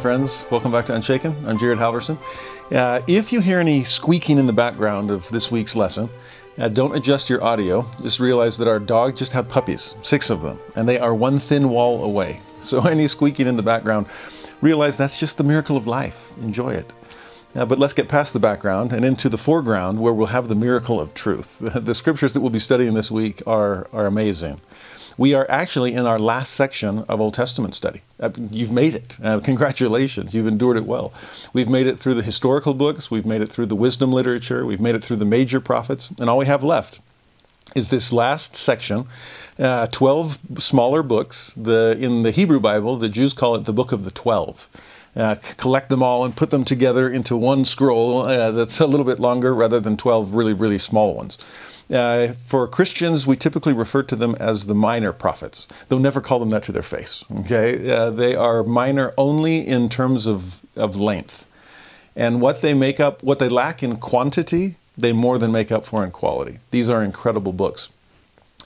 Friends. Welcome back to Unshaken. I'm Jared Halverson. Uh, if you hear any squeaking in the background of this week's lesson, uh, don't adjust your audio. Just realize that our dog just had puppies, six of them, and they are one thin wall away. So any squeaking in the background, realize that's just the miracle of life. Enjoy it. Uh, but let's get past the background and into the foreground where we'll have the miracle of truth. the scriptures that we'll be studying this week are, are amazing. We are actually in our last section of Old Testament study. Uh, you've made it. Uh, congratulations. You've endured it well. We've made it through the historical books, we've made it through the wisdom literature, we've made it through the major prophets, and all we have left is this last section, uh, 12 smaller books. The, in the Hebrew Bible, the Jews call it the Book of the Twelve. Uh, collect them all and put them together into one scroll uh, that's a little bit longer rather than 12 really, really small ones. Uh, for Christians, we typically refer to them as the minor prophets. They'll never call them that to their face. Okay, uh, they are minor only in terms of, of length, and what they make up, what they lack in quantity, they more than make up for in quality. These are incredible books.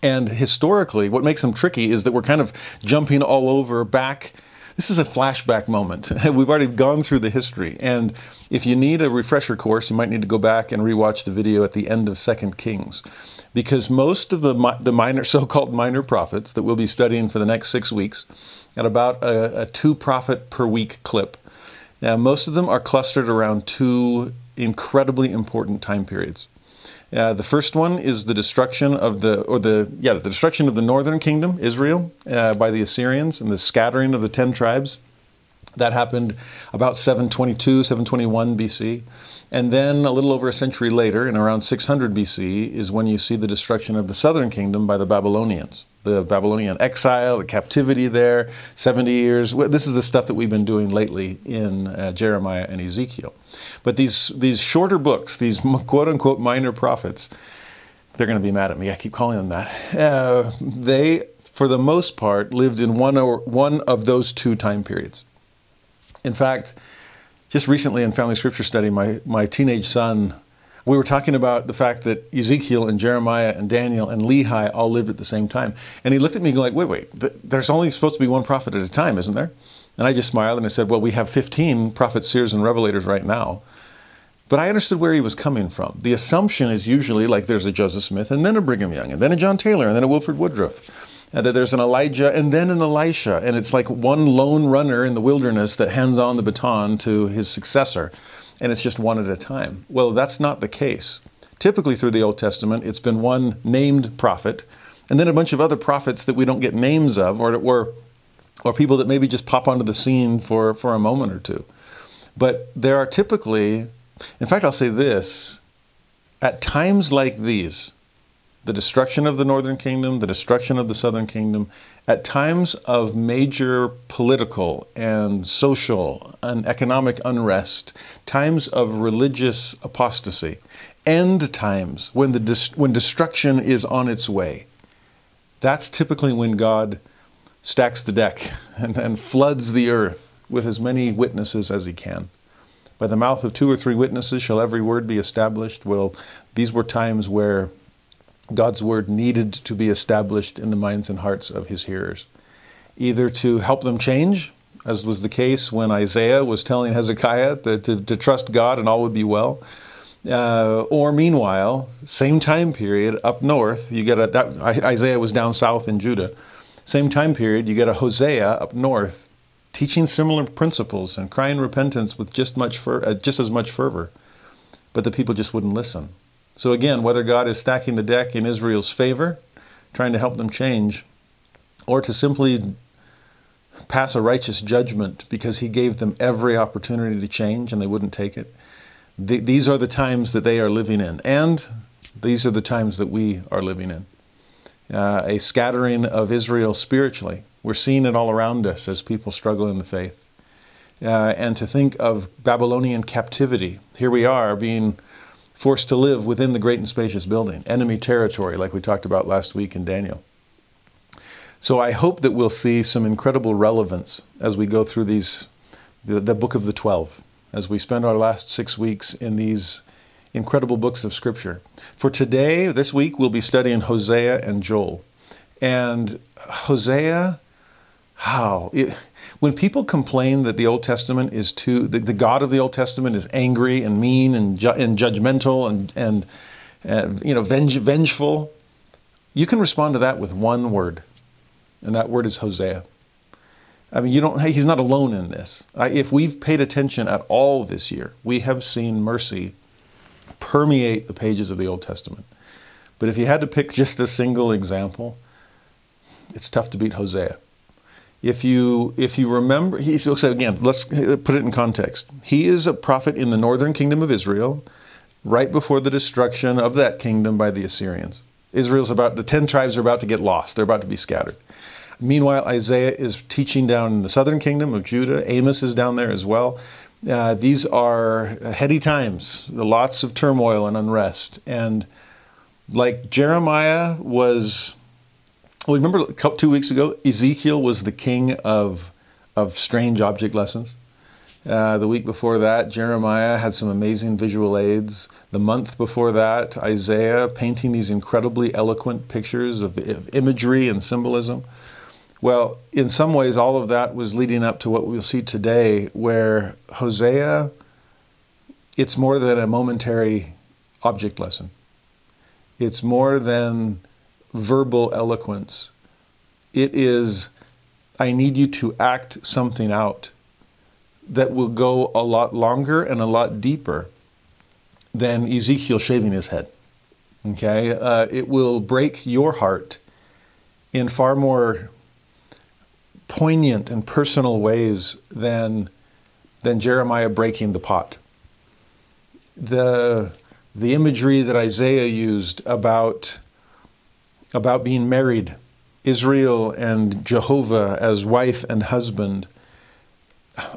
And historically, what makes them tricky is that we're kind of jumping all over back this is a flashback moment. We've already gone through the history. And if you need a refresher course, you might need to go back and rewatch the video at the end of Second Kings. Because most of the, the minor, so-called minor prophets that we'll be studying for the next six weeks, at about a, a two prophet per week clip, now most of them are clustered around two incredibly important time periods. Uh, the first one is the destruction of the, or the, yeah, the destruction of the northern kingdom, Israel, uh, by the Assyrians and the scattering of the ten tribes. That happened about 722, 721 BC. And then a little over a century later, in around 600 BC, is when you see the destruction of the southern kingdom by the Babylonians. The Babylonian exile, the captivity there, 70 years. This is the stuff that we've been doing lately in uh, Jeremiah and Ezekiel. But these, these shorter books, these quote unquote minor prophets, they're going to be mad at me. I keep calling them that. Uh, they, for the most part, lived in one, or, one of those two time periods. In fact, just recently in family scripture study, my, my teenage son, we were talking about the fact that Ezekiel and Jeremiah and Daniel and Lehi all lived at the same time. And he looked at me going like, wait, wait, there's only supposed to be one prophet at a time, isn't there? And I just smiled and I said, well, we have 15 prophets, seers, and revelators right now. But I understood where he was coming from. The assumption is usually like there's a Joseph Smith and then a Brigham Young and then a John Taylor and then a Wilford Woodruff. And that there's an Elijah and then an Elisha. And it's like one lone runner in the wilderness that hands on the baton to his successor. And it's just one at a time. Well, that's not the case. Typically through the Old Testament, it's been one named prophet and then a bunch of other prophets that we don't get names of or, or, or people that maybe just pop onto the scene for, for a moment or two. But there are typically in fact, I'll say this at times like these, the destruction of the northern kingdom, the destruction of the southern kingdom, at times of major political and social and economic unrest, times of religious apostasy, end times when, the when destruction is on its way, that's typically when God stacks the deck and, and floods the earth with as many witnesses as he can. By the mouth of two or three witnesses shall every word be established. Well, these were times where God's word needed to be established in the minds and hearts of his hearers, either to help them change, as was the case when Isaiah was telling Hezekiah to, to, to trust God and all would be well. Uh, or meanwhile, same time period up north, you get a that, Isaiah was down south in Judah. Same time period, you get a Hosea up north teaching similar principles and crying repentance with just, much fer- uh, just as much fervor. But the people just wouldn't listen. So, again, whether God is stacking the deck in Israel's favor, trying to help them change, or to simply pass a righteous judgment because he gave them every opportunity to change and they wouldn't take it. these are the times that they are living in. And These are the times that we are living in. Uh, a scattering of Israel spiritually. We're seeing it all around us as people struggle in the faith. Uh, and to think of Babylonian captivity. Here we are being forced to live within the great and spacious building, enemy territory, like we talked about last week in Daniel. So I hope that we'll see some incredible relevance as we go through these, the, the book of the 12, as we spend our last six weeks in these incredible books of Scripture. For today, this week, we'll be studying Hosea and Joel. And Hosea, how? When people complain that the Old Testament is too, the, the, God of the Old Testament is angry and mean and, ju- and judgmental and, and uh, you know, venge- vengeful, you can respond to that with one word and that word is Hosea. I mean, you don't. He's not alone in this. If we've paid attention at all this year, we have seen mercy permeate the pages of the Old Testament. But if you had to pick just a single example, it's tough to beat Hosea. If you if you remember, he looks so again. Let's put it in context. He is a prophet in the northern kingdom of Israel, right before the destruction of that kingdom by the Assyrians. Israel's about the ten tribes are about to get lost. They're about to be scattered. Meanwhile, Isaiah is teaching down in the southern kingdom of Judah. Amos is down there as well. Uh, these are heady times, lots of turmoil and unrest. And like Jeremiah was, well, remember two weeks ago, Ezekiel was the king of, of strange object lessons. Uh, the week before that, Jeremiah had some amazing visual aids. The month before that, Isaiah painting these incredibly eloquent pictures of, of imagery and symbolism. Well, in some ways, all of that was leading up to what we'll see today, where Hosea, it's more than a momentary object lesson. It's more than verbal eloquence. It is, I need you to act something out that will go a lot longer and a lot deeper than Ezekiel shaving his head. Okay? Uh, it will break your heart in far more poignant and personal ways than, than Jeremiah breaking the pot. The, the imagery that Isaiah used about, about being married, Israel and Jehovah as wife and husband,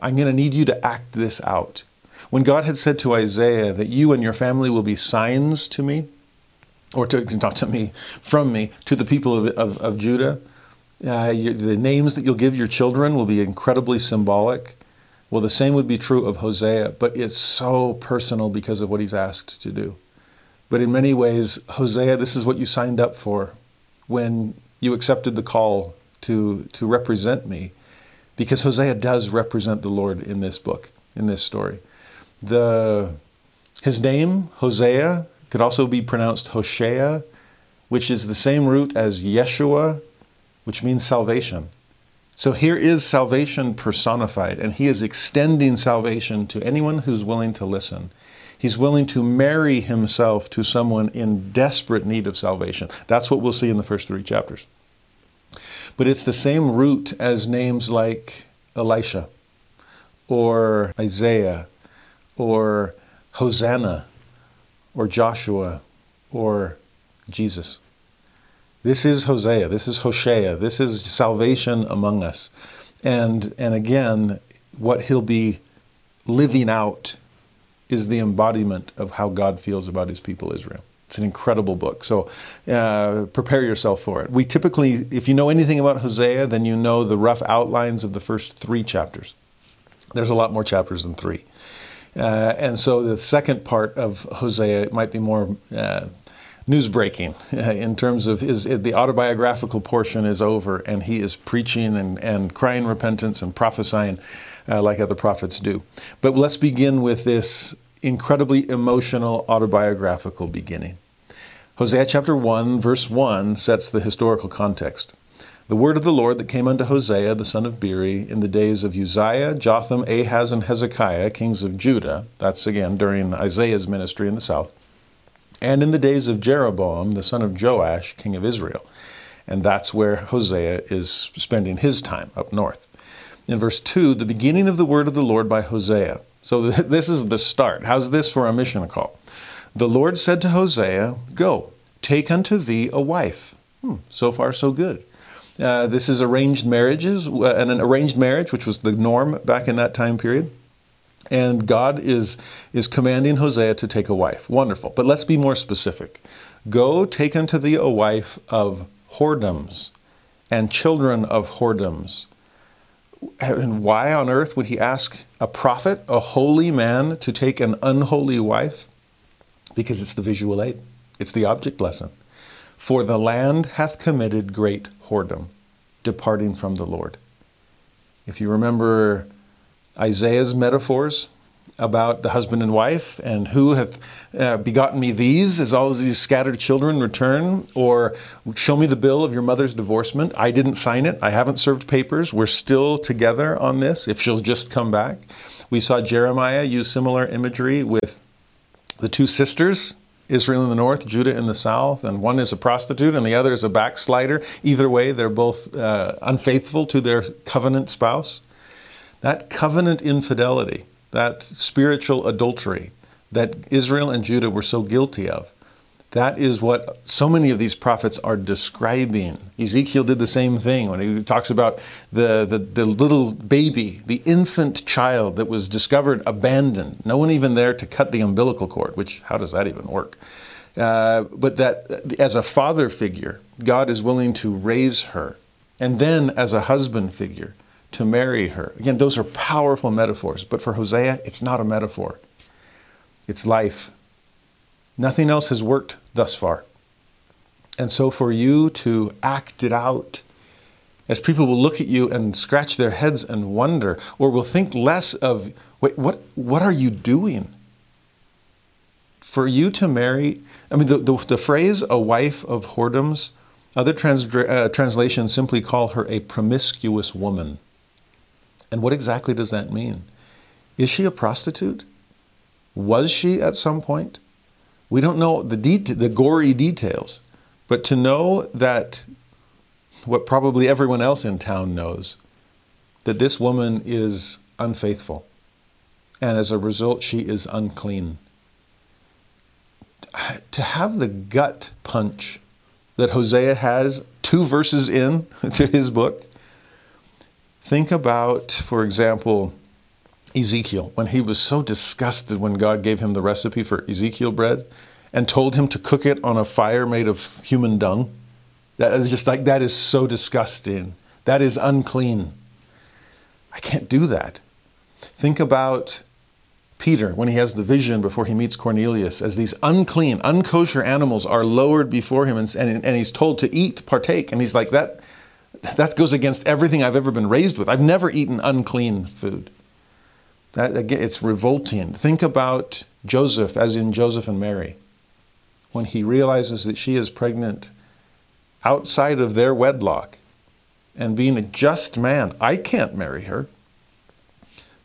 I'm going to need you to act this out. When God had said to Isaiah that you and your family will be signs to me, or to, not to me, from me, to the people of, of, of Judah, uh, you, the names that you'll give your children will be incredibly symbolic. Well, the same would be true of Hosea, but it's so personal because of what he's asked to do. But in many ways, Hosea, this is what you signed up for when you accepted the call to, to represent me, because Hosea does represent the Lord in this book, in this story. The, his name, Hosea, could also be pronounced Hoshea, which is the same root as Yeshua, which means salvation. So here is salvation personified, and he is extending salvation to anyone who's willing to listen. He's willing to marry himself to someone in desperate need of salvation. That's what we'll see in the first three chapters. But it's the same root as names like Elisha, or Isaiah, or Hosanna, or Joshua, or Jesus. This is Hosea. This is Hoshea. This is salvation among us. And, and again, what he'll be living out is the embodiment of how God feels about his people Israel. It's an incredible book. So uh, prepare yourself for it. We typically, if you know anything about Hosea, then you know the rough outlines of the first three chapters. There's a lot more chapters than three. Uh, and so the second part of Hosea might be more uh, news breaking in terms of his the autobiographical portion is over and he is preaching and, and crying repentance and prophesying uh, like other prophets do. But let's begin with this incredibly emotional autobiographical beginning. Hosea chapter 1, verse 1 sets the historical context. The word of the Lord that came unto Hosea the son of Beeri in the days of Uzziah, Jotham, Ahaz, and Hezekiah, kings of Judah, that's again during Isaiah's ministry in the south, and in the days of Jeroboam, the son of Joash, king of Israel. And that's where Hosea is spending his time up north. In verse 2, the beginning of the word of the Lord by Hosea. So this is the start. How's this for a mission call? The Lord said to Hosea, Go, take unto thee a wife. Hmm, so far, so good. Uh, this is arranged marriages, uh, and an arranged marriage, which was the norm back in that time period. And God is, is commanding Hosea to take a wife. Wonderful. But let's be more specific. Go take unto thee a wife of whoredoms and children of whoredoms. And why on earth would he ask a prophet, a holy man, to take an unholy wife? Because it's the visual aid, it's the object lesson. For the land hath committed great whoredom, departing from the Lord. If you remember Isaiah's metaphors about the husband and wife, and who hath uh, begotten me these, as all these scattered children return, or show me the bill of your mother's divorcement. I didn't sign it. I haven't served papers. We're still together on this. If she'll just come back. We saw Jeremiah use similar imagery with the two sisters Israel in the north, Judah in the south, and one is a prostitute and the other is a backslider. Either way, they're both uh, unfaithful to their covenant spouse. That covenant infidelity, that spiritual adultery that Israel and Judah were so guilty of, that is what so many of these prophets are describing. Ezekiel did the same thing when he talks about the, the, the, little baby, the infant child that was discovered abandoned. No one even there to cut the umbilical cord, which, how does that even work? Uh, but that as a father figure, God is willing to raise her. And then as a husband figure, to marry her. Again, those are powerful metaphors, but for Hosea, it's not a metaphor, it's life. Nothing else has worked thus far. And so for you to act it out, as people will look at you and scratch their heads and wonder, or will think less of, wait, what, what are you doing? For you to marry, I mean, the, the, the phrase a wife of whoredoms, other trans, uh, translations simply call her a promiscuous woman. And what exactly does that mean? Is she a prostitute? Was she at some point? We don't know the, det- the gory details, but to know that what probably everyone else in town knows, that this woman is unfaithful, and as a result, she is unclean. To have the gut punch that Hosea has two verses in to his book, think about, for example, Ezekiel, when he was so disgusted when God gave him the recipe for Ezekiel bread and told him to cook it on a fire made of human dung. That is just like, that is so disgusting. That is unclean. I can't do that. Think about Peter when he has the vision before he meets Cornelius as these unclean, unkosher animals are lowered before him and, and, and he's told to eat, partake. And he's like, that, that goes against everything I've ever been raised with. I've never eaten unclean food. That, again, it's revolting. Think about Joseph, as in Joseph and Mary, when he realizes that she is pregnant outside of their wedlock and being a just man, I can't marry her.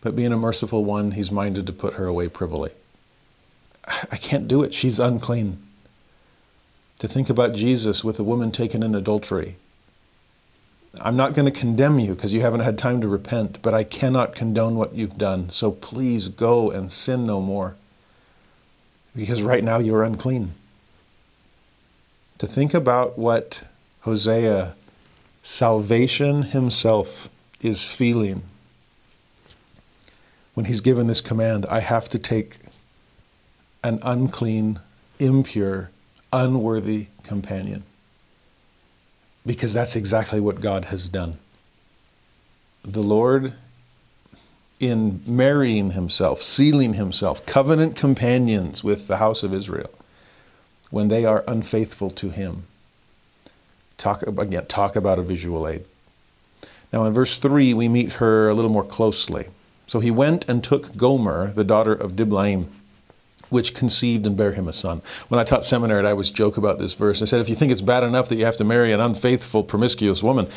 But being a merciful one, he's minded to put her away privily. I can't do it. She's unclean. To think about Jesus with a woman taken in adultery I'm not going to condemn you because you haven't had time to repent, but I cannot condone what you've done. So please go and sin no more. Because right now you're unclean. To think about what Hosea, salvation himself, is feeling when he's given this command I have to take an unclean, impure, unworthy companion because that's exactly what God has done. The Lord, in marrying himself, sealing himself, covenant companions with the house of Israel, when they are unfaithful to him. Talk again, talk about a visual aid. Now in verse 3, we meet her a little more closely. So he went and took Gomer, the daughter of Diblaim, which conceived and bare him a son. When I taught seminary, I always joke about this verse. I said, if you think it's bad enough that you have to marry an unfaithful, promiscuous woman,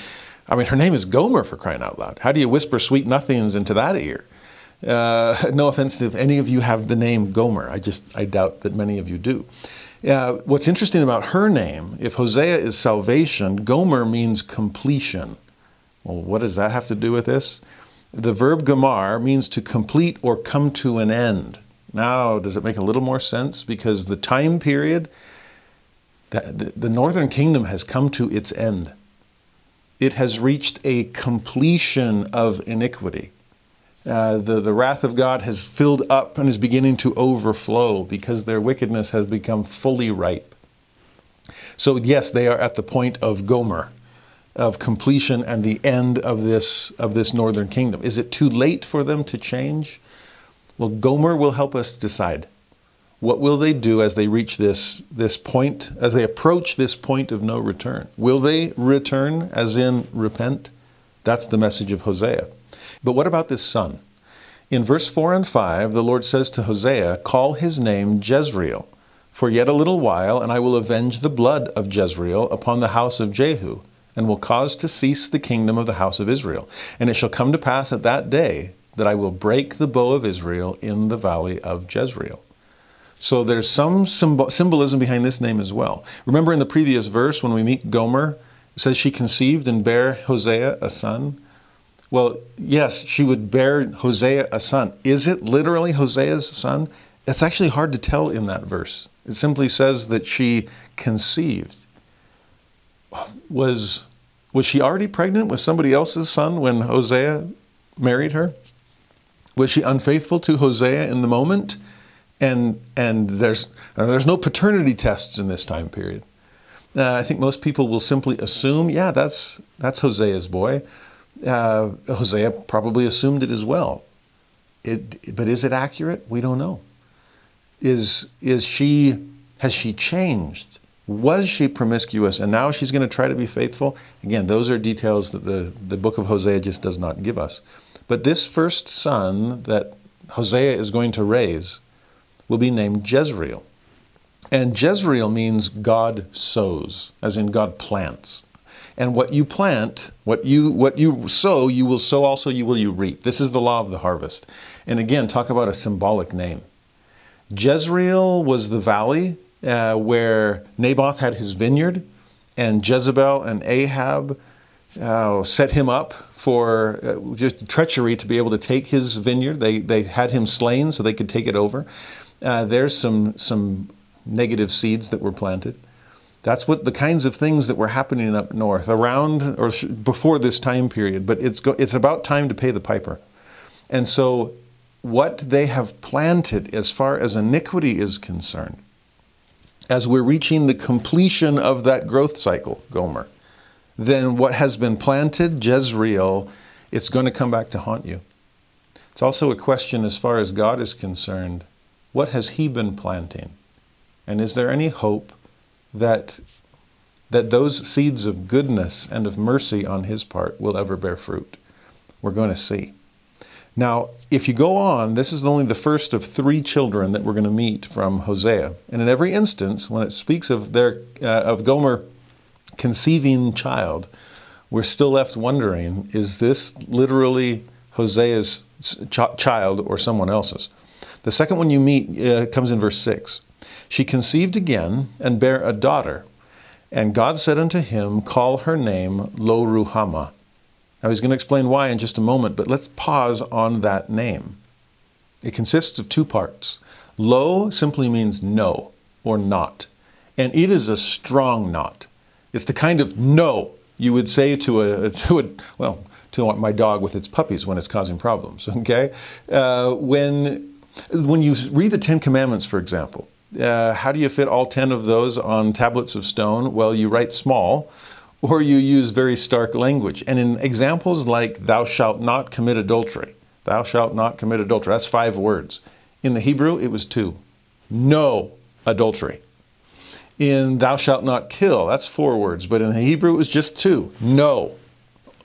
I mean, her name is Gomer for crying out loud. How do you whisper sweet nothings into that ear? Uh, no offense if any of you have the name Gomer. I just, I doubt that many of you do. Uh, what's interesting about her name, if Hosea is salvation, Gomer means completion. Well, what does that have to do with this? The verb gamar means to complete or come to an end Now, does it make a little more sense? Because the time period, the, the northern kingdom has come to its end. It has reached a completion of iniquity. Uh, the, the wrath of God has filled up and is beginning to overflow because their wickedness has become fully ripe. So, yes, they are at the point of Gomer, of completion and the end of this, of this northern kingdom. Is it too late for them to change? Well, Gomer will help us decide. What will they do as they reach this, this point, as they approach this point of no return? Will they return, as in repent? That's the message of Hosea. But what about this son? In verse 4 and 5, the Lord says to Hosea, Call his name Jezreel, for yet a little while, and I will avenge the blood of Jezreel upon the house of Jehu, and will cause to cease the kingdom of the house of Israel. And it shall come to pass at that day that I will break the bow of Israel in the valley of Jezreel. So there's some symbolism behind this name as well. Remember in the previous verse when we meet Gomer, it says she conceived and bare Hosea a son. Well, yes, she would bear Hosea a son. Is it literally Hosea's son? It's actually hard to tell in that verse. It simply says that she conceived. Was, was she already pregnant with somebody else's son when Hosea married her? Was she unfaithful to Hosea in the moment? And, and there's, uh, there's no paternity tests in this time period. Uh, I think most people will simply assume, yeah, that's, that's Hosea's boy. Uh, Hosea probably assumed it as well. It, but is it accurate? We don't know. Is, is she, has she changed? Was she promiscuous and now she's going to try to be faithful? Again, those are details that the, the book of Hosea just does not give us. But this first son that Hosea is going to raise will be named Jezreel. And Jezreel means God sows, as in God plants. And what you plant, what you what you sow, you will sow also you will you reap. This is the law of the harvest. And again, talk about a symbolic name. Jezreel was the valley uh, where Naboth had his vineyard, and Jezebel and Ahab uh, set him up for uh, just treachery to be able to take his vineyard. They, they had him slain so they could take it over. Uh, there's some, some negative seeds that were planted. That's what the kinds of things that were happening up north around or before this time period. But it's, go, it's about time to pay the piper. And so, what they have planted as far as iniquity is concerned, as we're reaching the completion of that growth cycle, Gomer, then what has been planted, Jezreel, it's going to come back to haunt you. It's also a question as far as God is concerned what has He been planting? And is there any hope that, that those seeds of goodness and of mercy on His part will ever bear fruit? We're going to see. Now, if you go on, this is only the first of three children that we're going to meet from Hosea. And in every instance, when it speaks of, their, uh, of Gomer conceiving child, we're still left wondering is this literally Hosea's ch- child or someone else's? The second one you meet uh, comes in verse 6. She conceived again and bare a daughter. And God said unto him, Call her name Lo Ruhamah. Now he's going to explain why in just a moment, but let's pause on that name. It consists of two parts. Lo simply means no or not, and it is a strong not. It's the kind of no you would say to a, to a well, to my dog with its puppies when it's causing problems. Okay, uh, when when you read the Ten Commandments, for example, uh, how do you fit all ten of those on tablets of stone? Well, you write small, or you use very stark language. And in examples like "Thou shalt not commit adultery," "Thou shalt not commit adultery," that's five words. In the Hebrew, it was two. No adultery in thou shalt not kill. That's four words, but in the Hebrew it was just two. No.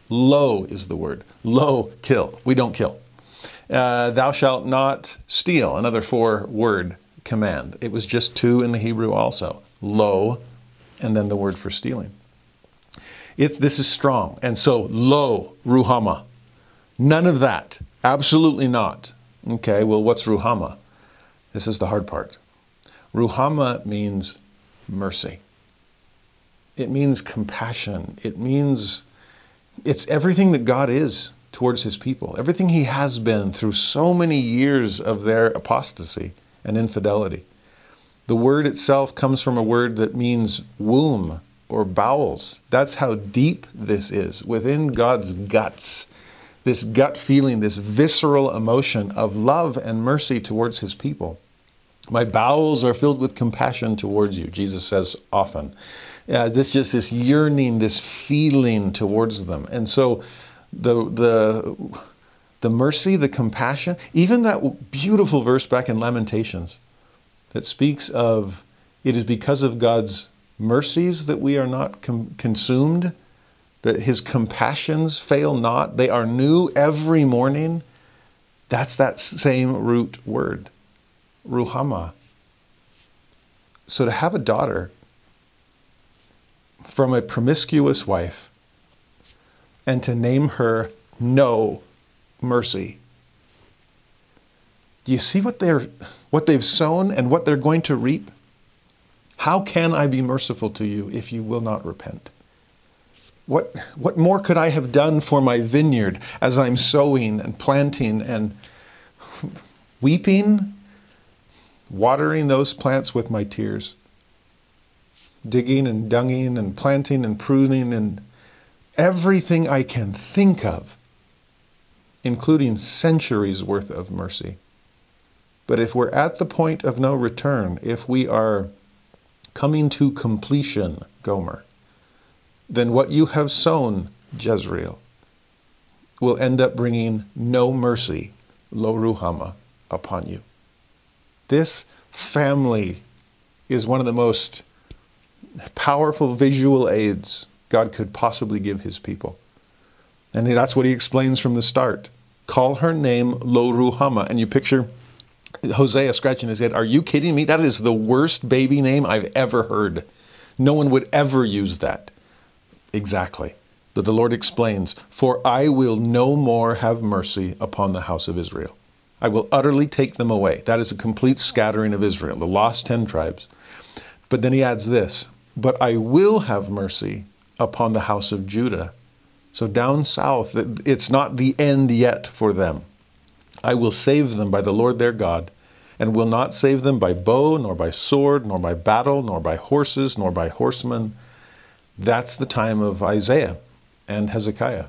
Lo is the word. Lo, kill. We don't kill. Uh, thou shalt not steal, another four word command. It was just two in the Hebrew also. Lo, and then the word for stealing. It's, this is strong. And so, lo, ruhama. None of that. Absolutely not. Okay, well, what's ruhama? This is the hard part. Ruhama means mercy. It means compassion. It means it's everything that God is. towards his people, everything he has been through so many years of their apostasy and infidelity. The word itself comes from a word that means womb or bowels. That's how deep this is within God's guts. This gut feeling, this visceral emotion of love and mercy towards his people. My bowels are filled with compassion towards you, Jesus says often. Uh, this just this yearning, this feeling towards them. And so the the the mercy, the compassion, even that beautiful verse back in Lamentations that speaks of it is because of God's mercies that we are not com- consumed, that his compassions fail not. They are new every morning. That's that same root word, ruhama. So to have a daughter from a promiscuous wife and to name her no mercy. Do you see what they're what they've sown and what they're going to reap? How can I be merciful to you if you will not repent? What, what more could I have done for my vineyard as I'm sowing and planting and weeping, watering those plants with my tears, digging and dunging and planting and pruning and everything I can think of, including centuries worth of mercy? But if we're at the point of no return, if we are coming to completion, Gomer, then what you have sown, Jezreel, will end up bringing no mercy, Lo Ruhama, upon you. This family is one of the most powerful visual aids God could possibly give his people. And that's what he explains from the start. Call her name Lo Ruhama. And you picture Hosea scratching his head. Are you kidding me? That is the worst baby name I've ever heard. No one would ever use that. Exactly. But the Lord explains, For I will no more have mercy upon the house of Israel. I will utterly take them away. That is a complete scattering of Israel, the lost ten tribes. But then he adds this, But I will have mercy upon the house of Judah. So down south, it's not the end yet for them. I will save them by the Lord their God, and will not save them by bow, nor by sword, nor by battle, nor by horses, nor by horsemen. That's the time of Isaiah and Hezekiah,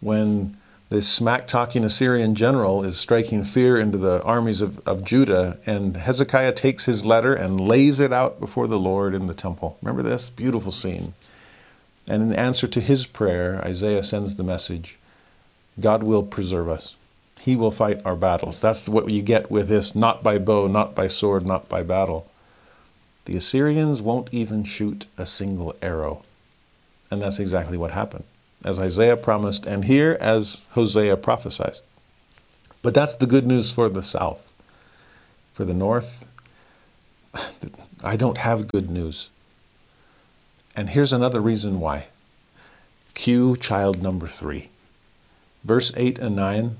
when this smack talking Assyrian general is striking fear into the armies of, of Judah, and Hezekiah takes his letter and lays it out before the Lord in the temple. Remember this? Beautiful scene. And in answer to his prayer, Isaiah sends the message God will preserve us. He will fight our battles. That's what you get with this not by bow, not by sword, not by battle. The Assyrians won't even shoot a single arrow. And that's exactly what happened, as Isaiah promised, and here as Hosea prophesies. But that's the good news for the south. For the north, I don't have good news. And here's another reason why. Cue child number three. Verse 8 and 9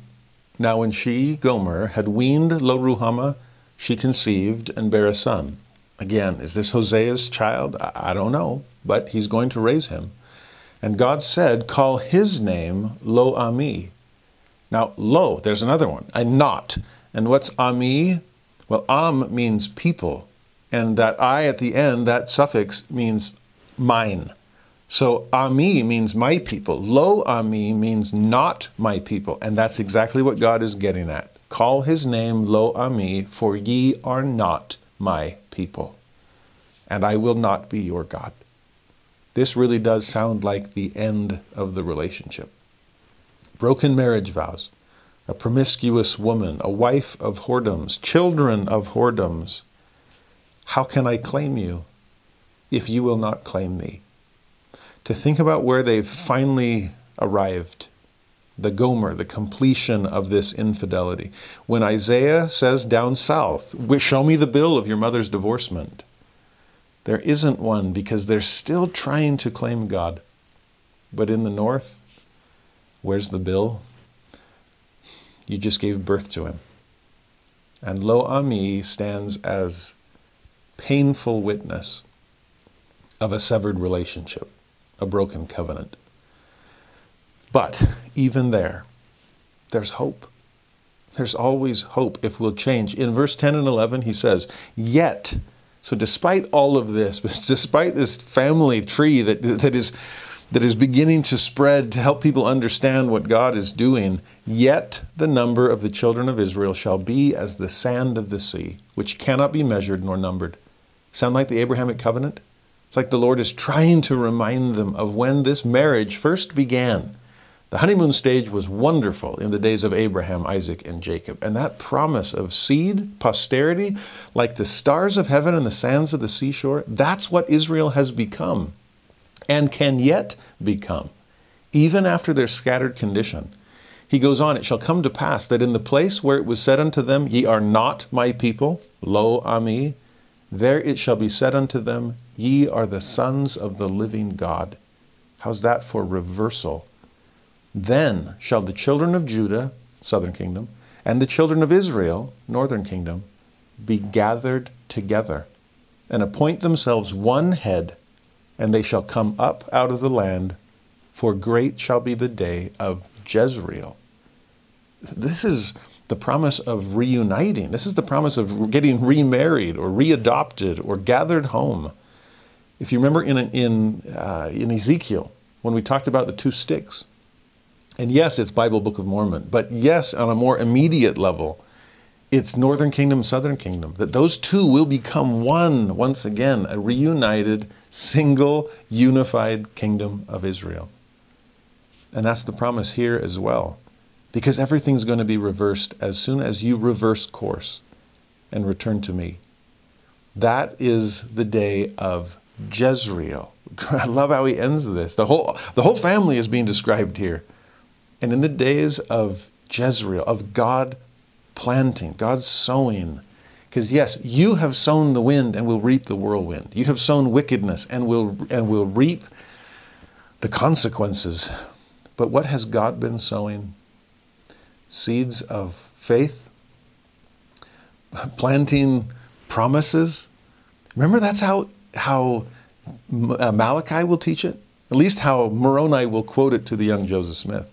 now when she, Gomer, had weaned Lo Ruhama, she conceived and bare a son. Again, is this Hosea's child? I don't know, but he's going to raise him. And God said, Call his name Lo Ami. Now, Lo, there's another one, a not. And what's Ami? Well, Am means people. And that I at the end, that suffix means mine. So Ami means my people. Lo Ami means not my people. And that's exactly what God is getting at. Call his name Lo Ami, for ye are not my people, and I will not be your God. This really does sound like the end of the relationship. Broken marriage vows, a promiscuous woman, a wife of whoredoms, children of whoredoms. How can I claim you if you will not claim me? to think about where they've finally arrived the Gomer, the completion of this infidelity. When Isaiah says down south, Show me the bill of your mother's divorcement, there isn't one because they're still trying to claim God. But in the north, where's the bill? You just gave birth to him. And Lo Ami stands as painful witness of a severed relationship a broken covenant. But even there, there's hope. There's always hope if we'll change. In verse 10 and 11, he says, Yet, so despite all of this, despite this family tree that, that, is, that is beginning to spread to help people understand what God is doing, yet the number of the children of Israel shall be as the sand of the sea, which cannot be measured nor numbered. Sound like the Abrahamic covenant? It's like the Lord is trying to remind them of when this marriage first began the honeymoon stage was wonderful in the days of Abraham, Isaac, and Jacob. And that promise of seed, posterity, like the stars of heaven and the sands of the seashore, that's what Israel has become and can yet become, even after their scattered condition. He goes on, It shall come to pass that in the place where it was said unto them, Ye are not my people, lo ami, there it shall be said unto them, Ye are the sons of the living God. How's that for reversal? Then shall the children of Judah, southern kingdom, and the children of Israel, northern kingdom, be gathered together and appoint themselves one head, and they shall come up out of the land, for great shall be the day of Jezreel. This is the promise of reuniting. This is the promise of getting remarried or readopted or gathered home. If you remember in, in, uh, in Ezekiel, when we talked about the two sticks, and yes, it's Bible Book of Mormon, but yes, on a more immediate level, it's Northern Kingdom, Southern Kingdom. That those two will become one once again, a reunited, single, unified kingdom of Israel. And that's the promise here as well. Because everything's going to be reversed as soon as you reverse course and return to me. That is the day of Jezreel. I love how he ends this. The whole, the whole family is being described here. And in the days of Jezreel, of God planting, God sowing, because yes, you have sown the wind and will reap the whirlwind. You have sown wickedness and will and will reap the consequences. But what has God been sowing? Seeds of faith, planting promises. Remember, that's how how uh, Malachi will teach it. At least how Moroni will quote it to the young Joseph Smith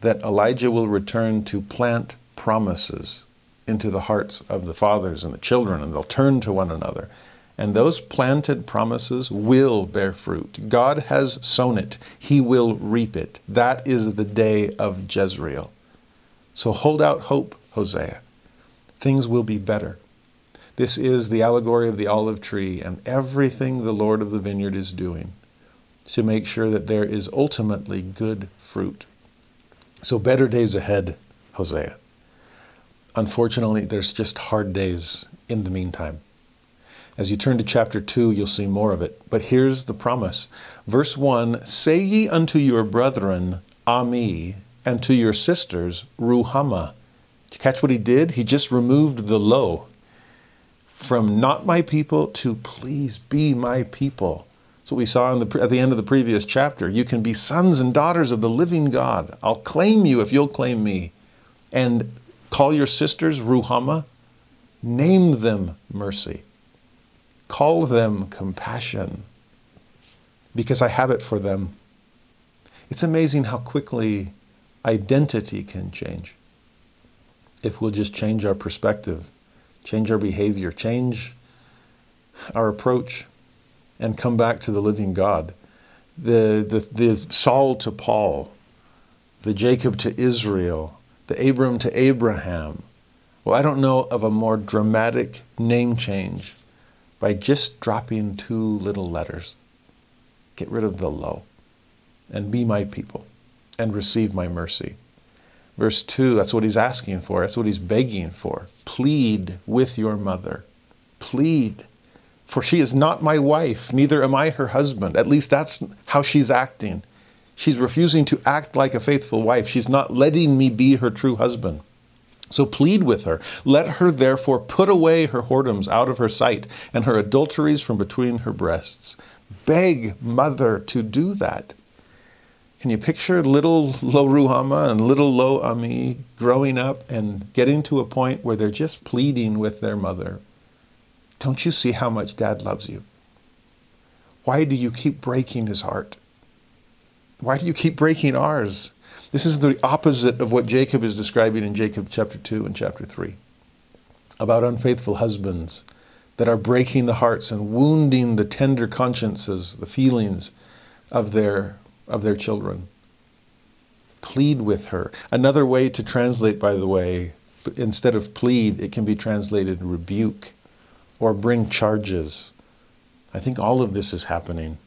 that Elijah will return to plant promises into the hearts of the fathers and the children, and they'll turn to one another. And those planted promises will bear fruit. God has sown it, He will reap it. That is the day of Jezreel. So hold out hope, Hosea. Things will be better. This is the allegory of the olive tree and everything the Lord of the vineyard is doing to make sure that there is ultimately good fruit. So, better days ahead, Hosea. Unfortunately, there's just hard days in the meantime. As you turn to chapter 2, you'll see more of it. But here's the promise. Verse 1 Say ye unto your brethren, Ami, and to your sisters, Ruhamah. Did you catch what he did? He just removed the lo from not my people to please be my people. What we saw the, at the end of the previous chapter. You can be sons and daughters of the living God. I'll claim you if you'll claim me. And call your sisters Ruhamah. Name them mercy. Call them compassion because I have it for them. It's amazing how quickly identity can change if we'll just change our perspective, change our behavior, change our approach and come back to the living God. The, the, the Saul to Paul, the Jacob to Israel, the Abram to Abraham. Well, I don't know of a more dramatic name change by just dropping two little letters. Get rid of the lo and be my people and receive my mercy. Verse 2, that's what he's asking for. That's what he's begging for. Plead with your mother. Plead. For she is not my wife, neither am I her husband. At least that's how she's acting. She's refusing to act like a faithful wife. She's not letting me be her true husband. So plead with her. Let her therefore put away her whoredoms out of her sight and her adulteries from between her breasts. Beg mother to do that. Can you picture little Lo Ruhamah and little Lo Ami growing up and getting to a point where they're just pleading with their mother? Don't you see how much dad loves you? Why do you keep breaking his heart? Why do you keep breaking ours? This is the opposite of what Jacob is describing in Jacob chapter 2 and chapter 3 about unfaithful husbands that are breaking the hearts and wounding the tender consciences, the feelings of their, of their children. Plead with her. Another way to translate, by the way, instead of plead, it can be translated rebuke or bring charges. I think all of this is happening.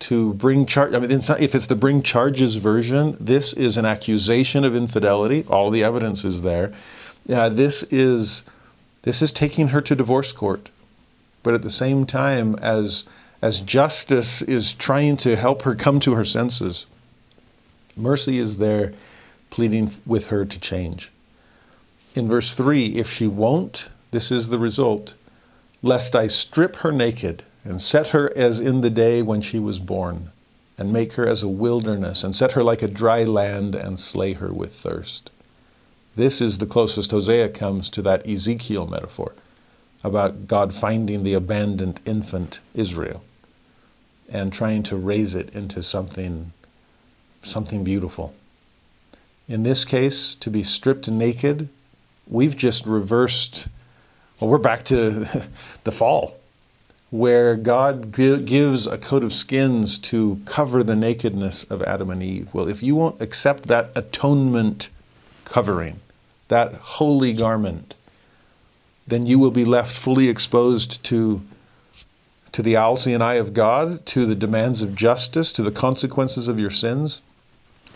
To bring charge, I mean, if it's the bring charges version, this is an accusation of infidelity. All the evidence is there. This is this is taking her to divorce court. But at the same time, as, as justice is trying to help her come to her senses, mercy is there pleading with her to change. In verse 3, if she won't, this is the result lest I strip her naked and set her as in the day when she was born, and make her as a wilderness, and set her like a dry land, and slay her with thirst. This is the closest Hosea comes to that Ezekiel metaphor about God finding the abandoned infant Israel and trying to raise it into something, something beautiful. In this case, to be stripped naked, we've just reversed, well, we're back to the fall, where God gives a coat of skins to cover the nakedness of Adam and Eve. Well, if you won't accept that atonement covering, that holy garment, then you will be left fully exposed to, to the Alcyon eye of God, to the demands of justice, to the consequences of your sins.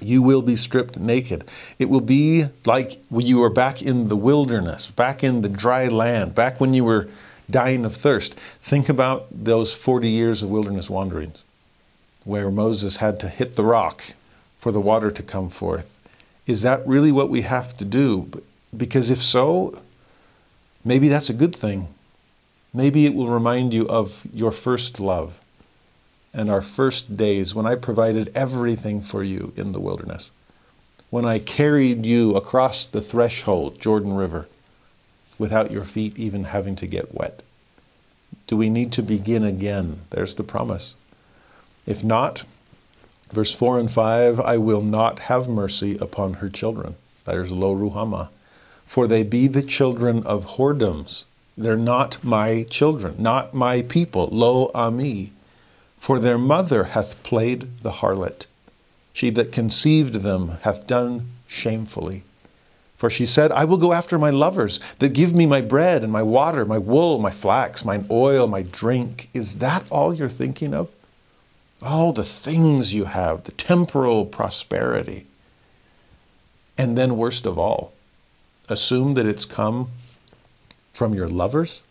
You will be stripped naked. It will be like when you were back in the wilderness, back in the dry land, back when you were dying of thirst. Think about those 40 years of wilderness wanderings where Moses had to hit the rock for the water to come forth. Is that really what we have to do? Because if so, maybe that's a good thing. Maybe it will remind you of your first love and our first days when I provided everything for you in the wilderness, when I carried you across the threshold, Jordan River, without your feet even having to get wet. Do we need to begin again? There's the promise. If not, verse 4 and 5 I will not have mercy upon her children. There's Lo Ruhamah for they be the children of whoredoms. They're not my children, not my people, lo ami. For their mother hath played the harlot. She that conceived them hath done shamefully. For she said, I will go after my lovers that give me my bread and my water, my wool, my flax, mine oil, my drink. Is that all you're thinking of? All the things you have, the temporal prosperity. And then, worst of all, assume that it's come from your lovers?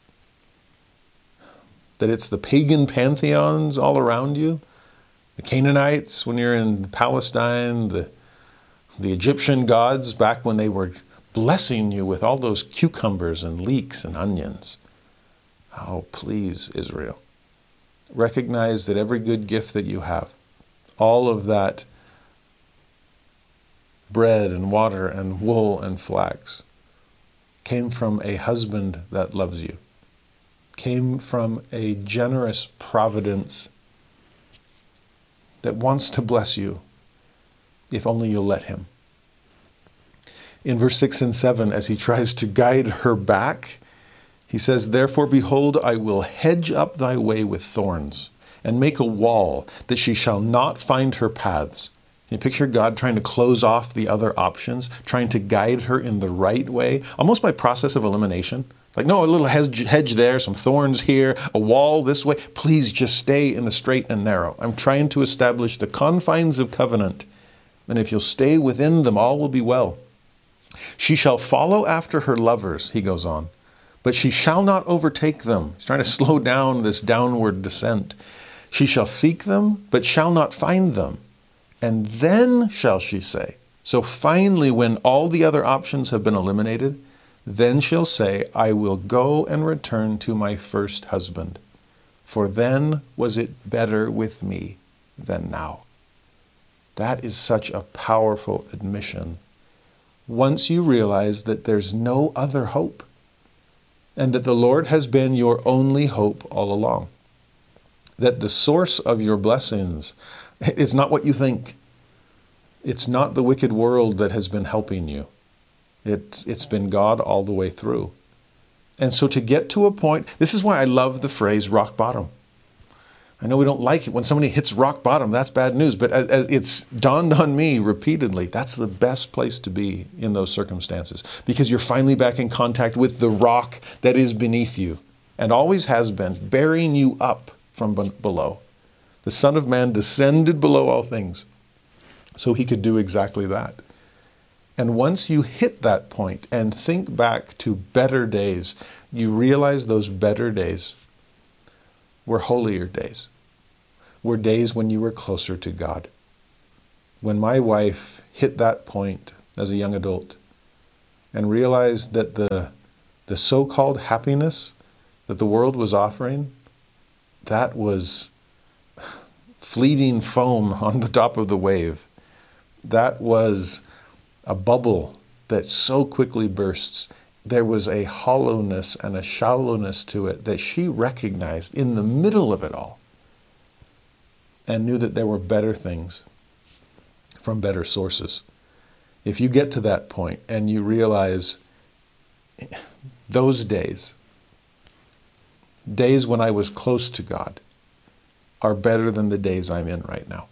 That it's the pagan pantheons all around you? The Canaanites when you're in Palestine, the, the Egyptian gods back when they were blessing you with all those cucumbers and leeks and onions. Oh, please, Israel. Recognize that every good gift that you have, all of that bread and water and wool and flax came from a husband that loves you, came from a generous providence that wants to bless you if only you'll let him. In verse 6 and 7, as he tries to guide her back, he says, Therefore, behold, I will hedge up thy way with thorns, and make a wall, that she shall not find her paths. You picture God trying to close off the other options, trying to guide her in the right way, almost by process of elimination? Like, no, a little hedge there, some thorns here, a wall this way. Please just stay in the straight and narrow. I'm trying to establish the confines of covenant. And if you'll stay within them, all will be well. She shall follow after her lovers, he goes on, but she shall not overtake them. He's trying to slow down this downward descent. She shall seek them, but shall not find them and then shall she say. So finally, when all the other options have been eliminated, then she'll say, I will go and return to my first husband, for then was it better with me than now. That is such a powerful admission. Once you realize that there's no other hope, and that the Lord has been your only hope all along, that the source of your blessings it's not what you think. It's not the wicked world that has been helping you. It's, it's been God all the way through. And so to get to a point, this is why I love the phrase rock bottom. I know we don't like it when somebody hits rock bottom, that's bad news, but it's dawned on me repeatedly that's the best place to be in those circumstances because you're finally back in contact with the rock that is beneath you and always has been, bearing you up from below. The Son of Man descended below all things so he could do exactly that. And once you hit that point and think back to better days, you realize those better days were holier days, were days when you were closer to God. When my wife hit that point as a young adult and realized that the, the so called happiness that the world was offering, that was fleeting foam on the top of the wave. That was a bubble that so quickly bursts. There was a hollowness and a shallowness to it that she recognized in the middle of it all and knew that there were better things from better sources. If you get to that point and you realize those days, days when I was close to God, are better than the days I'm in right now.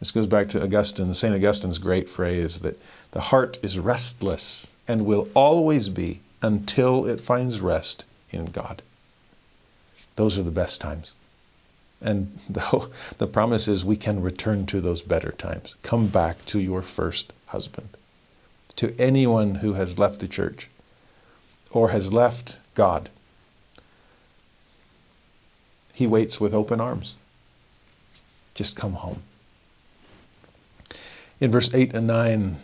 This goes back to Augustine, St. Augustine's great phrase that the heart is restless and will always be until it finds rest in God. Those are the best times. And the, the promise is we can return to those better times. Come back to your first husband. To anyone who has left the church or has left God, he waits with open arms. Just come home. In verse 8 and 9,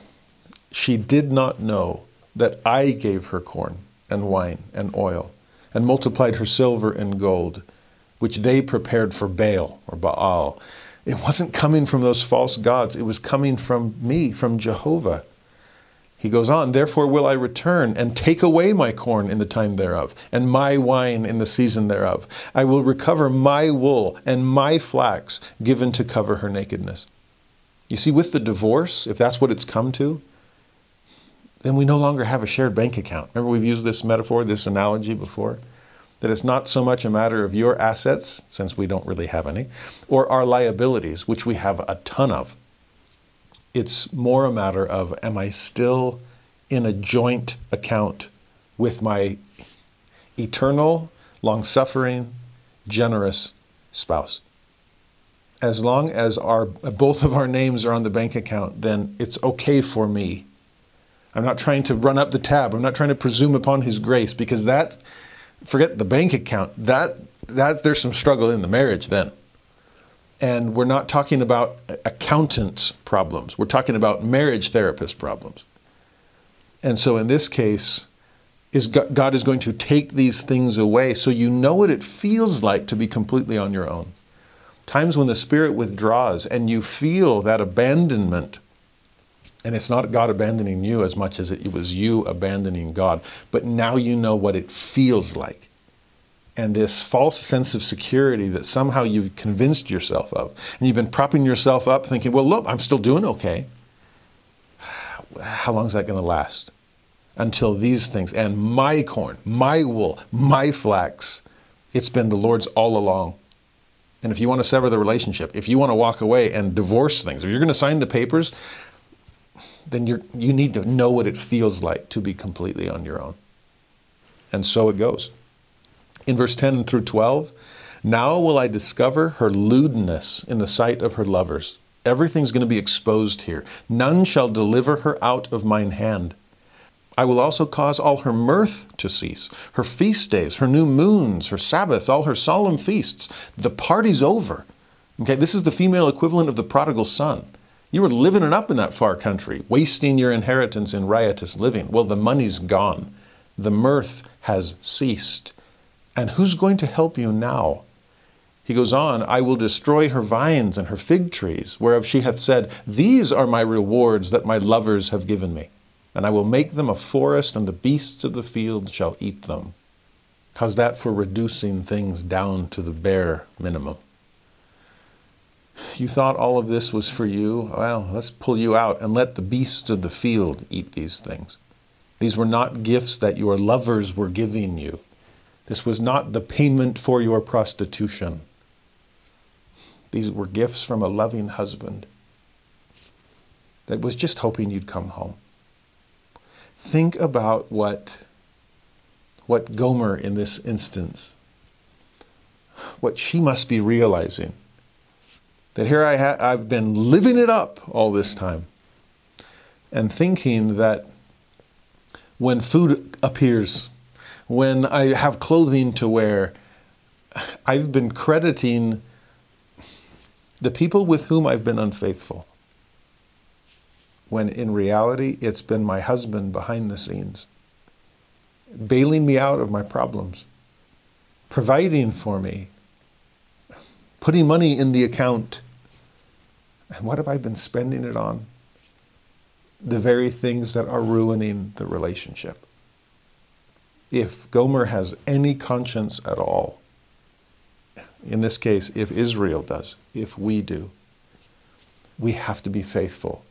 she did not know that I gave her corn and wine and oil, and multiplied her silver and gold, which they prepared for Baal or Baal. It wasn't coming from those false gods, it was coming from me, from Jehovah. He goes on, Therefore will I return and take away my corn in the time thereof, and my wine in the season thereof. I will recover my wool and my flax given to cover her nakedness. You see, with the divorce, if that's what it's come to, then we no longer have a shared bank account. Remember, we've used this metaphor, this analogy before? That it's not so much a matter of your assets, since we don't really have any, or our liabilities, which we have a ton of it's more a matter of am I still in a joint account with my eternal, long suffering, generous spouse? As long as our, both of our names are on the bank account, then it's okay for me. I'm not trying to run up the tab. I'm not trying to presume upon His grace because that, forget the bank account, that, that there's some struggle in the marriage then. And we're not talking about accountants' problems. We're talking about marriage therapist problems. And so in this case, is God is going to take these things away so you know what it feels like to be completely on your own. Times when the Spirit withdraws and you feel that abandonment, and it's not God abandoning you as much as it was you abandoning God, but now you know what it feels like and this false sense of security that somehow you've convinced yourself of. And you've been propping yourself up thinking, well, look, I'm still doing okay. How long is that going to last? Until these things, and my corn, my wool, my flax, it's been the Lord's all along. And if you want to sever the relationship, if you want to walk away and divorce things, if you're going to sign the papers, then you you need to know what it feels like to be completely on your own. And so it goes in verse 10 through 12. Now will I discover her lewdness in the sight of her lovers. Everything's going to be exposed here. None shall deliver her out of mine hand. I will also cause all her mirth to cease, her feast days, her new moons, her Sabbaths, all her solemn feasts. The party's over. Okay, this is the female equivalent of the prodigal son. You were living it up in that far country, wasting your inheritance in riotous living. Well, the money's gone. The mirth has ceased. And who's going to help you now? He goes on, I will destroy her vines and her fig trees, whereof she hath said, These are my rewards that my lovers have given me. And I will make them a forest, and the beasts of the field shall eat them. How's that for reducing things down to the bare minimum? you thought all of this was for you, well, let's pull you out and let the beasts of the field eat these things. These were not gifts that your lovers were giving you. This was not the payment for your prostitution. These were gifts from a loving husband that was just hoping you'd come home. Think about what, what Gomer in this instance, what she must be realizing. That here I ha- I've been living it up all this time and thinking that when food appears, when I have clothing to wear, I've been crediting the people with whom I've been unfaithful. When in reality, it's been my husband behind the scenes, bailing me out of my problems, providing for me, putting money in the account. And what have I been spending it on? The very things that are ruining the relationship. If Gomer has any conscience at all, in this case, if Israel does, if we do, we have to be faithful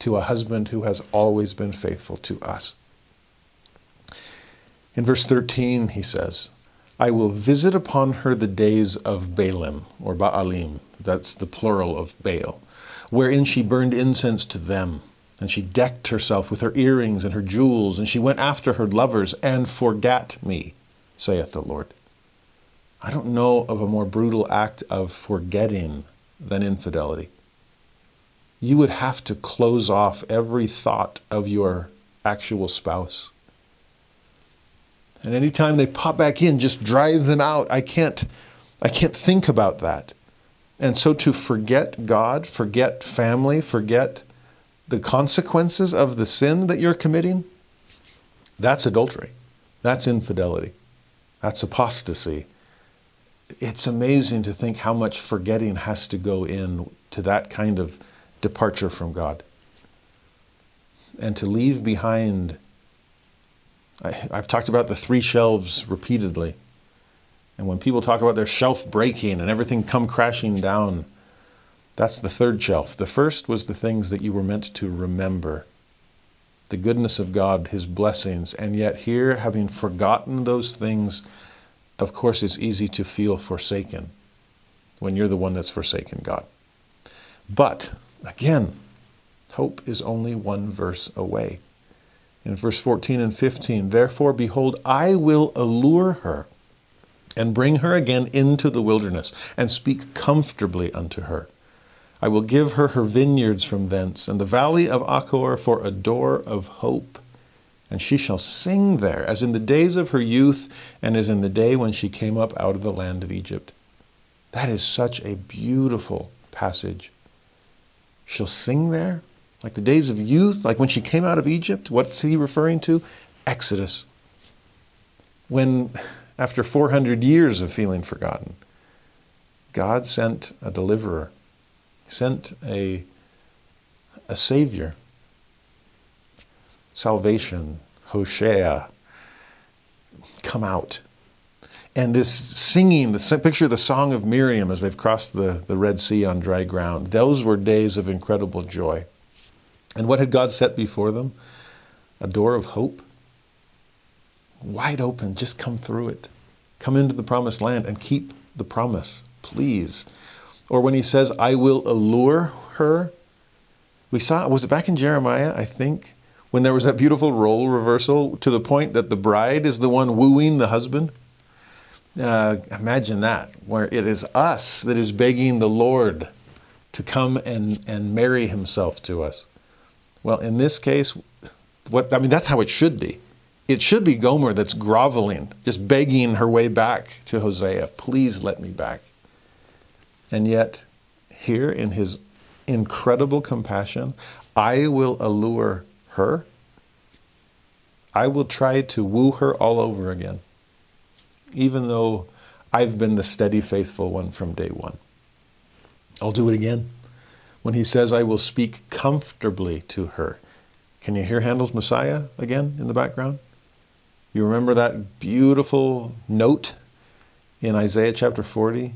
to a husband who has always been faithful to us. In verse 13, he says, I will visit upon her the days of Baalim, or Baalim, that's the plural of Baal, wherein she burned incense to them. And she decked herself with her earrings and her jewels, and she went after her lovers and forgat me, saith the Lord. I don't know of a more brutal act of forgetting than infidelity. You would have to close off every thought of your actual spouse. And anytime they pop back in, just drive them out. I can't I can't think about that. And so to forget God, forget family, forget the consequences of the sin that you're committing, that's adultery. That's infidelity. That's apostasy it's amazing to think how much forgetting has to go in to that kind of departure from God. And to leave behind, I, have talked about the three shelves repeatedly. And when people talk about their shelf breaking and everything come crashing down, that's the third shelf. The first was the things that you were meant to remember the goodness of God, His blessings. And yet, here, having forgotten those things, of course, it's easy to feel forsaken when you're the one that's forsaken God. But again, hope is only one verse away. In verse 14 and 15, therefore, behold, I will allure her and bring her again into the wilderness and speak comfortably unto her. I will give her her vineyards from thence, and the valley of Achor for a door of hope and she shall sing there, as in the days of her youth, and as in the day when she came up out of the land of Egypt. That is such a beautiful passage. She'll sing there, like the days of youth, like when she came out of Egypt. What's he referring to? Exodus. When, after 400 years of feeling forgotten, God sent a deliverer, He sent a, a Savior salvation, Hosea, come out. And this singing, the picture of the song of Miriam as they've crossed the, the Red Sea on dry ground, those were days of incredible joy. And what had God set before them? A door of hope. Wide open, just come through it. Come into the promised land and keep the promise, please. Or when he says, I will allure her, we saw, was it back in Jeremiah, I think? when there was that beautiful role reversal to the point that the bride is the one wooing the husband? Uh, imagine that, where it is us that is begging the Lord to come and, and marry himself to us. Well, in this case, what I mean, that's how it should be. It should be Gomer that's groveling, just begging her way back to Hosea, please let me back. And yet, here in his incredible compassion, I will allure her, I will try to woo her all over again, even though I've been the steady, faithful one from day one. I'll do it again. When he says, I will speak comfortably to her. Can you hear Handel's Messiah again in the background? You remember that beautiful note in Isaiah chapter 40?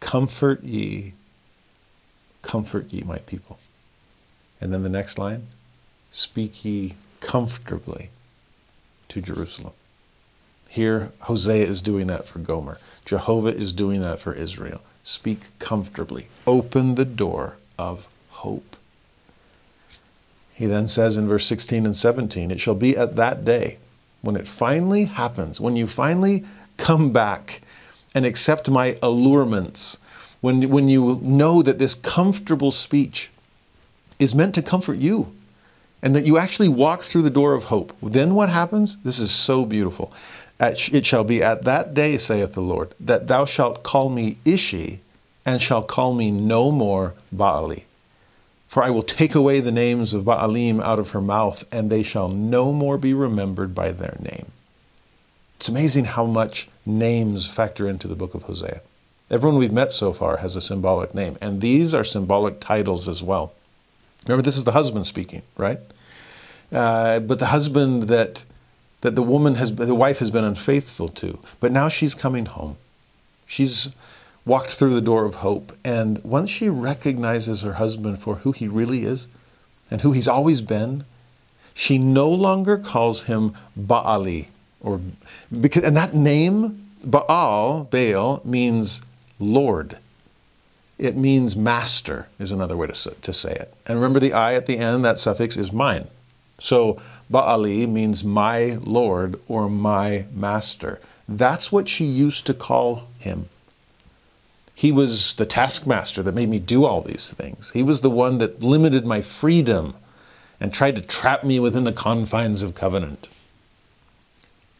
Comfort ye, comfort ye my people. And then the next line, speak ye comfortably to Jerusalem. Here, Hosea is doing that for Gomer. Jehovah is doing that for Israel. Speak comfortably. Open the door of hope. He then says in verse 16 and 17, It shall be at that day when it finally happens, when you finally come back and accept my allurements, when, when you know that this comfortable speech is meant to comfort you and that you actually walk through the door of hope. Then what happens? This is so beautiful. It shall be at that day, saith the Lord, that thou shalt call me Ishi, and shalt call me no more Baali. For I will take away the names of Baalim out of her mouth, and they shall no more be remembered by their name. It's amazing how much names factor into the book of Hosea. Everyone we've met so far has a symbolic name, and these are symbolic titles as well. Remember, this is the husband speaking, right? Uh, but the husband that that the woman has, the wife has been unfaithful to, but now she's coming home. She's walked through the door of hope, and once she recognizes her husband for who he really is and who he's always been, she no longer calls him Baali, or because, and that name Baal, Baal means Lord. It means master, is another way to, to say it. And remember the I at the end, that suffix is mine. So Baali means my Lord or my master. That's what she used to call him. He was the taskmaster that made me do all these things. He was the one that limited my freedom and tried to trap me within the confines of covenant.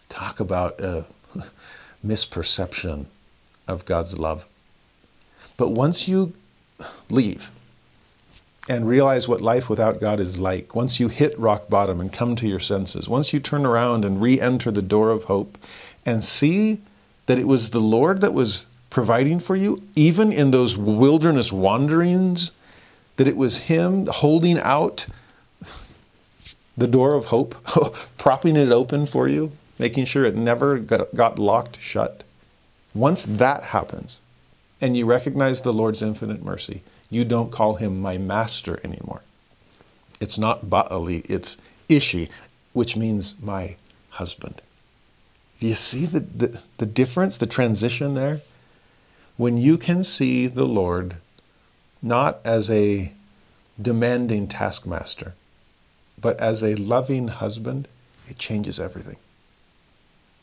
Talk about a misperception of God's love. But once you leave and realize what life without God is like, once you hit rock bottom and come to your senses, once you turn around and re enter the door of hope and see that it was the Lord that was providing for you, even in those wilderness wanderings, that it was Him holding out the door of hope, propping it open for you, making sure it never got, locked shut. Once that happens, and you recognize the Lord's infinite mercy, you don't call him my master anymore. It's not Baali, it's Ishi, which means my husband. Do you see the, the, the difference, the transition there? When you can see the Lord not as a demanding taskmaster, but as a loving husband, it changes everything.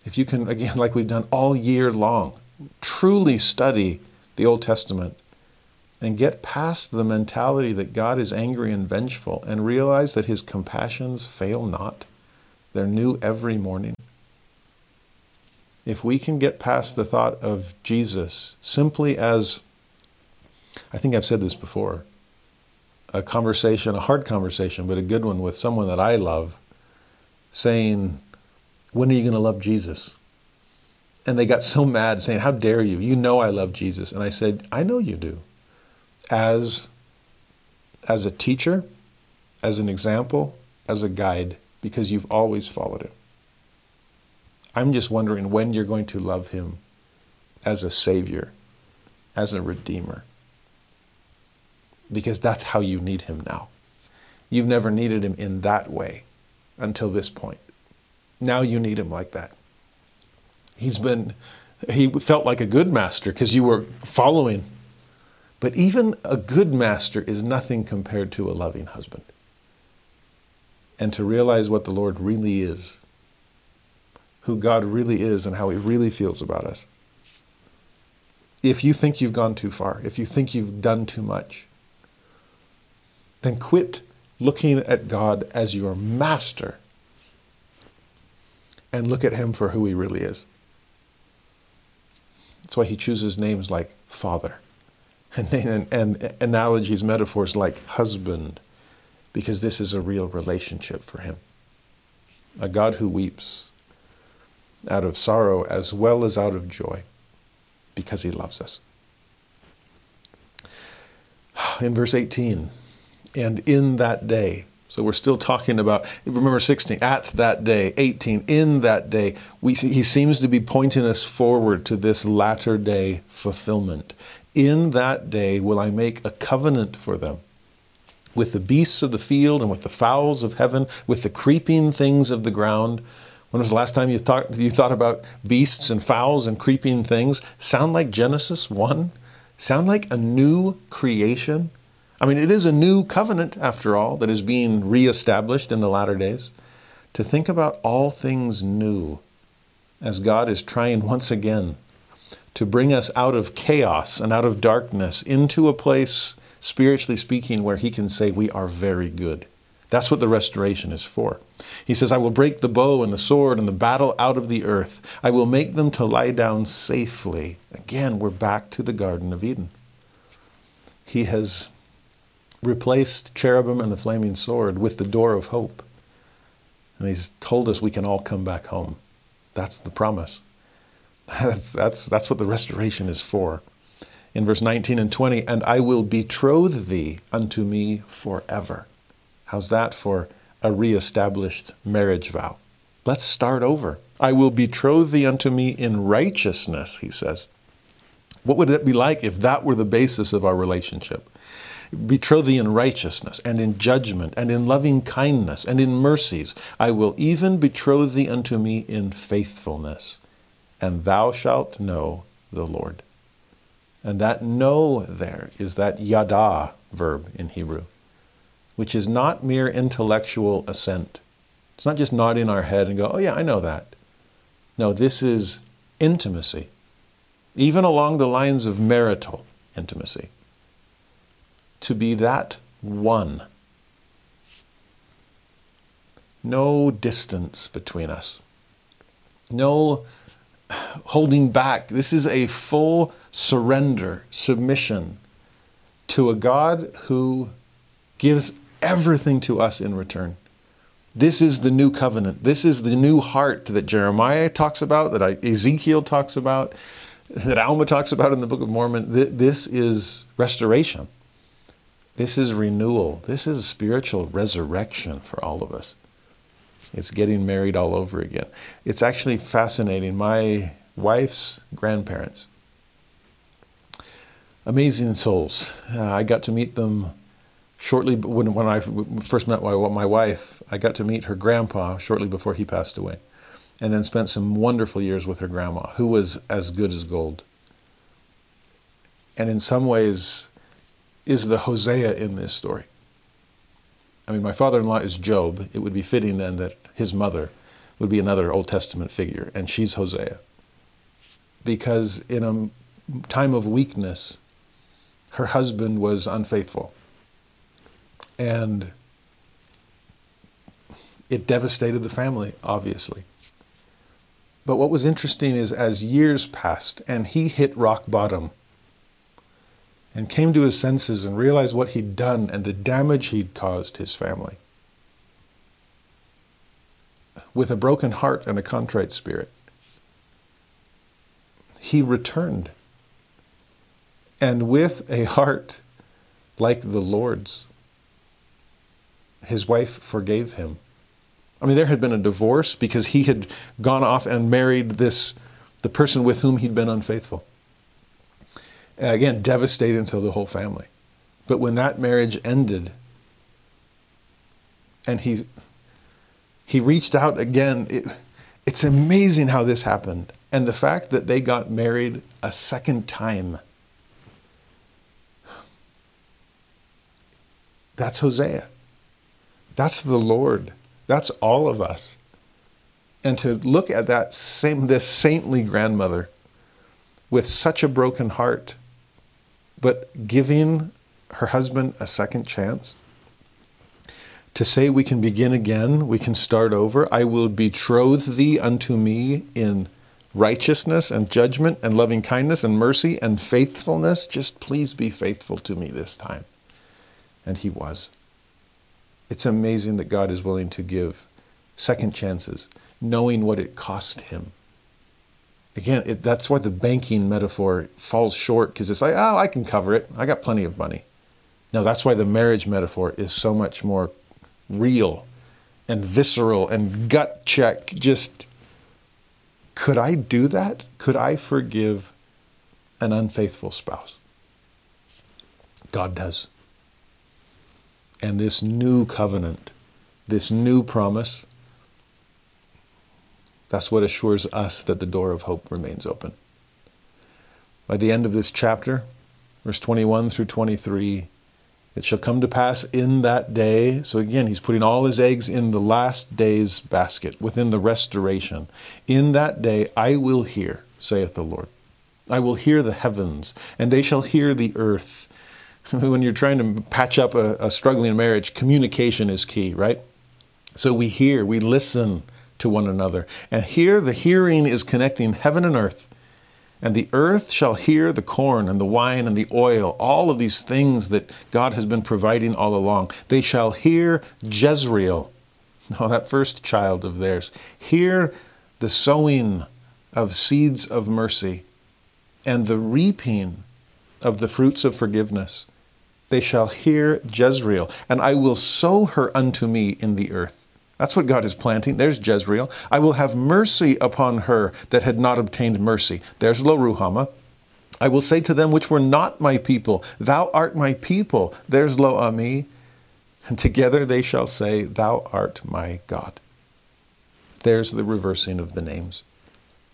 If you can, again, like we've done all year long, truly study the Old Testament and get past the mentality that God is angry and vengeful and realize that his compassions fail not. They're new every morning. If we can get past the thought of Jesus simply as, I think I've said this before, a conversation, a hard conversation, but a good one with someone that I love, saying, When are you going to love Jesus? And they got so mad saying, How dare you? You know I love Jesus. And I said, I know you do. As, as a teacher, as an example, as a guide, because you've always followed him. I'm just wondering when you're going to love him as a savior, as a redeemer. Because that's how you need him now. You've never needed him in that way until this point. Now you need him like that. He's been, he felt like a good master because you were following. But even a good master is nothing compared to a loving husband. And to realize what the Lord really is, who God really is, and how he really feels about us. If you think you've gone too far, if you think you've done too much, then quit looking at God as your master and look at him for who he really is. That's why he chooses names like Father and, and, and analogies, metaphors like husband, because this is a real relationship for him. A God who weeps out of sorrow as well as out of joy because he loves us. In verse 18, and in that day, so we're still talking about, remember 16, at that day, 18, in that day. We he seems to be pointing us forward to this latter day fulfillment. In that day will I make a covenant for them with the beasts of the field and with the fowls of heaven, with the creeping things of the ground. When was the last time you thought, you thought about beasts and fowls and creeping things? Sound like Genesis 1? Sound like a new creation? I mean, it is a new covenant, after all, that is being reestablished in the latter days. To think about all things new as God is trying once again to bring us out of chaos and out of darkness into a place, spiritually speaking, where He can say, We are very good. That's what the restoration is for. He says, I will break the bow and the sword and the battle out of the earth. I will make them to lie down safely. Again, we're back to the Garden of Eden. He has replaced cherubim and the flaming sword with the door of hope. And he's told us we can all come back home. That's the promise. That's, that's, that's what the restoration is for. In verse 19 and 20, and I will betroth thee unto me forever. How's that for a reestablished marriage vow? Let's start over. I will betroth thee unto me in righteousness, he says. What would it be like if that were the basis of our relationship? Betroth thee in righteousness and in judgment and in loving kindness and in mercies. I will even betroth thee unto me in faithfulness and thou shalt know the Lord. And that know there is that yada verb in Hebrew, which is not mere intellectual assent. It's not just nod in our head and go, oh, yeah, I know that. No, this is intimacy, even along the lines of marital intimacy. To be that one. No distance between us. No holding back. This is a full surrender, submission to a God who gives everything to us in return. This is the new covenant. This is the new heart that Jeremiah talks about, that Ezekiel talks about, that Alma talks about in the Book of Mormon. This is restoration. This is renewal. This is spiritual resurrection for all of us. It's getting married all over again. It's actually fascinating. My wife's grandparents, amazing souls. Uh, I got to meet them shortly when, when I first met my, my wife. I got to meet her grandpa shortly before he passed away, and then spent some wonderful years with her grandma, who was as good as gold. And in some ways, is the Hosea in this story. I mean, my father in law is Job. It would be fitting then that his mother would be another Old Testament figure, and she's Hosea. Because in a time of weakness, her husband was unfaithful. And it devastated the family, obviously. But what was interesting is as years passed and he hit rock bottom and came to his senses and realized what he'd done and the damage he'd caused his family. With a broken heart and a contrite spirit, he returned. And with a heart like the Lord's, his wife forgave him. I mean, there had been a divorce because he had gone off and married this, the person with whom he'd been unfaithful again, devastating to the whole family. But when that marriage ended, and he he reached out again, it, it's amazing how this happened. And the fact that they got married a second time. That's Hosea. That's the Lord. That's all of us. And to look at that same this saintly grandmother with such a broken heart but giving her husband a second chance to say we can begin again, we can start over. I will betroth thee unto me in righteousness and judgment and loving kindness and mercy and faithfulness. Just please be faithful to me this time. And he was. It's amazing that God is willing to give second chances, knowing what it cost him again, it, that's why the banking metaphor falls short because it's like, oh, I can cover it. I got plenty of money. No, that's why the marriage metaphor is so much more real and visceral and gut check. Just, could I do that? Could I forgive an unfaithful spouse? God does. And this new covenant, this new promise, that's what assures us that the door of hope remains open. By the end of this chapter, verse 21 through 23, it shall come to pass in that day. So again, he's putting all his eggs in the last day's basket, within the restoration. In that day I will hear, saith the Lord. I will hear the heavens, and they shall hear the earth. when you're trying to patch up a, a struggling marriage, communication is key, right? So we hear, we listen to one another. And here, the hearing is connecting heaven and earth. And the earth shall hear the corn and the wine and the oil, all of these things that God has been providing all along. They shall hear Jezreel, oh, that first child of theirs, hear the sowing of seeds of mercy and the reaping of the fruits of forgiveness. They shall hear Jezreel, and I will sow her unto me in the earth. That's what God is planting. There's Jezreel. I will have mercy upon her that had not obtained mercy. There's Lo Ruhamah. I will say to them which were not my people, Thou art my people. There's Lo Ami. And together they shall say, Thou art my God. There's the reversing of the names.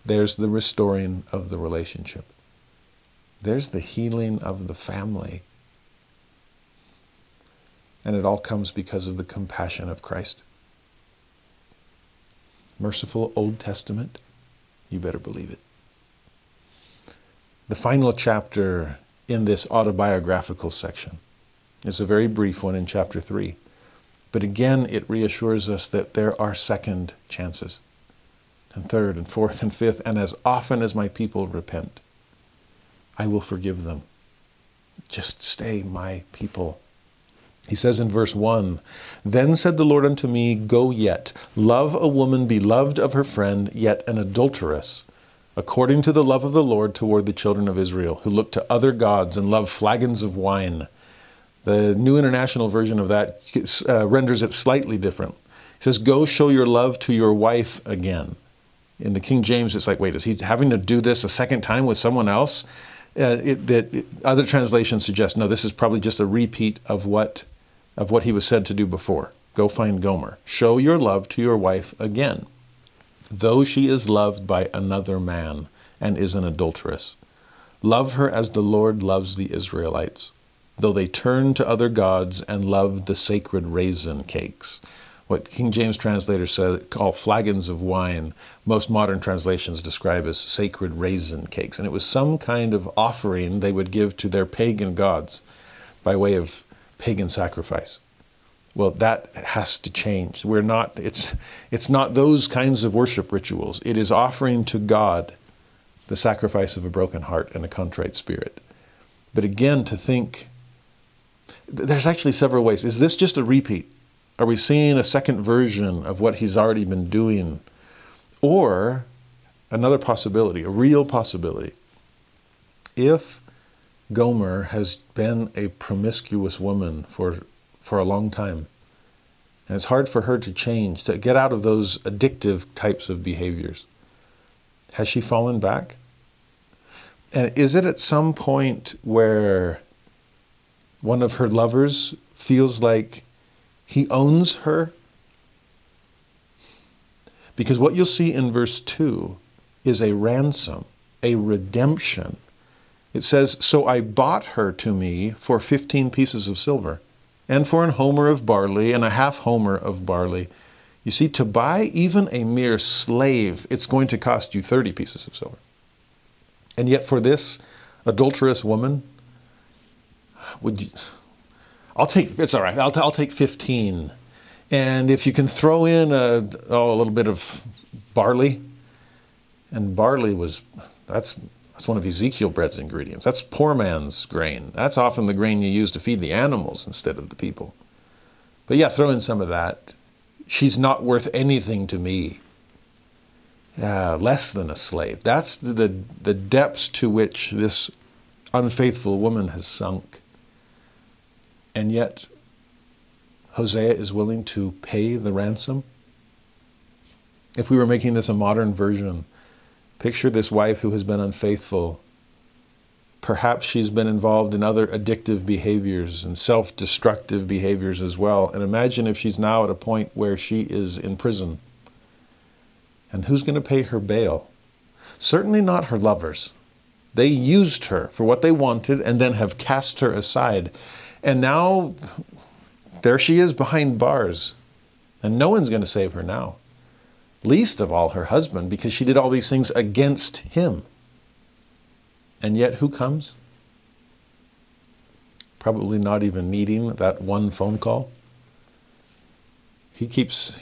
There's the restoring of the relationship. There's the healing of the family. And it all comes because of the compassion of Christ merciful Old Testament, you better believe it. The final chapter in this autobiographical section is a very brief one in chapter 3. But again, it reassures us that there are second chances, and third, and fourth, and fifth, and as often as my people repent, I will forgive them. Just stay my people. He says in verse 1 Then said the Lord unto me, Go yet, love a woman beloved of her friend, yet an adulteress, according to the love of the Lord toward the children of Israel, who look to other gods and love flagons of wine. The New International Version of that uh, renders it slightly different. He says, Go show your love to your wife again. In the King James, it's like, wait, is he having to do this a second time with someone else? Uh, it, that it, other translations suggest no, this is probably just a repeat of what of what he was said to do before. Go find Gomer. Show your love to your wife again, though she is loved by another man and is an adulteress. Love her as the Lord loves the Israelites, though they turn to other gods and love the sacred raisin cakes. What King James translators say, call flagons of wine, most modern translations describe as sacred raisin cakes. And it was some kind of offering they would give to their pagan gods by way of pagan sacrifice. Well, that has to change. We're not, it's, it's not those kinds of worship rituals. It is offering to God the sacrifice of a broken heart and a contrite spirit. But again, to think, there's actually several ways. Is this just a repeat? Are we seeing a second version of what he's already been doing? Or another possibility, a real possibility. If Gomer has been a promiscuous woman for, for a long time. And it's hard for her to change, to get out of those addictive types of behaviors. Has she fallen back? And is it at some point where one of her lovers feels like he owns her? Because what you'll see in verse 2 is a ransom, a redemption it says, So I bought her to me for 15 pieces of silver, and for an homer of barley, and a half homer of barley. You see, to buy even a mere slave, it's going to cost you 30 pieces of silver. And yet, for this adulterous woman, would you, I'll take, it's all right, I'll, I'll take 15. And if you can throw in a, oh, a little bit of barley, and barley was, that's that's one of Ezekiel bread's ingredients. That's poor man's grain. That's often the grain you use to feed the animals instead of the people. But yeah, throw in some of that. She's not worth anything to me. Uh, less than a slave. That's the, the depths to which this unfaithful woman has sunk. And yet, Hosea is willing to pay the ransom. If we were making this a modern version, Picture this wife who has been unfaithful Perhaps she's been involved in other addictive behaviors and self destructive behaviors as well. And imagine if she's now at a point where she is in prison. And who's going to pay her bail? Certainly not her lovers. They used her for what they wanted and then have cast her aside. And now there she is behind bars. And no one's going to save her now. Least of all her husband, because she did all these things against him. And yet, who comes? Probably not even needing that one phone call. He keeps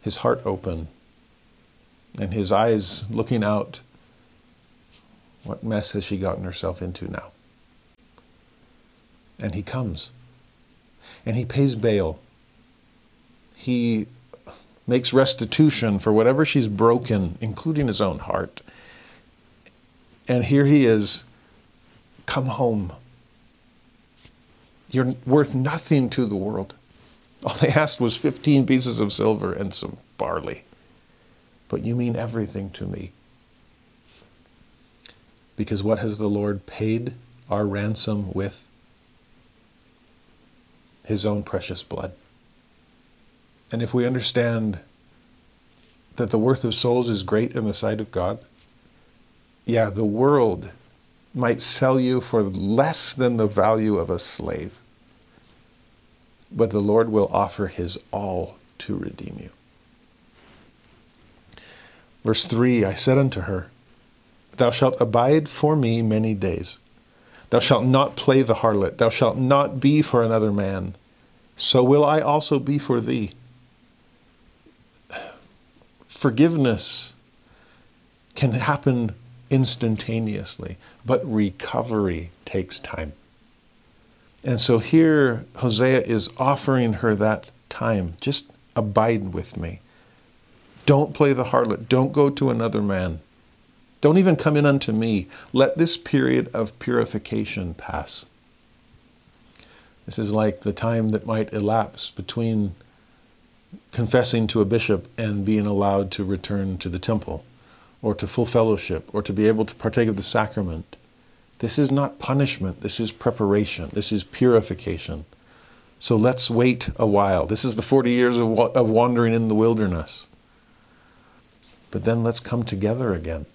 his heart open and his eyes looking out. What mess has she gotten herself into now? And he comes. And he pays bail. He makes restitution for whatever she's broken, including his own heart. And here he is, come home. You're worth nothing to the world. All they asked was 15 pieces of silver and some barley. But you mean everything to me. Because what has the Lord paid our ransom with? His own precious blood. And if we understand that the worth of souls is great in the sight of God, yeah, the world might sell you for less than the value of a slave, but the Lord will offer his all to redeem you. Verse 3 I said unto her, Thou shalt abide for me many days. Thou shalt not play the harlot. Thou shalt not be for another man. So will I also be for thee. Forgiveness can happen instantaneously, but recovery takes time. And so here, Hosea is offering her that time. Just abide with me. Don't play the harlot. Don't go to another man. Don't even come in unto me. Let this period of purification pass. This is like the time that might elapse between confessing to a bishop and being allowed to return to the temple or to full fellowship or to be able to partake of the sacrament. This is not punishment, this is preparation, this is purification. So let's wait a while. This is the 40 years of, of wandering in the wilderness. But then let's come together again.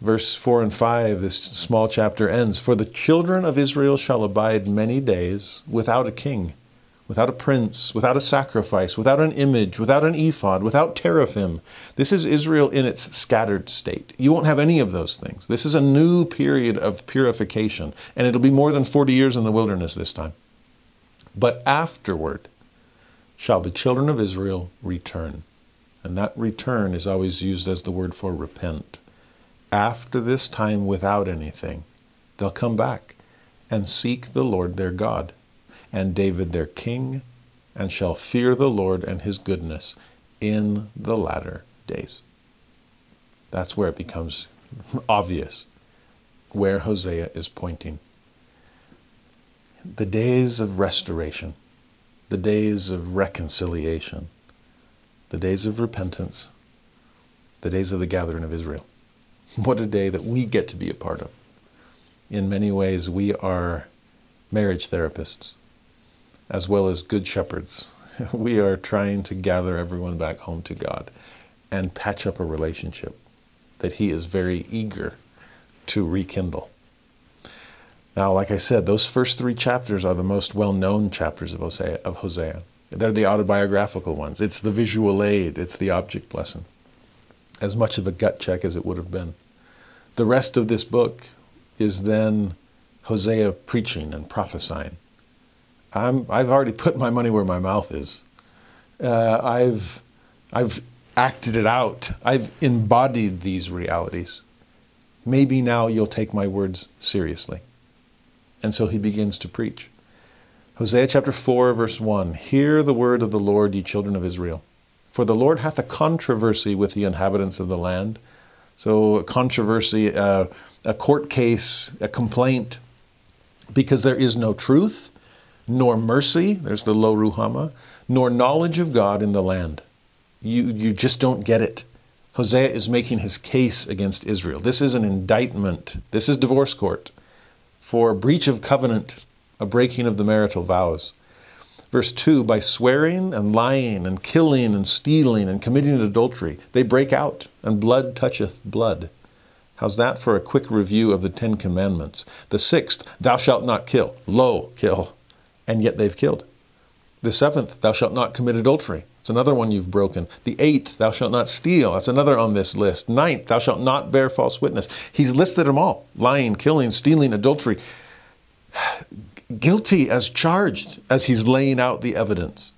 Verse 4 and 5, this small chapter ends For the children of Israel shall abide many days without a king without a prince, without a sacrifice, without an image, without an ephod, without teraphim. This is Israel in its scattered state. You won't have any of those things. This is a new period of purification, and it'll be more than 40 years in the wilderness this time. But afterward shall the children of Israel return. And that return is always used as the word for repent. After this time without anything, they'll come back and seek the Lord their God and David their king, and shall fear the Lord and his goodness in the latter days. That's where it becomes obvious where Hosea is pointing. The days of restoration, the days of reconciliation, the days of repentance, the days of the gathering of Israel. What a day that we get to be a part of. In many ways, we are marriage therapists as well as good shepherds. We are trying to gather everyone back home to God and patch up a relationship that He is very eager to rekindle. Now, like I said, those first three chapters are the most well known chapters of Hosea, of Hosea. They're the autobiographical ones. It's the visual aid, it's the object lesson, as much of a gut check as it would have been. The rest of this book is then Hosea preaching and prophesying. I'm, I've already put my money where my mouth is. Uh, I've, I've acted it out. I've embodied these realities. Maybe now you'll take my words seriously. And so he begins to preach. Hosea chapter 4, verse 1 Hear the word of the Lord, ye children of Israel. For the Lord hath a controversy with the inhabitants of the land. So, a controversy, uh, a court case, a complaint, because there is no truth nor mercy, there's the lo ruhama, nor knowledge of God in the land. You, you just don't get it. Hosea is making his case against Israel. This is an indictment. This is divorce court for breach of covenant, a breaking of the marital vows. Verse 2 By swearing and lying and killing and stealing and committing adultery, they break out, and blood toucheth blood. How's that for a quick review of the Ten Commandments? The sixth, Thou shalt not kill. Lo, kill. And yet they've killed. The seventh, Thou shalt not commit adultery. It's another one you've broken. The eighth, thou shalt not steal. That's another on this list. Ninth, thou shalt not bear false witness. He's listed them all lying, killing, stealing, adultery. Guilty as charged as he's laying out the evidence.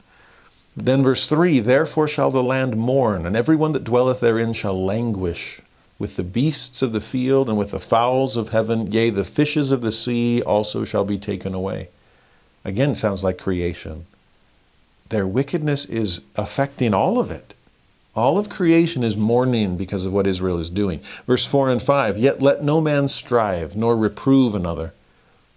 Then, verse 3 Therefore shall the land mourn, and every one that dwelleth therein shall languish with the beasts of the field and with the fowls of heaven. Yea, the fishes of the sea also shall be taken away. Again, sounds like creation their wickedness is affecting all of it. All of creation is mourning because of what Israel is doing. Verse 4 and 5 Yet let no man strive, nor reprove another,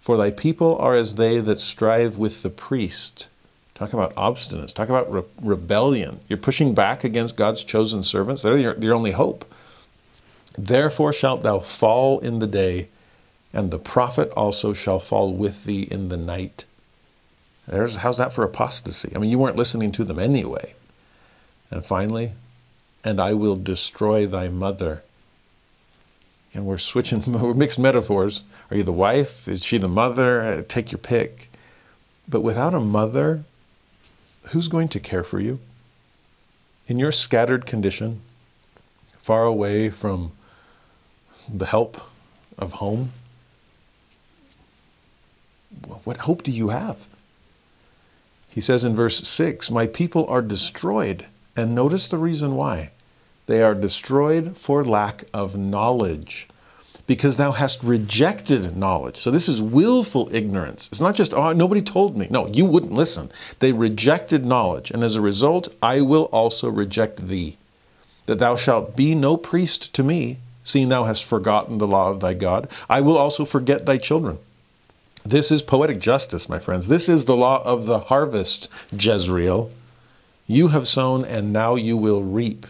for thy people are as they that strive with the priest. Talk about obstinance, talk about re- rebellion. You're pushing back against God's chosen servants, they're your, your only hope. Therefore shalt thou fall in the day, and the prophet also shall fall with thee in the night. There's, how's that for apostasy? I mean, you weren't listening to them anyway. And finally, and I will destroy thy mother. And we're switching, we're mixed metaphors. Are you the wife? Is she the mother? Uh, take your pick. But without a mother, who's going to care for you? In your scattered condition, far away from the help of home, what hope do you have? He says in verse 6 My people are destroyed. And notice the reason why. They are destroyed for lack of knowledge, because thou hast rejected knowledge. So this is willful ignorance. It's not just, oh, nobody told me. No, you wouldn't listen. They rejected knowledge. And as a result, I will also reject thee, that thou shalt be no priest to me, seeing thou hast forgotten the law of thy God. I will also forget thy children. This is poetic justice, my friends. This is the law of the harvest, Jezreel. You have sown and now you will reap.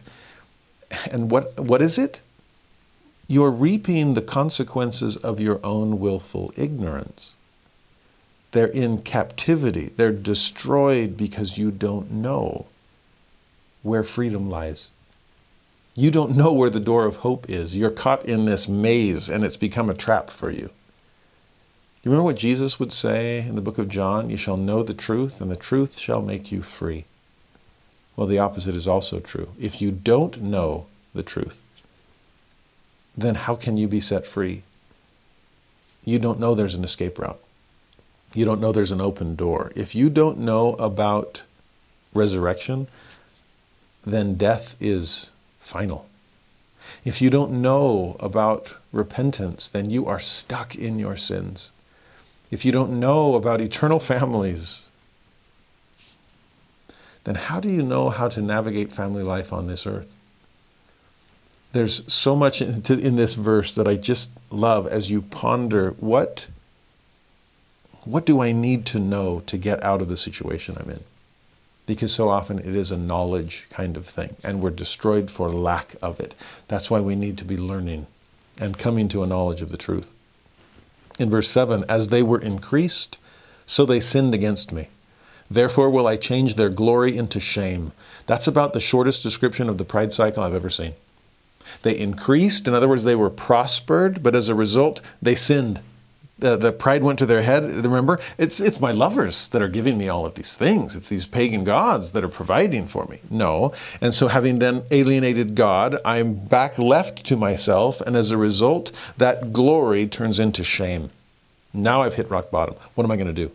And what, what is it? You're reaping the consequences of your own willful ignorance. They're in captivity. They're destroyed because you don't know where freedom lies. You don't know where the door of hope is. You're caught in this maze and it's become a trap for you. You remember what Jesus would say in the book of John? You shall know the truth, and the truth shall make you free. Well, the opposite is also true. If you don't know the truth, then how can you be set free? You don't know there's an escape route. You don't know there's an open door. If you don't know about resurrection, then death is final. If you don't know about repentance, then you are stuck in your sins if you don't know about eternal families, then how do you know how to navigate family life on this earth? There's so much in, this verse that I just love as you ponder what, what do I need to know to get out of the situation I'm in? Because so often it is a knowledge kind of thing, and we're destroyed for lack of it. That's why we need to be learning and coming to a knowledge of the truth in verse 7 As they were increased, so they sinned against me. Therefore will I change their glory into shame. That's about the shortest description of the pride cycle I've ever seen. They increased, in other words, they were prospered, but as a result, they sinned the, the pride went to their head. Remember, it's, it's my lovers that are giving me all of these things. It's these pagan gods that are providing for me. No. And so, having then alienated God, I'm back left to myself. And as a result, that glory turns into shame. Now I've hit rock bottom. What am I going to do?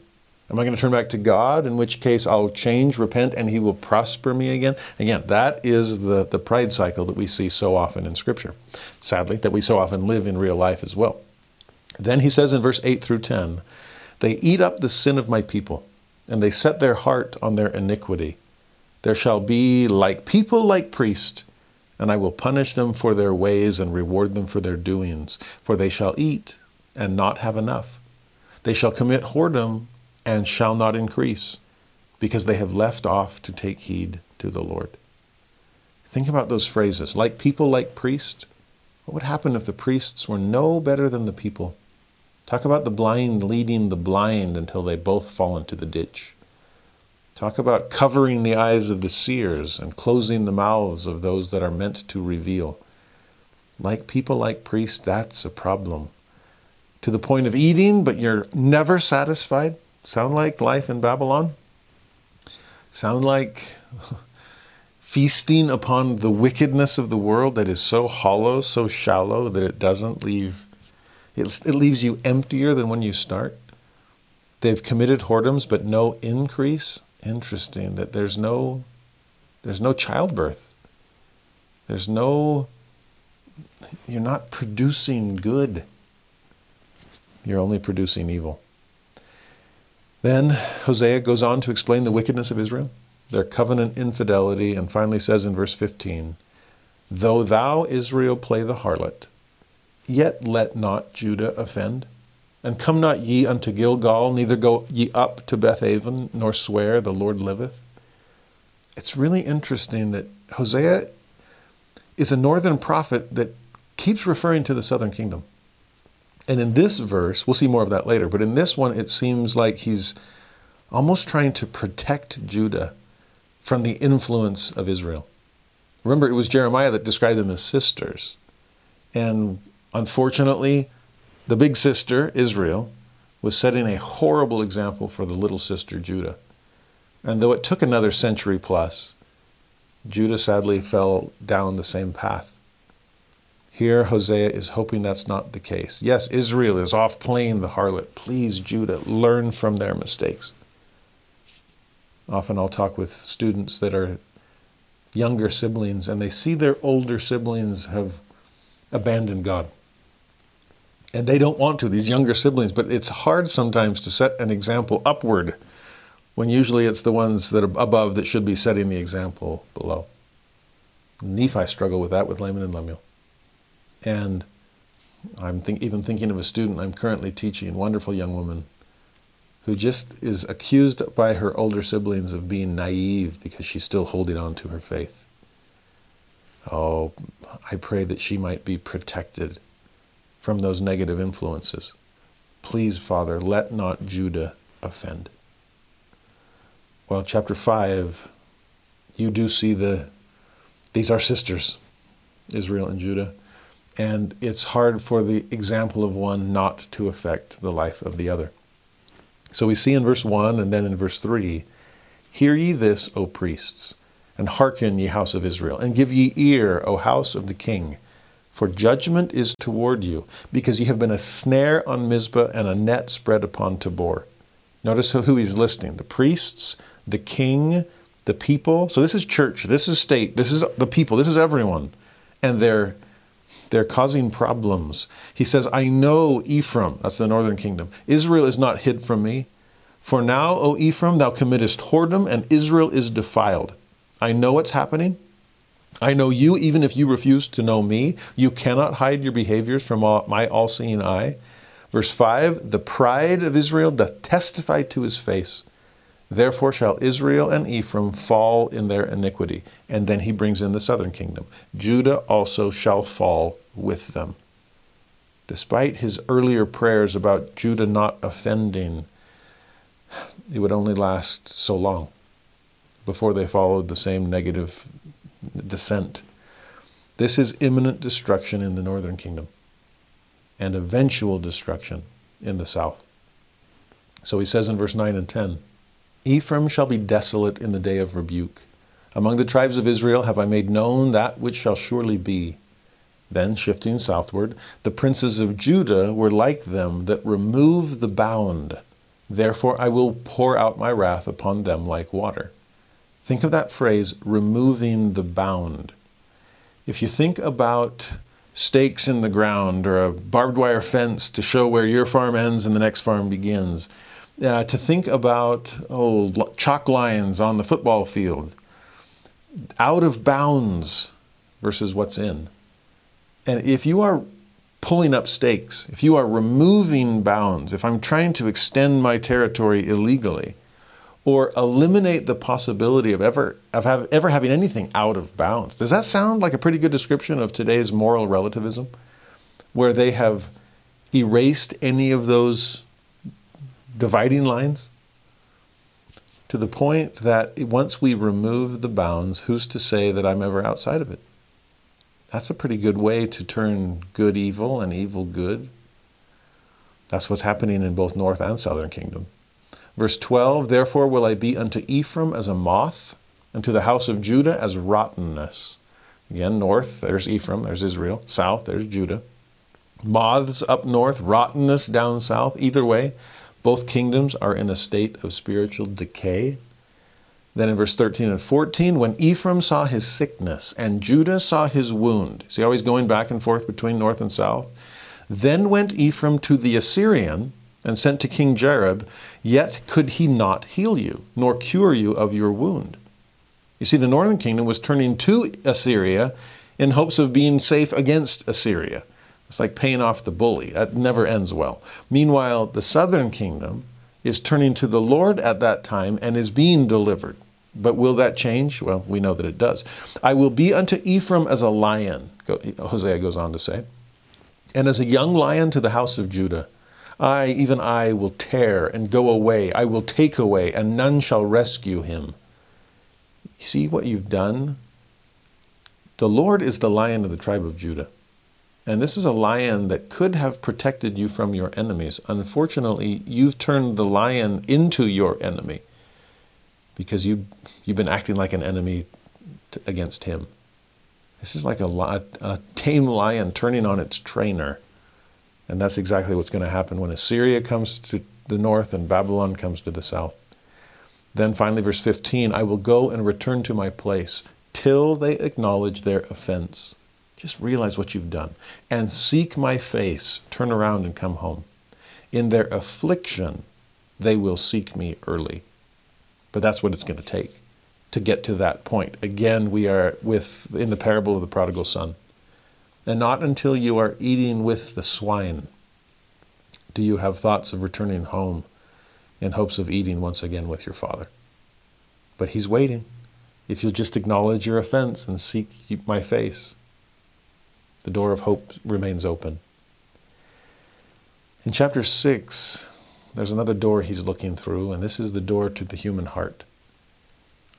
Am I going to turn back to God? In which case I'll change, repent, and He will prosper me again? Again, that is the, the pride cycle that we see so often in Scripture. Sadly, that we so often live in real life as well. Then he says in verse 8 through 10 They eat up the sin of my people, and they set their heart on their iniquity. There shall be like people like priests, and I will punish them for their ways and reward them for their doings. For they shall eat and not have enough. They shall commit whoredom and shall not increase, because they have left off to take heed to the Lord. Think about those phrases. Like people, like priests. What would happen if the priests were no better than the people? Talk about the blind leading the blind until they both fall into the ditch. Talk about covering the eyes of the seers and closing the mouths of those that are meant to reveal. Like people, like priests, that's a problem. To the point of eating, but you're never satisfied. Sound like life in Babylon? Sound like feasting upon the wickedness of the world that is so hollow, so shallow that it doesn't leave, it, it leaves you emptier than when you start? They've committed whoredoms, but no increase. Interesting that there's no, there's no childbirth. There's no, you're not producing good. You're only producing evil. Then Hosea goes on to explain the wickedness of Israel, their covenant infidelity, and finally says in verse 15, Though thou, Israel, play the harlot, yet let not Judah offend. And come not ye unto Gilgal, neither go ye up to Bethaven, nor swear, the Lord liveth. It's really interesting that Hosea is a northern prophet that keeps referring to the southern kingdom. And in this verse, we'll see more of that later, but in this one, it seems like he's almost trying to protect Judah from the influence of Israel. Remember, it was Jeremiah that described them as sisters. And unfortunately, the big sister, Israel, was setting a horrible example for the little sister, Judah. And though it took another century plus, Judah sadly fell down the same path. Here, Hosea is hoping that's not the case. Yes, Israel is off playing the harlot. Please, Judah, learn from their mistakes. Often I'll talk with students that are younger siblings and they see their older siblings have abandoned God. And they don't want to, these younger siblings, but it's hard sometimes to set an example upward when usually it's the ones that are above that should be setting the example below. Nephi struggled with that with Laman and Lemuel. And I'm think, even thinking of a student I'm currently teaching, a wonderful young woman, who just is accused by her older siblings of being naive because she's still holding on to her faith. Oh, I pray that she might be protected from those negative influences. Please, Father, let not Judah offend. Well, chapter 5, you do see the, these are sisters, Israel and Judah and it's hard for the example of one not to affect the life of the other. So we see in verse 1 and then in verse 3 Hear ye this, O priests, and hearken, ye house of Israel, and give ye ear, O house of the king. For judgment is toward you, because you have been a snare on Mizpah and a net spread upon Tabor. Notice who, he's listing the priests, the king, the people. So this is church, this is state, this is the people, this is everyone. And they're they're causing problems. He says, I know Ephraim, that's the northern kingdom. Israel is not hid from me. For now, O Ephraim, thou committest whoredom, and Israel is defiled. I know what's happening. I know you, even if you refuse to know me. You cannot hide your behaviors from all, my all seeing eye. Verse 5 The pride of Israel doth testify to his face. Therefore shall Israel and Ephraim fall in their iniquity. And then he brings in the southern kingdom. Judah also shall fall with them. Despite his earlier prayers about Judah not offending, it would only last so long before they followed the same negative descent. This is imminent destruction in the northern kingdom and eventual destruction in the south. So he says in verse 9 and 10 Ephraim shall be desolate in the day of rebuke. Among the tribes of Israel have I made known that which shall surely be. Then, shifting southward, the princes of Judah were like them that remove the bound. Therefore, I will pour out my wrath upon them like water. Think of that phrase, removing the bound. If you think about stakes in the ground or a barbed wire fence to show where your farm ends and the next farm begins, uh, to think about oh chalk lines on the football field, out of bounds versus what's in. And if you are pulling up stakes, if you are removing bounds, if I'm trying to extend my territory illegally, or eliminate the possibility of ever of have, ever having anything out of bounds. Does that sound like a pretty good description of today's moral relativism, where they have erased any of those dividing lines? To the point that once we remove the bounds, who's to say that I'm ever outside of it? That's a pretty good way to turn good evil and evil good. That's what's happening in both north and southern kingdom. Verse 12 Therefore will I be unto Ephraim as a moth, and to the house of Judah as rottenness. Again, north, there's Ephraim, there's Israel. South, there's Judah. Moths up north, rottenness down south. Either way, both kingdoms are in a state of spiritual decay. Then in verse 13 and 14, when Ephraim saw his sickness and Judah saw his wound, see how he's going back and forth between north and south? Then went Ephraim to the Assyrian and sent to King Jareb, yet could he not heal you, nor cure you of your wound. You see, the northern kingdom was turning to Assyria in hopes of being safe against Assyria. It's like paying off the bully. That never ends well. Meanwhile, the southern kingdom is turning to the Lord at that time and is being delivered. But will that change? Well, we know that it does. I will be unto Ephraim as a lion, Hosea goes on to say, and as a young lion to the house of Judah. I, even I, will tear and go away. I will take away, and none shall rescue him. You see what you've done? The Lord is the lion of the tribe of Judah. And this is a lion that could have protected you from your enemies. Unfortunately, you've turned the lion into your enemy because you, you've been acting like an enemy to, against him. This is like a, a tame lion turning on its trainer. And that's exactly what's going to happen when Assyria comes to the north and Babylon comes to the south. Then finally, verse 15 I will go and return to my place till they acknowledge their offense. Just realize what you've done and seek my face. Turn around and come home. In their affliction, they will seek me early. But that's what it's going to take to get to that point. Again, we are with in the parable of the prodigal son. And not until you are eating with the swine do you have thoughts of returning home in hopes of eating once again with your father. But he's waiting. If you'll just acknowledge your offense and seek my face, the door of hope remains open. In chapter 6, there's another door he's looking through, and this is the door to the human heart.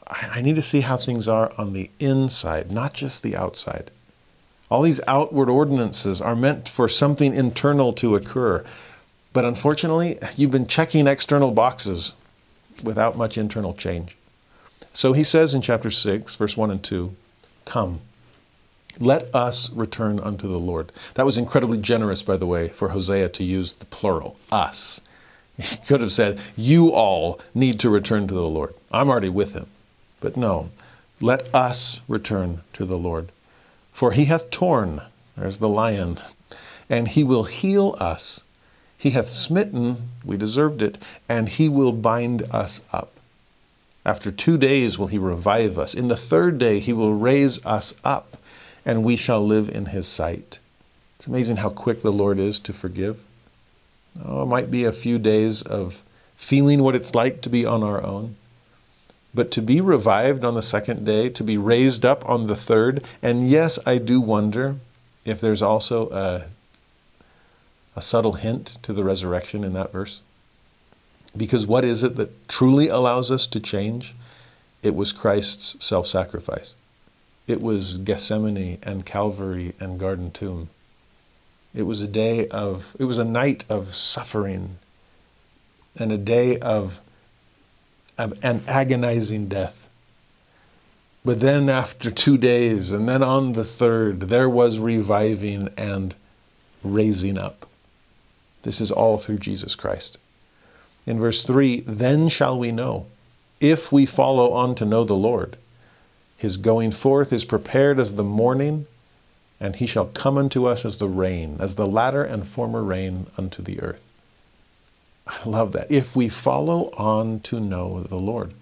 I need to see how things are on the inside, not just the outside. All these outward ordinances are meant for something internal to occur. But unfortunately, you've been checking external boxes without much internal change. So he says in chapter 6, verse 1 and 2 Come, let us return unto the Lord. That was incredibly generous, by the way, for Hosea to use the plural, us. He could have said, You all need to return to the Lord. I'm already with him. But no, let us return to the Lord. For he hath torn, there's the lion, and he will heal us. He hath smitten, we deserved it, and he will bind us up. After two days will he revive us. In the third day he will raise us up, and we shall live in his sight. It's amazing how quick the Lord is to forgive. Oh, it might be a few days of feeling what it's like to be on our own. But to be revived on the second day, to be raised up on the third, and yes, I do wonder if there's also a, a subtle hint to the resurrection in that verse. Because what is it that truly allows us to change? It was Christ's self sacrifice. It was Gethsemane and Calvary and Garden Tomb. It was a day of, it was a night of suffering and a day of an agonizing death. But then, after two days, and then on the third, there was reviving and raising up. This is all through Jesus Christ. In verse 3, then shall we know, if we follow on to know the Lord. His going forth is prepared as the morning, and he shall come unto us as the rain, as the latter and former rain unto the earth. I love that. If we follow on to know the Lord.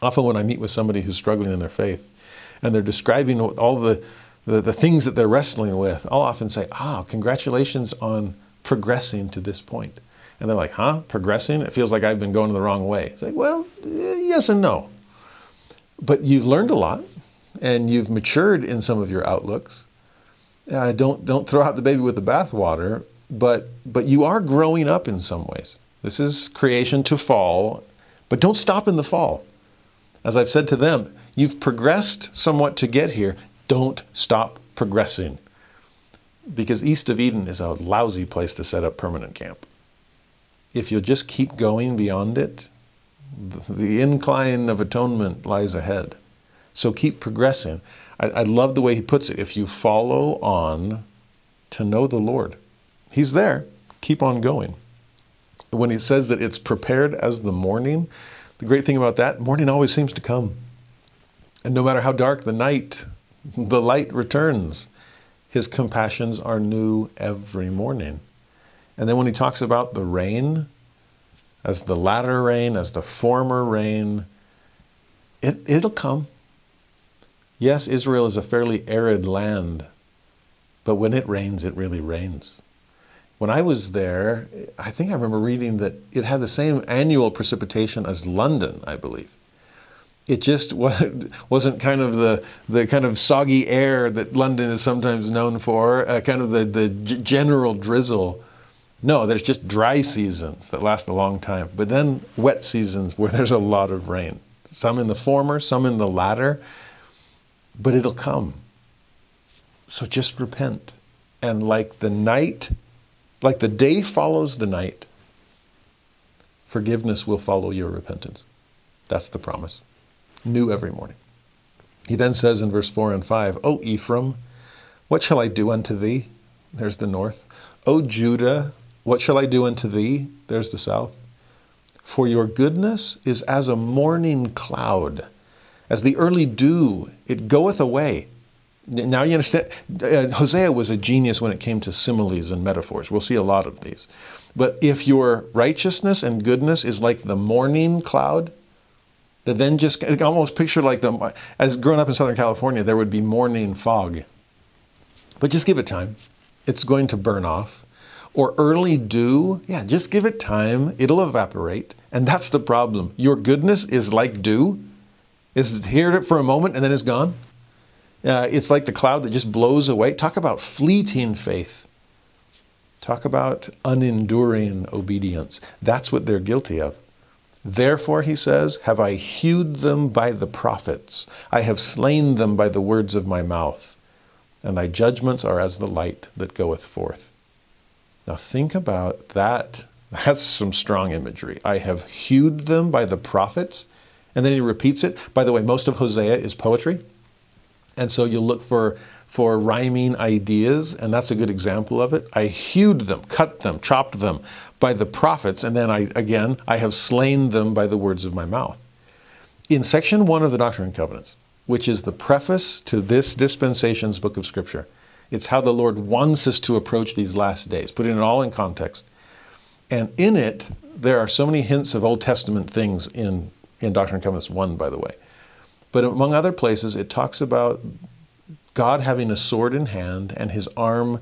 Often, when I meet with somebody who's struggling in their faith and they're describing all the, the, the things that they're wrestling with, I'll often say, Ah, congratulations on progressing to this point. And they're like, huh? Progressing? It feels like I've been going the wrong way. It's like, well, yes and no. But you've learned a lot and you've matured in some of your outlooks. Uh, don't, don't throw out the baby with the bathwater, but, but you are growing up in some ways. This is creation to fall, but don't stop in the fall. As I've said to them, you've progressed somewhat to get here. Don't stop progressing. Because East of Eden is a lousy place to set up permanent camp. If you'll just keep going beyond it, the incline of atonement lies ahead. So keep progressing. I, I love the way he puts it. If you follow on to know the Lord, He's there. Keep on going. When he says that it's prepared as the morning, the great thing about that, morning always seems to come. And no matter how dark the night, the light returns. His compassions are new every morning. And then when he talks about the rain, as the latter rain, as the former rain, it, it'll come. Yes, Israel is a fairly arid land, but when it rains, it really rains. When I was there, I think I remember reading that it had the same annual precipitation as London, I believe. It just wasn't kind of the, the kind of soggy air that London is sometimes known for, uh, kind of the, the general drizzle. No, there's just dry seasons that last a long time, but then wet seasons where there's a lot of rain. Some in the former, some in the latter but it'll come. So just repent. And like the night, like the day follows the night, forgiveness will follow your repentance. That's the promise. New every morning. He then says in verse 4 and 5, O Ephraim, what shall I do unto thee? There's the north. O Judah, what shall I do unto thee? There's the south. For your goodness is as a morning cloud as the early dew, it goeth away. Now you understand, uh, Hosea was a genius when it came to similes and metaphors. We'll see a lot of these. But if your righteousness and goodness is like the morning cloud, that then just almost picture like the, as growing up in Southern California, there would be morning fog. But just give it time. It's going to burn off. Or early dew, yeah, just give it time. It'll evaporate. And that's the problem. Your goodness is like dew is here for a moment and then it's gone. Uh, it's like the cloud that just blows away. Talk about fleeting faith. Talk about unenduring obedience. That's what they're guilty of. Therefore, he says, have I hewed them by the prophets. I have slain them by the words of my mouth. And thy judgments are as the light that goeth forth. Now, think about that. That's some strong imagery. I have hewed them by the prophets. And then he repeats it. By the way, most of Hosea is poetry. And so you'll look for, for rhyming ideas, and that's a good example of it. I hewed them, cut them, chopped them by the prophets, and then I again I have slain them by the words of my mouth. In section one of the Doctrine and Covenants, which is the preface to this dispensation's book of Scripture, it's how the Lord wants us to approach these last days, putting it all in context. And in it, there are so many hints of Old Testament things in in Doctrine and Covenants 1, by the way. But among other places, it talks about God having a sword in hand and his arm,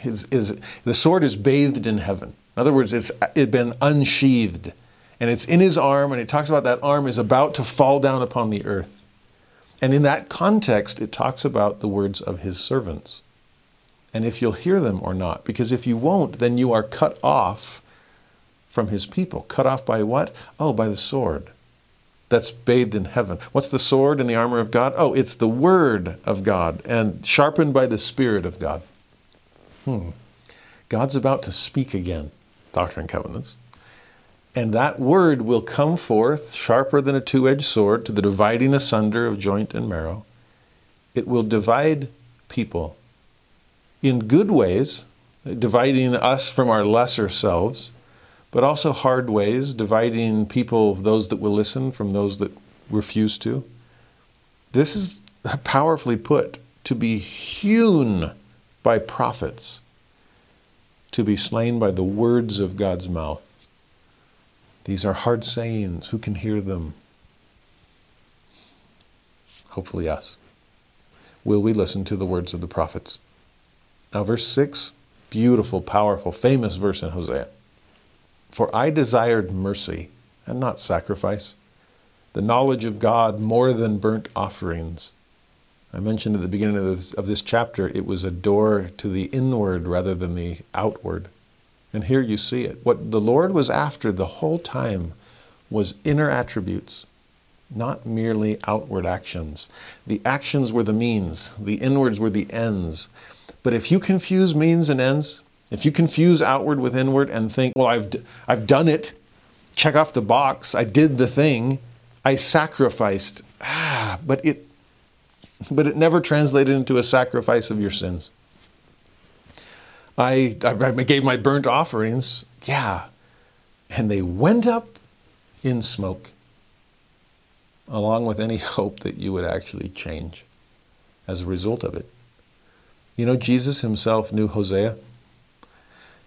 his, his, the sword is bathed in heaven. In other words, it's it been unsheathed and it's in his arm, and it talks about that arm is about to fall down upon the earth. And in that context, it talks about the words of his servants. And if you'll hear them or not, because if you won't, then you are cut off from his people. Cut off by what? Oh, by the sword that's bathed in heaven. What's the sword and the armor of God? Oh, it's the word of God and sharpened by the Spirit of God. Hmm. God's about to speak again, Doctrine and Covenants. And that word will come forth sharper than a two edged sword to the dividing asunder of joint and marrow. It will divide people in good ways, dividing us from our lesser selves, but also hard ways, dividing people, those that will listen from those that refuse to. This is powerfully put to be hewn by prophets, to be slain by the words of God's mouth. These are hard sayings. Who can hear them? Hopefully, us. Will we listen to the words of the prophets? Now, verse 6, beautiful, powerful, famous verse in Hosea. For I desired mercy and not sacrifice, the knowledge of God more than burnt offerings. I mentioned at the beginning of this, of this chapter, it was a door to the inward rather than the outward. And here you see it. What the Lord was after the whole time was inner attributes, not merely outward actions. The actions were the means, the inwards were the ends. But if you confuse means and ends, if you confuse outward with inward and think, well, I've, I've done it, check off the box, I did the thing, I sacrificed, ah, but it, but it never translated into a sacrifice of your sins. I, I gave my burnt offerings, yeah, and they went up in smoke, along with any hope that you would actually change as a result of it. You know, Jesus himself knew Hosea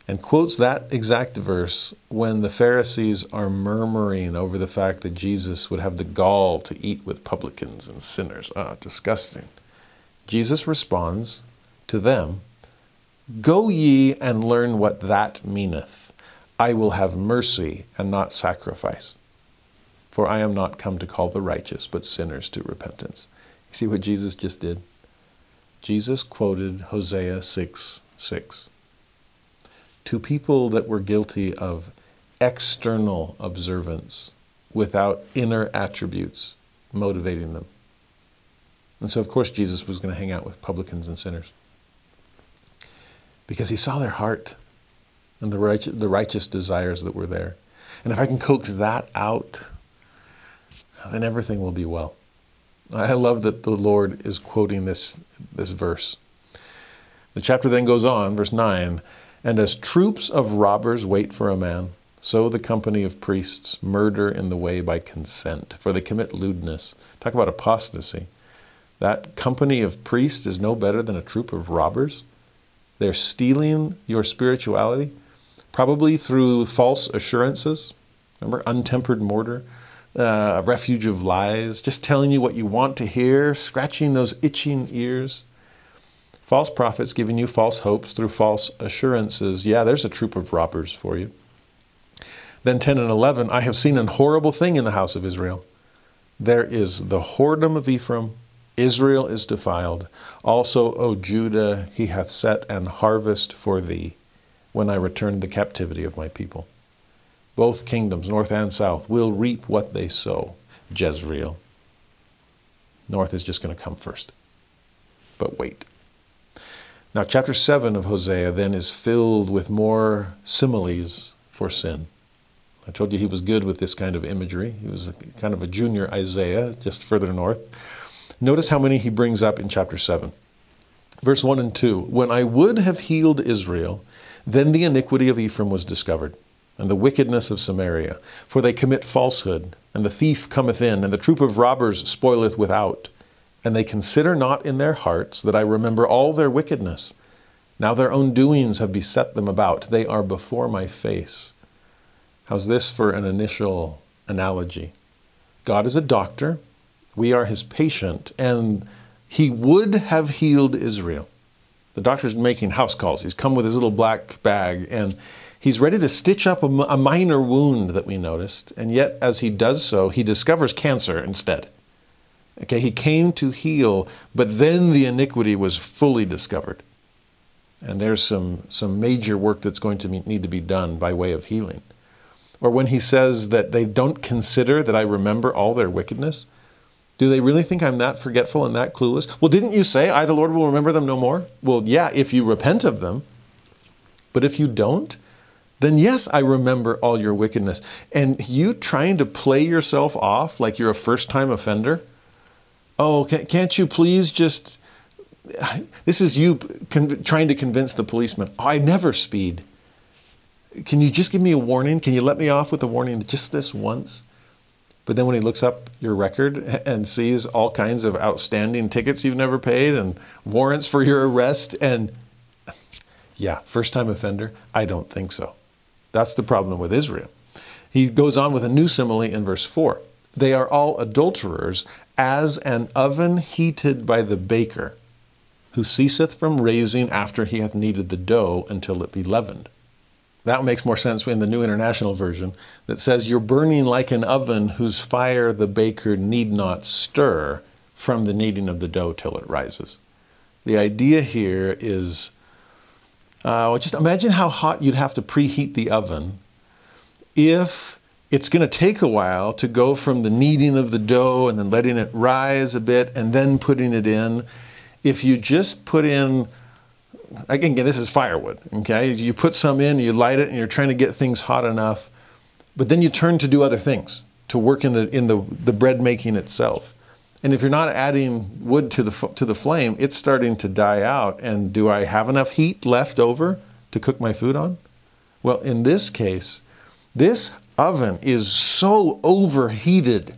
and quotes that exact verse when the Pharisees are murmuring over the fact that Jesus would have the gall to eat with publicans and sinners. Ah, disgusting. Jesus responds to them Go ye and learn what that meaneth. I will have mercy and not sacrifice. For I am not come to call the righteous, but sinners to repentance. You see what Jesus just did? Jesus quoted Hosea 6 6 to people that were guilty of external observance without inner attributes motivating them. And so, of course, Jesus was going to hang out with publicans and sinners because he saw their heart and the righteous, the righteous desires that were there. And if I can coax that out, then everything will be well. I love that the Lord is quoting this, this verse. The chapter then goes on, verse 9 And as troops of robbers wait for a man, so the company of priests murder in the way by consent, for they commit lewdness. Talk about apostasy. That company of priests is no better than a troop of robbers. They're stealing your spirituality, probably through false assurances. Remember, untempered mortar uh, a refuge of lies, just telling you what you want to hear, scratching those itching ears. False prophets giving you false hopes through false assurances. Yeah, there's a troop of robbers for you. Then 10 and 11, I have seen an horrible thing in the house of Israel. There is the whoredom of Ephraim, Israel is defiled. Also, O Judah, he hath set an harvest for thee when I return the captivity of my people. Both kingdoms, north and south, will reap what they sow. Jezreel. North is just going to come first. But wait. Now, chapter 7 of Hosea then is filled with more similes for sin. I told you he was good with this kind of imagery. He was kind of a junior Isaiah, just further north. Notice how many he brings up in chapter 7. Verse 1 and 2 When I would have healed Israel, then the iniquity of Ephraim was discovered and the wickedness of Samaria. For they commit falsehood, and the thief cometh in, and the troop of robbers spoileth without. And they consider not in their hearts that I remember all their wickedness. Now their own doings have beset them about. They are before my face. How's this for an initial analogy? God is a doctor, we are his patient, and he would have healed Israel. The doctor's making house calls. He's come with his little black bag, and He's ready to stitch up a, minor wound that we noticed, and yet as he does so, he discovers cancer instead. Okay, he came to heal, but then the iniquity was fully discovered. And there's some, some major work that's going to need to be done by way of healing. Or when he says that they don't consider that I remember all their wickedness, do they really think I'm that forgetful and that clueless? Well, didn't you say, I, the Lord, will remember them no more? Well, yeah, if you repent of them. But if you don't, then yes, I remember all your wickedness. And you trying to play yourself off like you're a first time offender? Oh, can't you please just. This is you con- trying to convince the policeman. Oh, I never speed. Can you just give me a warning? Can you let me off with a warning just this once? But then when he looks up your record and sees all kinds of outstanding tickets you've never paid and warrants for your arrest, and yeah, first time offender, I don't think so. That's the problem with Israel. He goes on with a new simile in verse 4. They are all adulterers, as an oven heated by the baker, who ceaseth from raising after he hath kneaded the dough until it be leavened. that makes more sense in the New International Version that says, You're burning like an oven whose fire the baker need not stir from the kneading of the dough till it rises. The idea here is uh, just imagine how hot you'd have to preheat the oven if it's going to take a while to go from the kneading of the dough and then letting it rise a bit and then putting it in. If you just put in again, this is firewood, okay? You put some in, you light it, and you're trying to get things hot enough, but then you turn to do other things, to work in the, in the, the bread making itself. And if you're not adding wood to the, to the flame, it's starting to die out. And do I have enough heat left over to cook my food on? Well, in this case, this oven is so overheated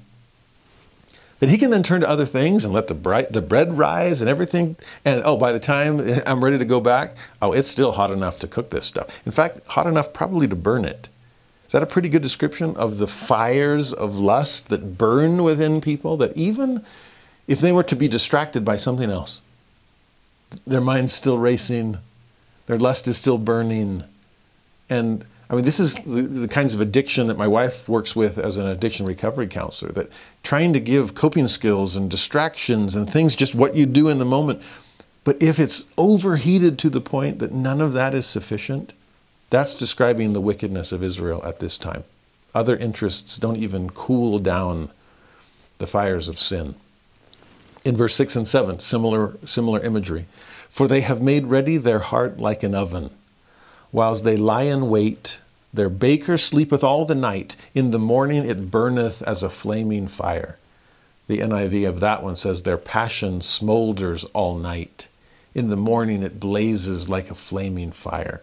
that he can then turn to other things and let the, bright, the bread rise and everything. And oh, by the time I'm ready to go back, oh, it's still hot enough to cook this stuff. In fact, hot enough probably to burn it. Is that a pretty good description of the fires of lust that burn within people? That even if they were to be distracted by something else, their mind's still racing, their lust is still burning, and I mean, this is the, the, kinds of addiction that my wife works with as an addiction recovery counselor, that trying to give coping skills and distractions and things, just what you do in the moment. But if it's overheated to the point that none of that is sufficient, that's describing the wickedness of Israel at this time. Other interests don't even cool down the fires of sin. In verse 6 and 7, similar, similar imagery. For they have made ready their heart like an oven whilst they lie in wait. Their baker sleepeth all the night. In the morning it burneth as a flaming fire. The NIV of that one says, Their passion smolders all night. In the morning it blazes like a flaming fire.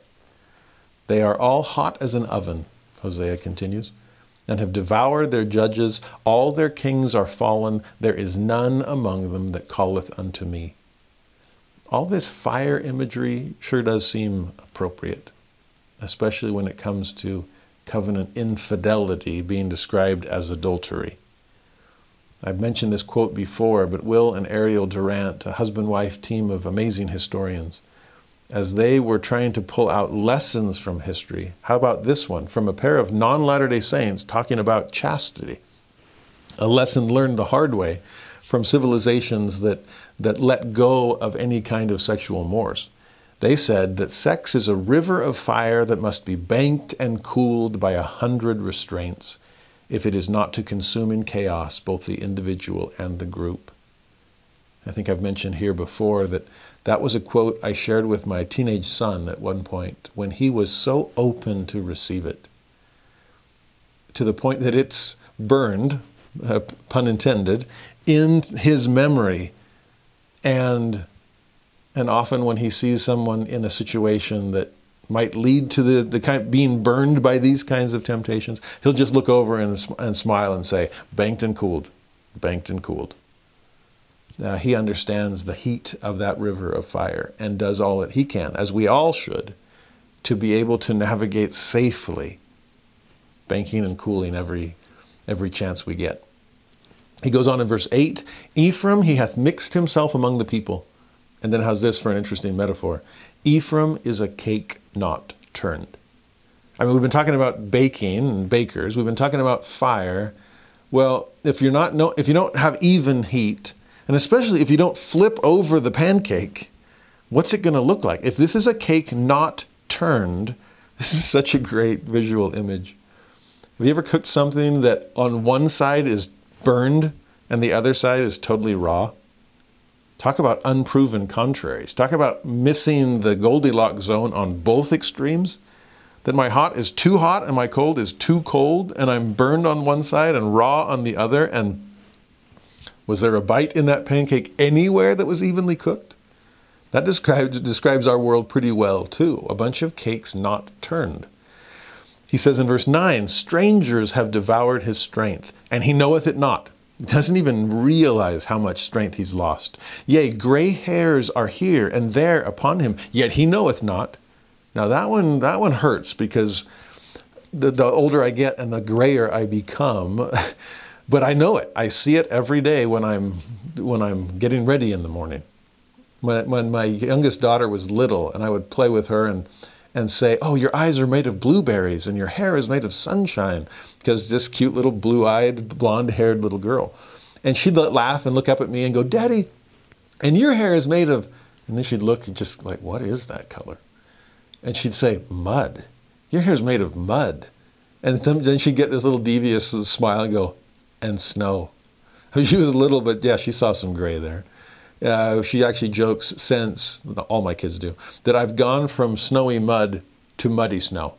They are all hot as an oven, Hosea continues, and have devoured their judges. All their kings are fallen. There is none among them that calleth unto me. All this fire imagery sure does seem appropriate especially when it comes to covenant infidelity being described as adultery. I've mentioned this quote before, but Will and Ariel Durant, a husband wife team of amazing historians, as they were trying to pull out lessons from history, how about this one from a pair of non Latter day Saints talking about chastity? A lesson learned the hard way from civilizations that, that let go of any kind of sexual mores. They said that sex is a river of fire that must be banked and cooled by a hundred restraints if it is not to consume in chaos both the individual and the group. I think I've mentioned here before that that was a quote I shared with my teenage son at one point when he was so open to receive it, to the point that it's burned, uh, pun intended, in his memory. And and often when he sees someone in a situation that might lead to the, the kind of being burned by these kinds of temptations, he'll just look over and, and smile and say, banked and cooled, banked and cooled. Uh, he understands the heat of that river of fire and does all that he can, as we all should, to be able to navigate safely, banking and cooling every, every chance we get. He goes on in verse 8 Ephraim, he hath mixed himself among the people and then how's this for an interesting metaphor? Ephraim is a cake not turned. I mean, we've been talking about baking and bakers. We've been talking about fire. Well, if you're not no, if you don't have even heat, and especially if you don't flip over the pancake, what's it going to look like? If this is a cake not turned, this is such a great visual image. Have you ever cooked something that on one side is burned and the other side is totally raw? Talk about unproven contraries. Talk about missing the Goldilocks zone on both extremes. That my hot is too hot and my cold is too cold, and I'm burned on one side and raw on the other. And was there a bite in that pancake anywhere that was evenly cooked? That describes, describes our world pretty well, too. A bunch of cakes not turned. He says in verse 9, Strangers have devoured his strength, and he knoweth it not doesn't even realize how much strength he's lost. Yea, gray hairs are here and there upon him, yet he knoweth not. Now that one, that one hurts because the, the older I get and the grayer I become, but I know it. I see it every day when I'm when I'm getting ready in the morning. When, when my youngest daughter was little and I would play with her and and say, Oh, your eyes are made of blueberries and your hair is made of sunshine, because this cute little blue eyed, blonde haired little girl. And she'd laugh and look up at me and go, Daddy, and your hair is made of, and then she'd look and just like, What is that color? And she'd say, Mud. Your hair's made of mud. And then she'd get this little devious smile and go, And snow. She was a little, but yeah, she saw some gray there. Uh, she actually jokes since, all my kids do, that I've gone from snowy mud to muddy snow.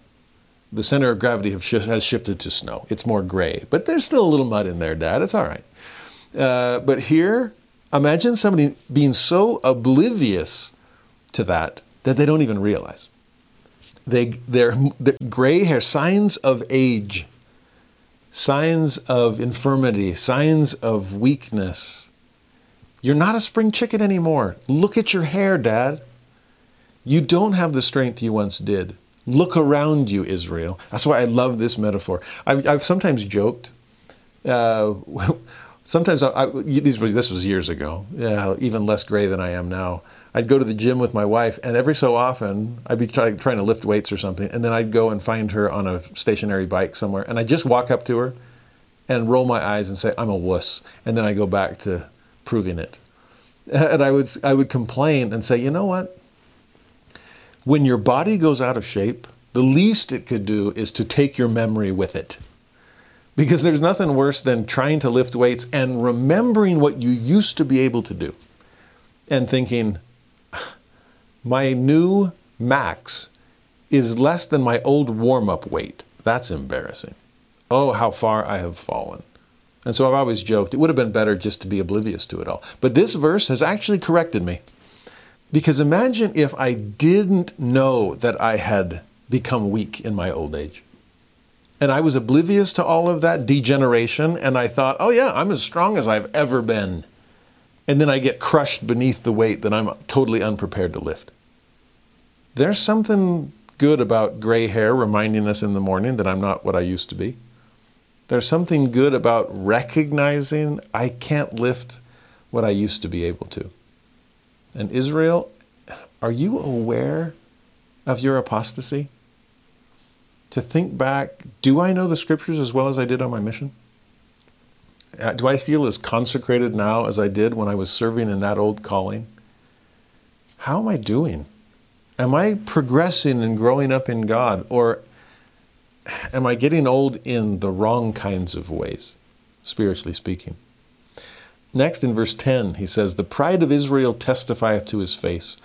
The center of gravity has shifted to snow. It's more gray, but there's still a little mud in there, Dad. It's all right. Uh, but here, imagine somebody being so oblivious to that that they don't even realize. They, they're, they're gray hair, signs of age, signs of infirmity, signs of weakness you're not a spring chicken anymore. Look at your hair, Dad. You don't have the strength you once did. Look around you, Israel. That's why I love this metaphor. I've, I've sometimes joked. Uh, sometimes I, I, these, this was years ago, yeah, even less gray than I am now. I'd go to the gym with my wife, and every so often I'd be try, trying to lift weights or something, and then I'd go and find her on a stationary bike somewhere, and I'd just walk up to her and roll my eyes and say, I'm a wuss. And then I go back to proving it. And I would, I would complain and say, you know what? When your body goes out of shape, the least it could do is to take your memory with it. Because there's nothing worse than trying to lift weights and remembering what you used to be able to do and thinking, my new max is less than my old warm up weight. That's embarrassing. Oh, how far I have fallen. And so I've always joked it would have been better just to be oblivious to it all. But this verse has actually corrected me. Because imagine if I didn't know that I had become weak in my old age. And I was oblivious to all of that degeneration, and I thought, oh yeah, I'm as strong as I've ever been. And then I get crushed beneath the weight that I'm totally unprepared to lift. There's something good about gray hair reminding us in the morning that I'm not what I used to be. There's something good about recognizing I can't lift what I used to be able to. And Israel, are you aware of your apostasy? To think back, do I know the scriptures as well as I did on my mission? Uh, do I feel as consecrated now as I did when I was serving in that old calling? How am I doing? Am I progressing and growing up in God? Or am I getting old in the wrong kinds of ways, spiritually speaking? Next, in verse 10, he says, The pride of Israel testifieth to his face,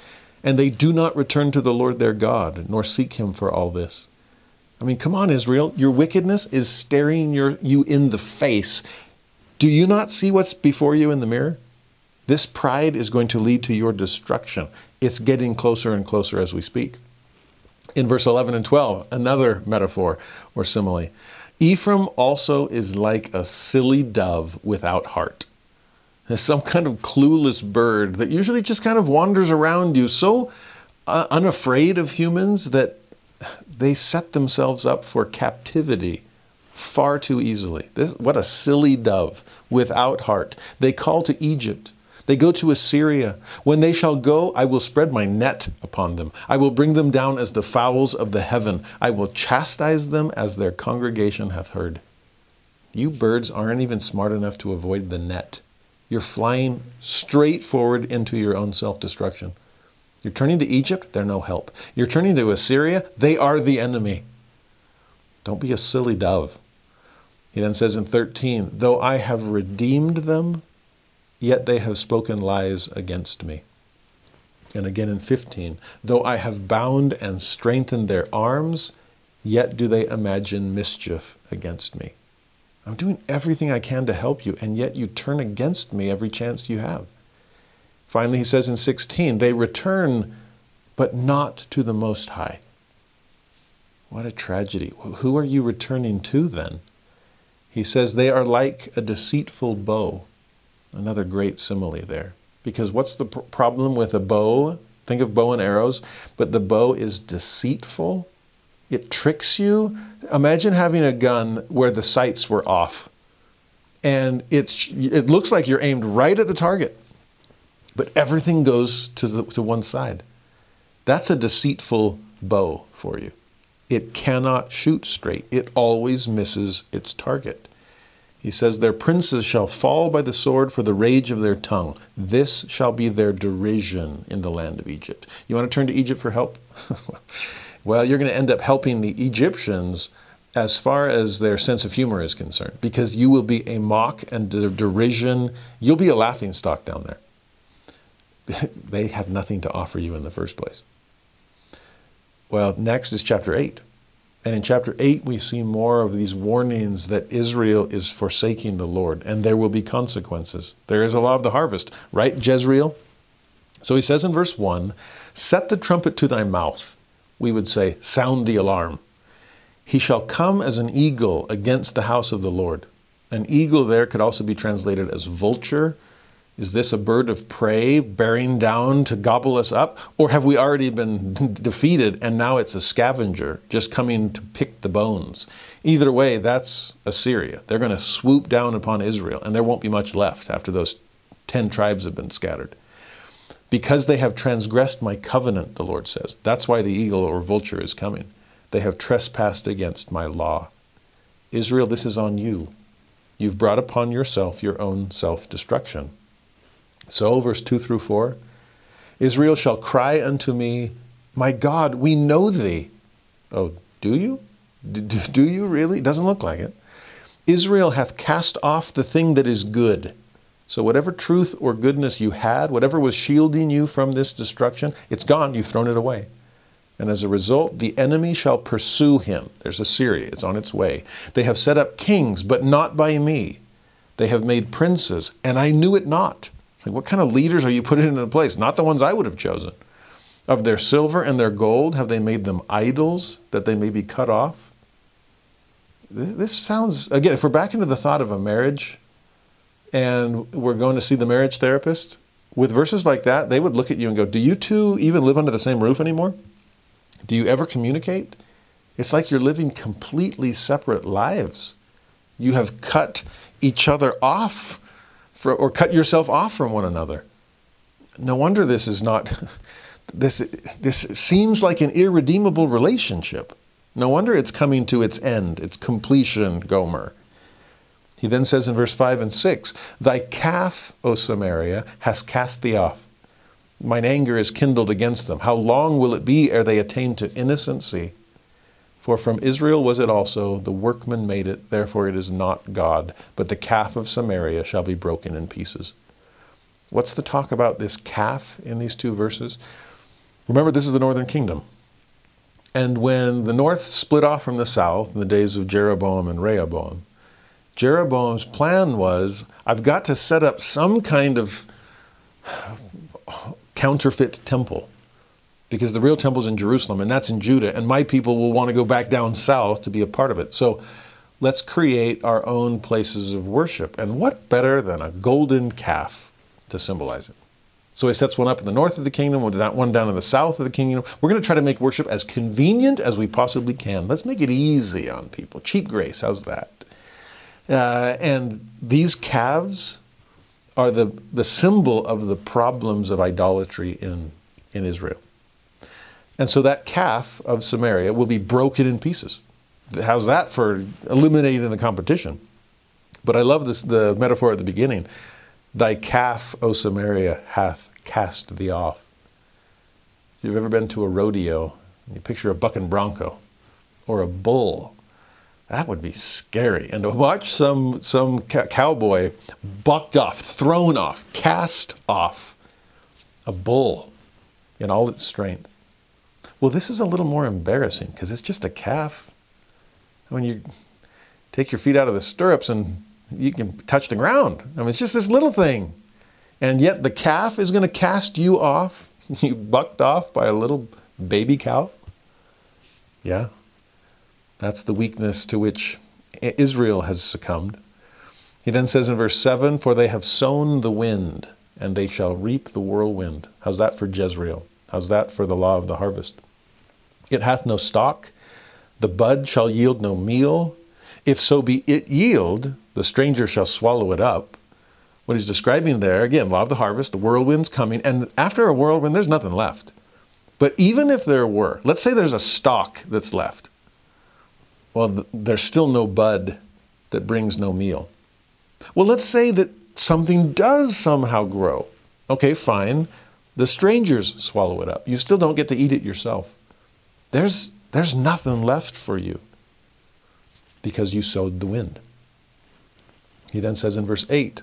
and they do not return to the Lord their God, nor seek him for all this. I mean, come on, Israel, your wickedness is staring your, you in the face. Do you not see what's before you in the mirror? This pride is going to lead to your destruction. It's getting closer and closer as we speak in verse 11 and 12, another metaphor or simile. Ephraim also is like a silly dove without heart. some kind of clueless bird that usually just kind of wanders around you, so uh, unafraid of humans that they set themselves up for captivity far too easily. This, what a silly dove without heart. They call to Egypt they go to Assyria. When they shall go, I will spread my net upon them. I will bring them down as the fowls of the heaven. I will chastise them as their congregation hath heard. You birds aren't even smart enough to avoid the net. You're flying straight forward into your own self destruction. You're turning to Egypt, they're no help. You're turning to Assyria, they are the enemy. Don't be a silly dove. He then says in 13, Though I have redeemed them yet they have spoken lies against me. And again in 15, though I have bound and strengthened their arms, yet do they imagine mischief against me. I'm doing everything I can to help you, and yet you turn against me every chance you have. Finally, he says in 16, they return, but not to the Most High. What a tragedy. Who are you returning to then? He says, they are like a deceitful bow Another great simile there. Because what's the pr- problem with a bow? Think of bow and arrows, but the bow is deceitful. It tricks you. Imagine having a gun where the sights were off and it's, it looks like you're aimed right at the target, but everything goes to, the, to one side. That's a deceitful bow for you. It cannot shoot straight, it always misses its target. He says, Their princes shall fall by the sword for the rage of their tongue. This shall be their derision in the land of Egypt. You want to turn to Egypt for help? well, you're going to end up helping the Egyptians as far as their sense of humor is concerned, because you will be a mock and derision. You'll be a laughing stock down there. they have nothing to offer you in the first place. Well, next is chapter 8. And in chapter 8, we see more of these warnings that Israel is forsaking the Lord and there will be consequences. There is a law of the harvest, right, Jezreel? So he says in verse 1 Set the trumpet to thy mouth. We would say, Sound the alarm. He shall come as an eagle against the house of the Lord. An eagle there could also be translated as vulture is this a bird of prey bearing down to gobble us up? Or have we already been defeated and now it's a scavenger just coming to pick the bones? Either way, that's Assyria. They're going to swoop down upon Israel and there won't be much left after those 10 tribes have been scattered. Because they have transgressed my covenant, the Lord says. That's why the eagle or vulture is coming. They have trespassed against my law. Israel, this is on you. You've brought upon yourself your own self destruction. So, verse 2 through 4 Israel shall cry unto me, My God, we know thee. Oh, do you? Do you really? Doesn't look like it. Israel hath cast off the thing that is good. So, whatever truth or goodness you had, whatever was shielding you from this destruction, it's gone. You've thrown it away. And as a result, the enemy shall pursue him. There's Assyria, it's on its way. They have set up kings, but not by me. They have made princes, and I knew it not. Like, what kind of leaders are you putting into place? Not the ones I would have chosen. Of their silver and their gold, have they made them idols that they may be cut off? This sounds, again, if we're back into the thought of a marriage and we're going to see the marriage therapist, with verses like that, they would look at you and go, Do you two even live under the same roof anymore? Do you ever communicate? It's like you're living completely separate lives. You have cut each other off for, or cut yourself off from one another. No wonder this is not, this, this seems like an irredeemable relationship. No wonder it's coming to its end, its completion, Gomer. He then says in verse 5 and 6 Thy calf, O Samaria, has cast thee off. Mine anger is kindled against them. How long will it be ere they attain to innocency? For from Israel was it also, the workman made it, therefore it is not God, but the calf of Samaria shall be broken in pieces. What's the talk about this calf in these two verses? Remember, this is the northern kingdom. And when the north split off from the south in the days of Jeroboam and Rehoboam, Jeroboam's plan was I've got to set up some kind of counterfeit temple because the real temple's in Jerusalem and that's in Judah, and my people will want to go back down south to be a part of it. So let's create our own places of worship. And what better than a golden calf to symbolize it? So he sets one up in the north of the kingdom, one down in the south of the kingdom. We're going to try to make worship as convenient as we possibly can. Let's make it easy on people. Cheap grace, how's that? Uh, and these calves are the, the symbol of the problems of idolatry in, in Israel. And so that calf of Samaria will be broken in pieces. How's that for eliminating the competition? But I love this the metaphor at the beginning. Thy calf, O Samaria, hath cast thee off. If you've ever been to a rodeo, you picture a bucking bronco or a bull, that would be scary. And to watch some, some cowboy bucked off, thrown off, cast off a bull in all its strength. Well, this is a little more embarrassing because it's just a calf. When you take your feet out of the stirrups and you can touch the ground, I mean, it's just this little thing. And yet the calf is going to cast you off. You bucked off by a little baby cow. Yeah. That's the weakness to which Israel has succumbed. He then says in verse 7 For they have sown the wind, and they shall reap the whirlwind. How's that for Jezreel? How's that for the law of the harvest? It hath no stalk, the bud shall yield no meal. If so be it yield, the stranger shall swallow it up. What he's describing there, again, law of the harvest, the whirlwind's coming, and after a whirlwind, there's nothing left. But even if there were, let's say there's a stalk that's left. Well, th- there's still no bud that brings no meal. Well, let's say that something does somehow grow. Okay, fine. The strangers swallow it up. You still don't get to eat it yourself. There's, there's nothing left for you because you sowed the wind. He then says in verse 8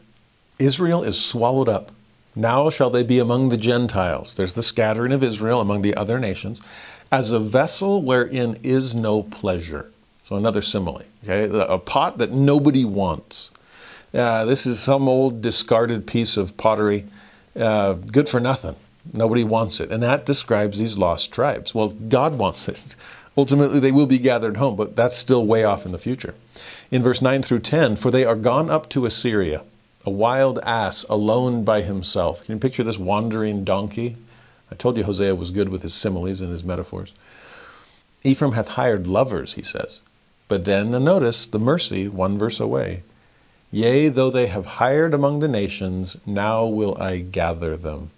Israel is swallowed up. Now shall they be among the Gentiles. There's the scattering of Israel among the other nations, as a vessel wherein is no pleasure. So another simile. Okay, a pot that nobody wants. Uh, this is some old discarded piece of pottery, uh, good for nothing. Nobody wants it, and that describes these lost tribes. Well, God wants it. Ultimately, they will be gathered home, but that's still way off in the future. In verse 9 through 10, for they are gone up to Assyria, a wild ass alone by himself. Can you picture this wandering donkey? I told you Hosea was good with his similes and his metaphors. Ephraim hath hired lovers, he says. But then notice the mercy, one verse away. Yea, though they have hired among the nations, now will I gather them.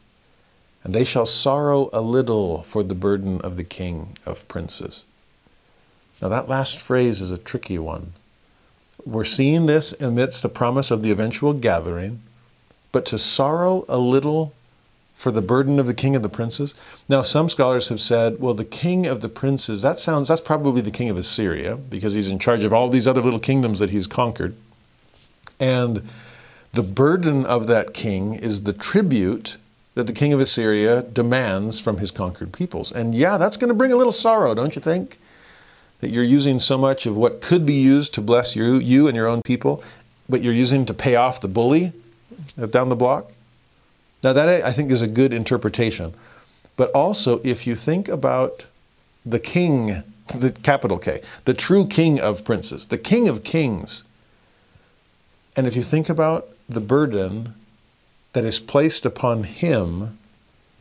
And they shall sorrow a little for the burden of the king of princes. Now, that last phrase is a tricky one. We're seeing this amidst the promise of the eventual gathering, but to sorrow a little for the burden of the king of the princes. Now, some scholars have said, well, the king of the princes, that sounds, that's probably the king of Assyria, because he's in charge of all these other little kingdoms that he's conquered. And the burden of that king is the tribute that the king of Assyria demands from his conquered peoples. And yeah, that's going to bring a little sorrow, don't you think? That you're using so much of what could be used to bless you, you and your own people, but you're using to pay off the bully down the block. Now, that I think is a good interpretation. But also, if you think about the king, the capital K, the true king of princes, the king of kings, and if you think about the burden that is placed upon him,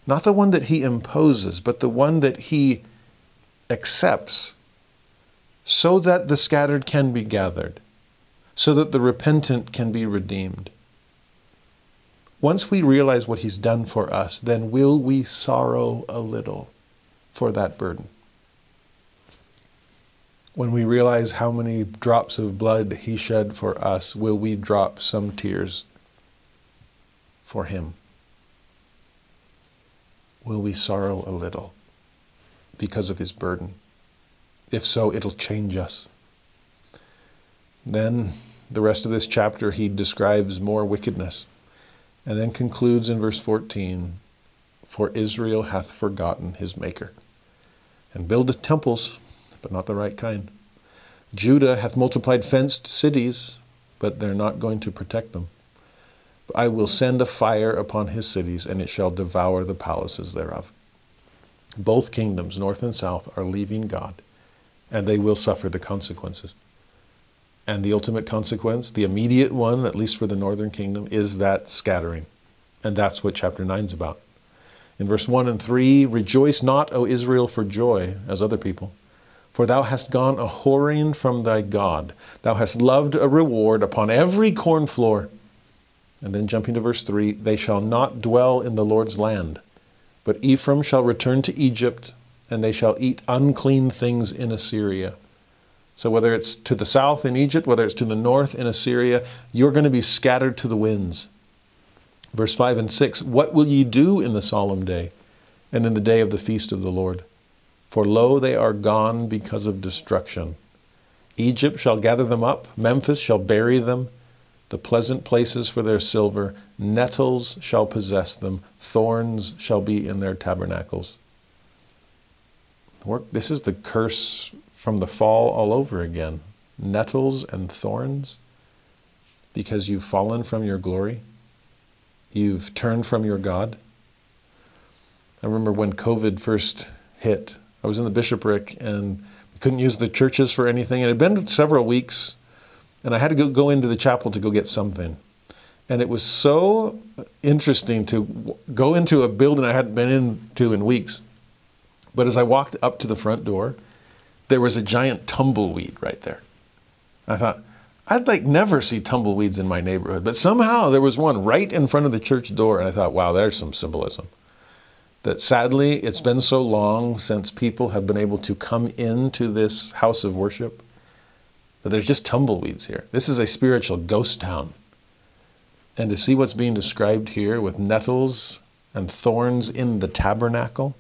not the one that he imposes, but the one that he accepts, so that the scattered can be gathered, so that the repentant can be redeemed. Once we realize what he's done for us, then will we sorrow a little for that burden? When we realize how many drops of blood he shed for us, will we drop some tears for him? Will we sorrow a little because of his burden? If so, it'll change us. Then, the rest of this chapter, he describes more wickedness and then concludes in verse 14 For Israel hath forgotten his Maker, and buildeth temples but not the right kind. Judah hath multiplied fenced cities, but they're not going to protect them. I will send a fire upon his cities, and it shall devour the palaces thereof. Both kingdoms, north and south, are leaving God, and they will suffer the consequences. And the ultimate consequence, the immediate one, at least for the northern kingdom, is that scattering. And that's what chapter 9 is about. In verse 1 and 3, rejoice not, O Israel, for joy, as other people for thou hast gone a whoring from thy God. Thou hast loved a reward upon every corn floor. And then jumping to verse 3 they shall not dwell in the Lord's land, but Ephraim shall return to Egypt, and they shall eat unclean things in Assyria. So, whether it's to the south in Egypt, whether it's to the north in Assyria, you're going to be scattered to the winds. Verse 5 and 6 What will ye do in the solemn day, and in the day of the feast of the Lord? For lo, they are gone because of destruction. Egypt shall gather them up, Memphis shall bury them, the pleasant places for their silver, nettles shall possess them, thorns shall be in their tabernacles. This is the curse from the fall all over again. Nettles and thorns, because you've fallen from your glory, you've turned from your God. I remember when COVID first hit, I was in the bishopric and couldn't use the churches for anything. It had been several weeks, and I had to go, go into the chapel to go get something. And it was so interesting to go into a building I hadn't been into in weeks. But as I walked up to the front door, there was a giant tumbleweed right there. I thought, I'd like never see tumbleweeds in my neighborhood, but somehow there was one right in front of the church door, and I thought, wow, there's some symbolism. that sadly it's been so long since people have been able to come into this house of worship that there's just tumbleweeds here. This is a spiritual ghost town. And to see what's being described here with nettles and thorns in the tabernacle,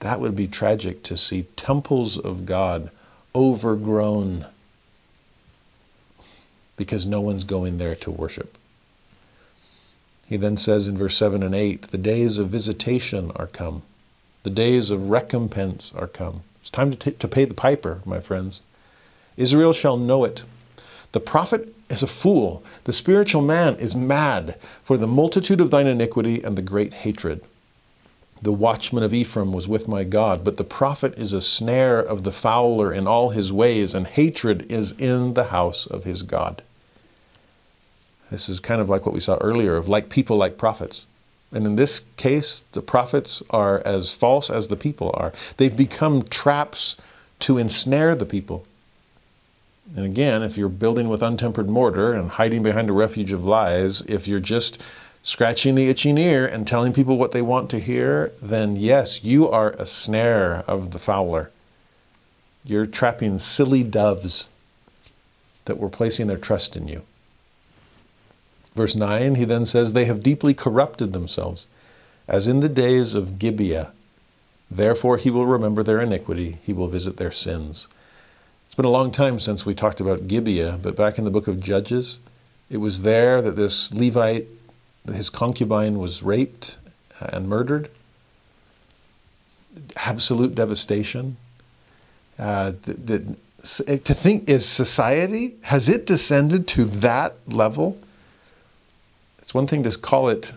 that would be tragic to see temples of God overgrown because no one's going there to worship. He then says in verse 7 and 8 the days of visitation are come, the days of recompense are come. It's time to, t- to pay the piper, my friends. Israel shall know it. The prophet is a fool, the spiritual man is mad for the multitude of thine iniquity and the great hatred. The watchman of Ephraim was with my God, but the prophet is a snare of the fowler in all his ways, and hatred is in the house of his God. This is kind of like what we saw earlier of like people like prophets. And in this case, the prophets are as false as the people are. They've become traps to ensnare the people. And again, if you're building with untempered mortar and hiding behind a refuge of lies, if you're just scratching the itching ear and telling people what they want to hear, then yes, you are a snare of the fowler. You're trapping silly doves that were placing their trust in you. Verse 9, he then says, They have deeply corrupted themselves, as in the days of Gibeah. Therefore he will remember their iniquity, he will visit their sins. It's been a long time since we talked about Gibeah, but back in the book of Judges, it was there that this Levite his concubine was raped and murdered. Absolute devastation. Uh, the, the, to think, is society, has it descended to that level? It's one thing to call it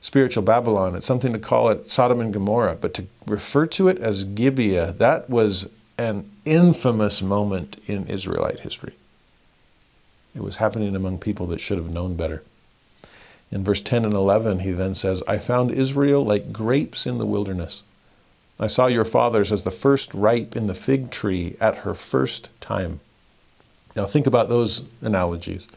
spiritual Babylon, it's something to call it Sodom and Gomorrah, but to refer to it as Gibeah, that was an infamous moment in Israelite history. It was happening among people that should have known better. In verse 10 and 11, he then says, I found Israel like grapes in the wilderness. I saw your fathers as the first ripe in the fig tree at her first time. Now, think about those analogies.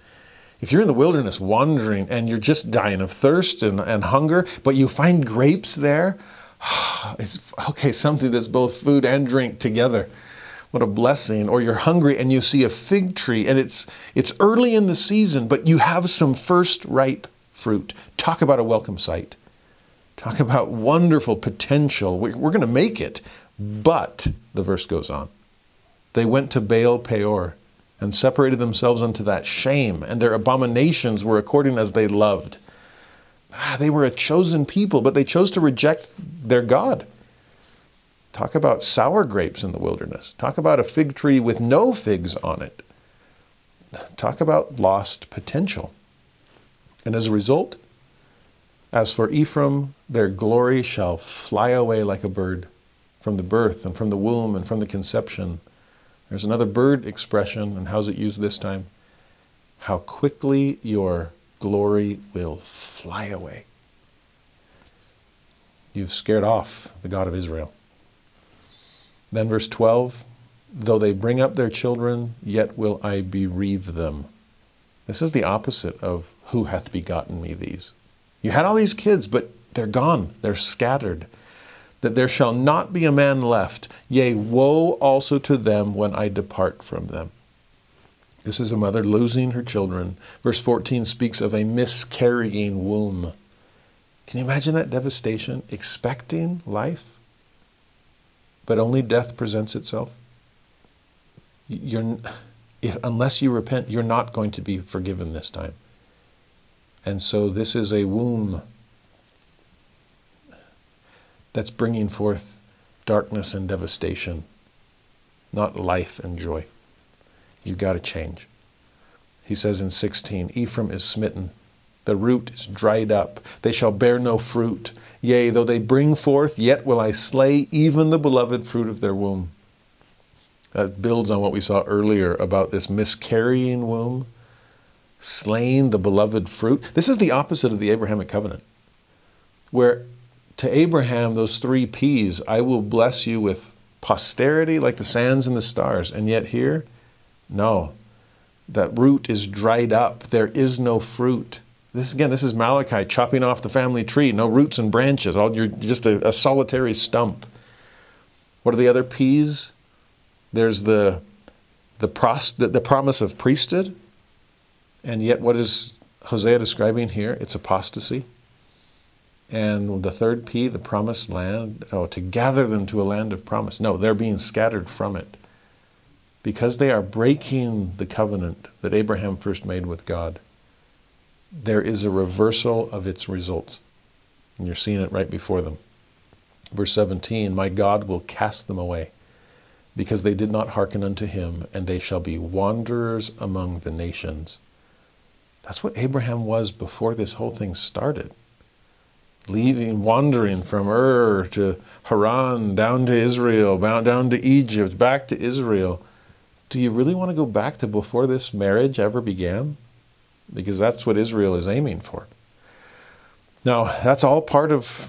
If you're in the wilderness wandering and you're just dying of thirst and, and hunger, but you find grapes there, it's okay, something that's both food and drink together. What a blessing. Or you're hungry and you see a fig tree and it's, it's early in the season, but you have some first ripe fruit. Talk about a welcome sight. Talk about wonderful potential. We're, we're going to make it. But, the verse goes on, they went to Baal Peor and separated themselves unto that shame, and their abominations were according as they loved. Ah, they were a chosen people, but they chose to reject their God. Talk about sour grapes in the wilderness. Talk about a fig tree with no figs on it. Talk about lost potential. And as a result, as for Ephraim, their glory shall fly away like a bird from the birth and from the womb and from the conception. There's another bird expression, and how's it used this time? How quickly your glory will fly away. You've scared off the God of Israel. Then, verse 12 though they bring up their children, yet will I bereave them. This is the opposite of who hath begotten me these. You had all these kids, but they're gone, they're scattered. That there shall not be a man left, yea, woe also to them when I depart from them. This is a mother losing her children. Verse 14 speaks of a miscarrying womb. Can you imagine that devastation? Expecting life, but only death presents itself? You're if, unless you repent, you're not going to be forgiven this time. And so this is a womb that's bringing forth darkness and devastation, not life and joy. You've got to change. He says in 16 Ephraim is smitten, the root is dried up, they shall bear no fruit. Yea, though they bring forth, yet will I slay even the beloved fruit of their womb. That builds on what we saw earlier about this miscarrying womb, slaying the beloved fruit. This is the opposite of the Abrahamic covenant, where to Abraham, those three P's, I will bless you with posterity like the sands and the stars. And yet here, no. That root is dried up. There is no fruit. This again, this is Malachi chopping off the family tree, no roots and branches, all you're just a, a solitary stump. What are the other P's? There's the the, pros, the, the promise of priesthood, and yet what is Hosea describing here? It's apostasy. And the third P, the promised land, oh, to gather them to a land of promise. No, they're being scattered from it because they are breaking the covenant that Abraham first made with God. There is a reversal of its results. And you're seeing it right before them. Verse 17 My God will cast them away because they did not hearken unto him, and they shall be wanderers among the nations. That's what Abraham was before this whole thing started. Leaving, wandering from Ur to Haran, down to Israel, down to Egypt, back to Israel. Do you really want to go back to before this marriage ever began? Because that's what Israel is aiming for. Now, that's all part of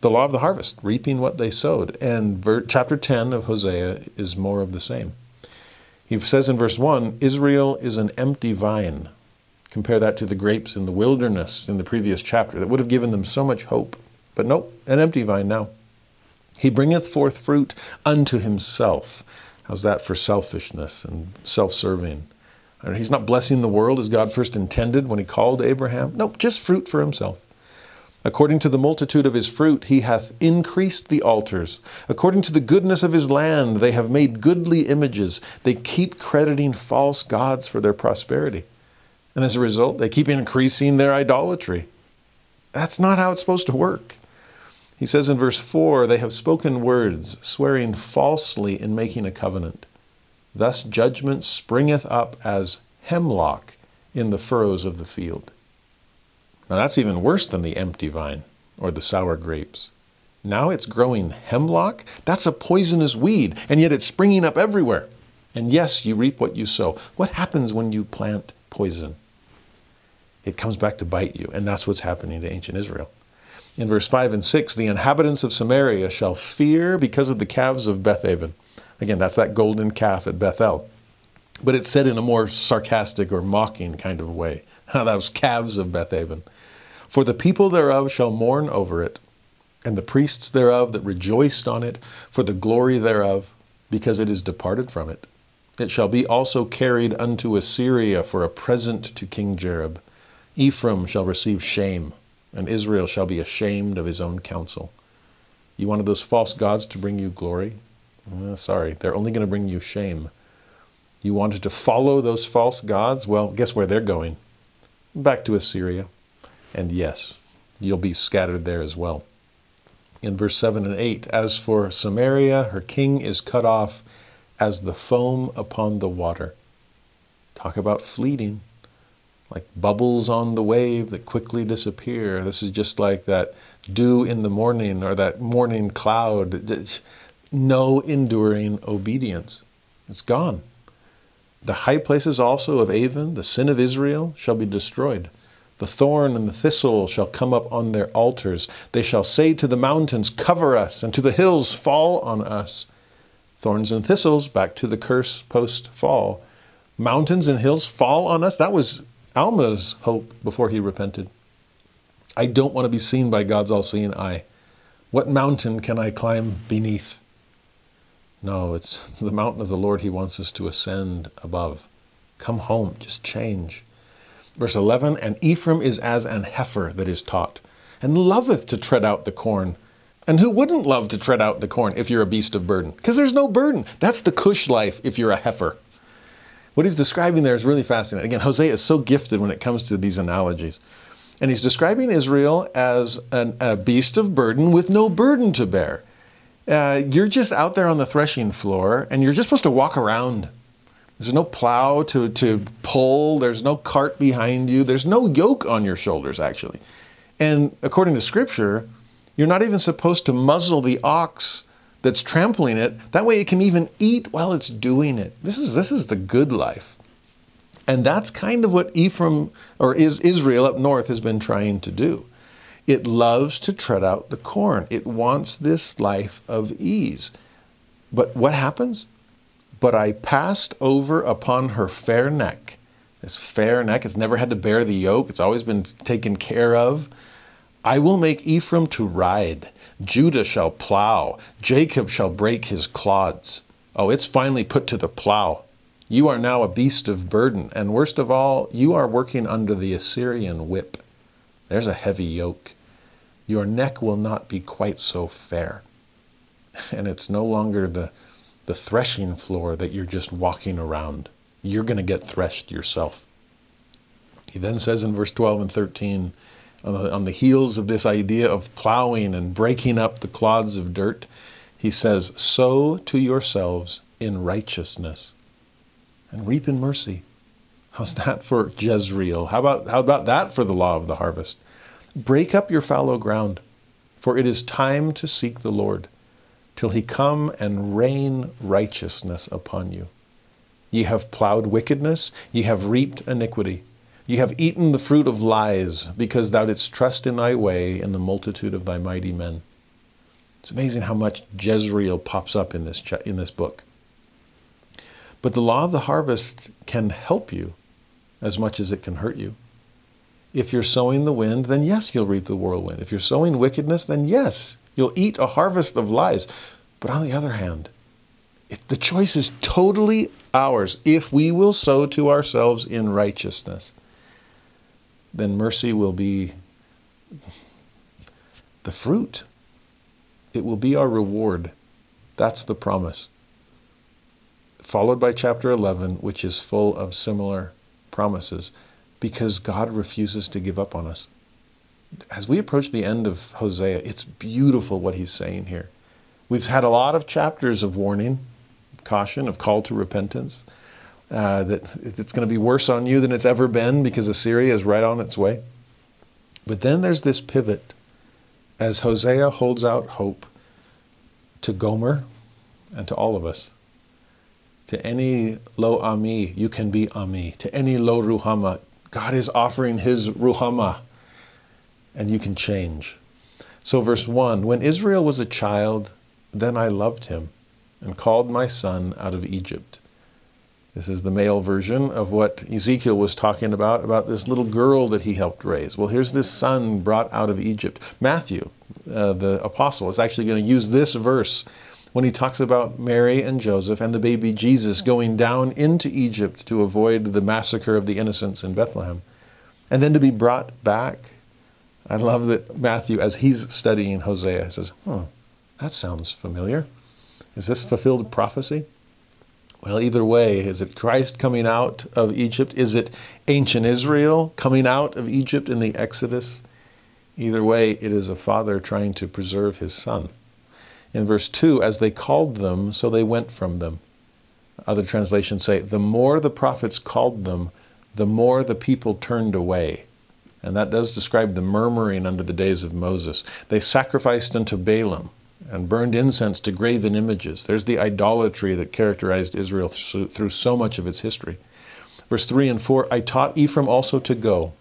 the law of the harvest, reaping what they sowed. And ver- chapter 10 of Hosea is more of the same. He says in verse 1 Israel is an empty vine. Compare that to the grapes in the wilderness in the previous chapter that would have given them so much hope. But nope, an empty vine now. He bringeth forth fruit unto himself. How's that for selfishness and self serving? He's not blessing the world as God first intended when he called Abraham. Nope, just fruit for himself. According to the multitude of his fruit, he hath increased the altars. According to the goodness of his land, they have made goodly images. They keep crediting false gods for their prosperity. And as a result, they keep increasing their idolatry. That's not how it's supposed to work. He says in verse 4 they have spoken words, swearing falsely in making a covenant. Thus judgment springeth up as hemlock in the furrows of the field. Now that's even worse than the empty vine or the sour grapes. Now it's growing hemlock. That's a poisonous weed, and yet it's springing up everywhere. And yes, you reap what you sow. What happens when you plant poison? It comes back to bite you, and that's what's happening to ancient Israel. In verse 5 and 6, the inhabitants of Samaria shall fear because of the calves of Bethaven. Again, that's that golden calf at Bethel. But it's said in a more sarcastic or mocking kind of way. Those calves of Bethaven. For the people thereof shall mourn over it, and the priests thereof that rejoiced on it, for the glory thereof, because it is departed from it. It shall be also carried unto Assyria for a present to King Jareb. Ephraim shall receive shame, and Israel shall be ashamed of his own counsel. You wanted those false gods to bring you glory? Uh, sorry, they're only going to bring you shame. You wanted to follow those false gods? Well, guess where they're going? Back to Assyria. And yes, you'll be scattered there as well. In verse 7 and 8, as for Samaria, her king is cut off as the foam upon the water. Talk about fleeting, like bubbles on the wave that quickly disappear. This is just like that dew in the morning or that morning cloud. No enduring obedience. It's gone. The high places also of Aven, the sin of Israel, shall be destroyed. The thorn and the thistle shall come up on their altars. They shall say to the mountains, Cover us, and to the hills, Fall on us. Thorns and thistles, back to the curse post fall. Mountains and hills fall on us. That was Alma's hope before he repented. I don't want to be seen by God's all seeing eye. What mountain can I climb beneath? No, it's the mountain of the Lord he wants us to ascend above. Come home, just change. Verse 11 And Ephraim is as an heifer that is taught, and loveth to tread out the corn. And who wouldn't love to tread out the corn if you're a beast of burden? Because there's no burden. That's the cush life if you're a heifer. What he's describing there is really fascinating. Again, Hosea is so gifted when it comes to these analogies. And he's describing Israel as an, a beast of burden with no burden to bear. Uh, you're just out there on the threshing floor and you're just supposed to walk around there's no plow to, to pull. There's no cart behind you. There's no yoke on your shoulders, actually. And according to Scripture, you're not even supposed to muzzle the ox that's trampling it. That way it can even eat while it's doing it. This is, this is the good life. And that's kind of what Ephraim or is Israel up north has been trying to do. It loves to tread out the corn. It wants this life of ease. But what happens? But I passed over upon her fair neck, this fair neck. It's never had to bear the yoke, it's always been taken care of. I will make Ephraim to ride, Judah shall plow, Jacob shall break his clods. Oh, it's finally put to the plow. You are now a beast of burden, and worst of all, you are working under the Assyrian whip. There's a heavy yoke. Your neck will not be quite so fair. And it's no longer the, the threshing floor that you're just walking around. You're going to get threshed yourself. He then says in verse 12 and 13, on the, on the heels of this idea of plowing and breaking up the clods of dirt, he says, Sow to yourselves in righteousness and reap in mercy. How's that for Jezreel? How about, how about that for the law of the harvest? Break up your fallow ground, for it is time to seek the Lord, till he come and rain righteousness upon you. Ye have plowed wickedness, ye have reaped iniquity. Ye have eaten the fruit of lies, because thou didst trust in thy way in the multitude of thy mighty men. It's amazing how much Jezreel pops up in this, in this book. But the law of the harvest can help you as much as it can hurt you. If you're sowing the wind, then yes, you'll reap the whirlwind. If you're sowing wickedness, then yes, you'll eat a harvest of lies. But on the other hand, if the choice is totally ours. If we will sow to ourselves in righteousness, then mercy will be the fruit. It will be our reward. That's the promise followed by chapter 11, which is full of similar promises, because God refuses to give up on us. As we approach the end of Hosea, it's beautiful what he's saying here. We've had a lot of chapters of warning, caution, of call to repentance, uh, that it's going to be worse on you than it's ever been because Assyria is right on its way. But then there's this pivot as Hosea holds out hope to Gomer and to all of us. To any lo ami, you can be ami. To any lo ruhama, God is offering his ruhama, and you can change. So, verse 1 When Israel was a child, then I loved him and called my son out of Egypt. This is the male version of what Ezekiel was talking about, about this little girl that he helped raise. Well, here's this son brought out of Egypt. Matthew, uh, the apostle, is actually going to use this verse when he talks about Mary and Joseph and the baby Jesus going down into Egypt to avoid the massacre of the innocents in Bethlehem, and then to be brought back. I love that Matthew, as he's studying Hosea, says, "Oh, that sounds familiar. Is this fulfilled prophecy?" Well, either way, is it Christ coming out of Egypt? Is it ancient Israel coming out of Egypt in the Exodus? Either way, it is a father trying to preserve his son. In verse 2, as they called them, so they went from them. Other translations say, the more the prophets called them, the more the people turned away. And that does describe the murmuring under the days of Moses. They sacrificed unto Baalim and burned incense to graven images. There's the idolatry that characterized Israel through so much of its history. Verse 3 and 4 I taught Ephraim also to go,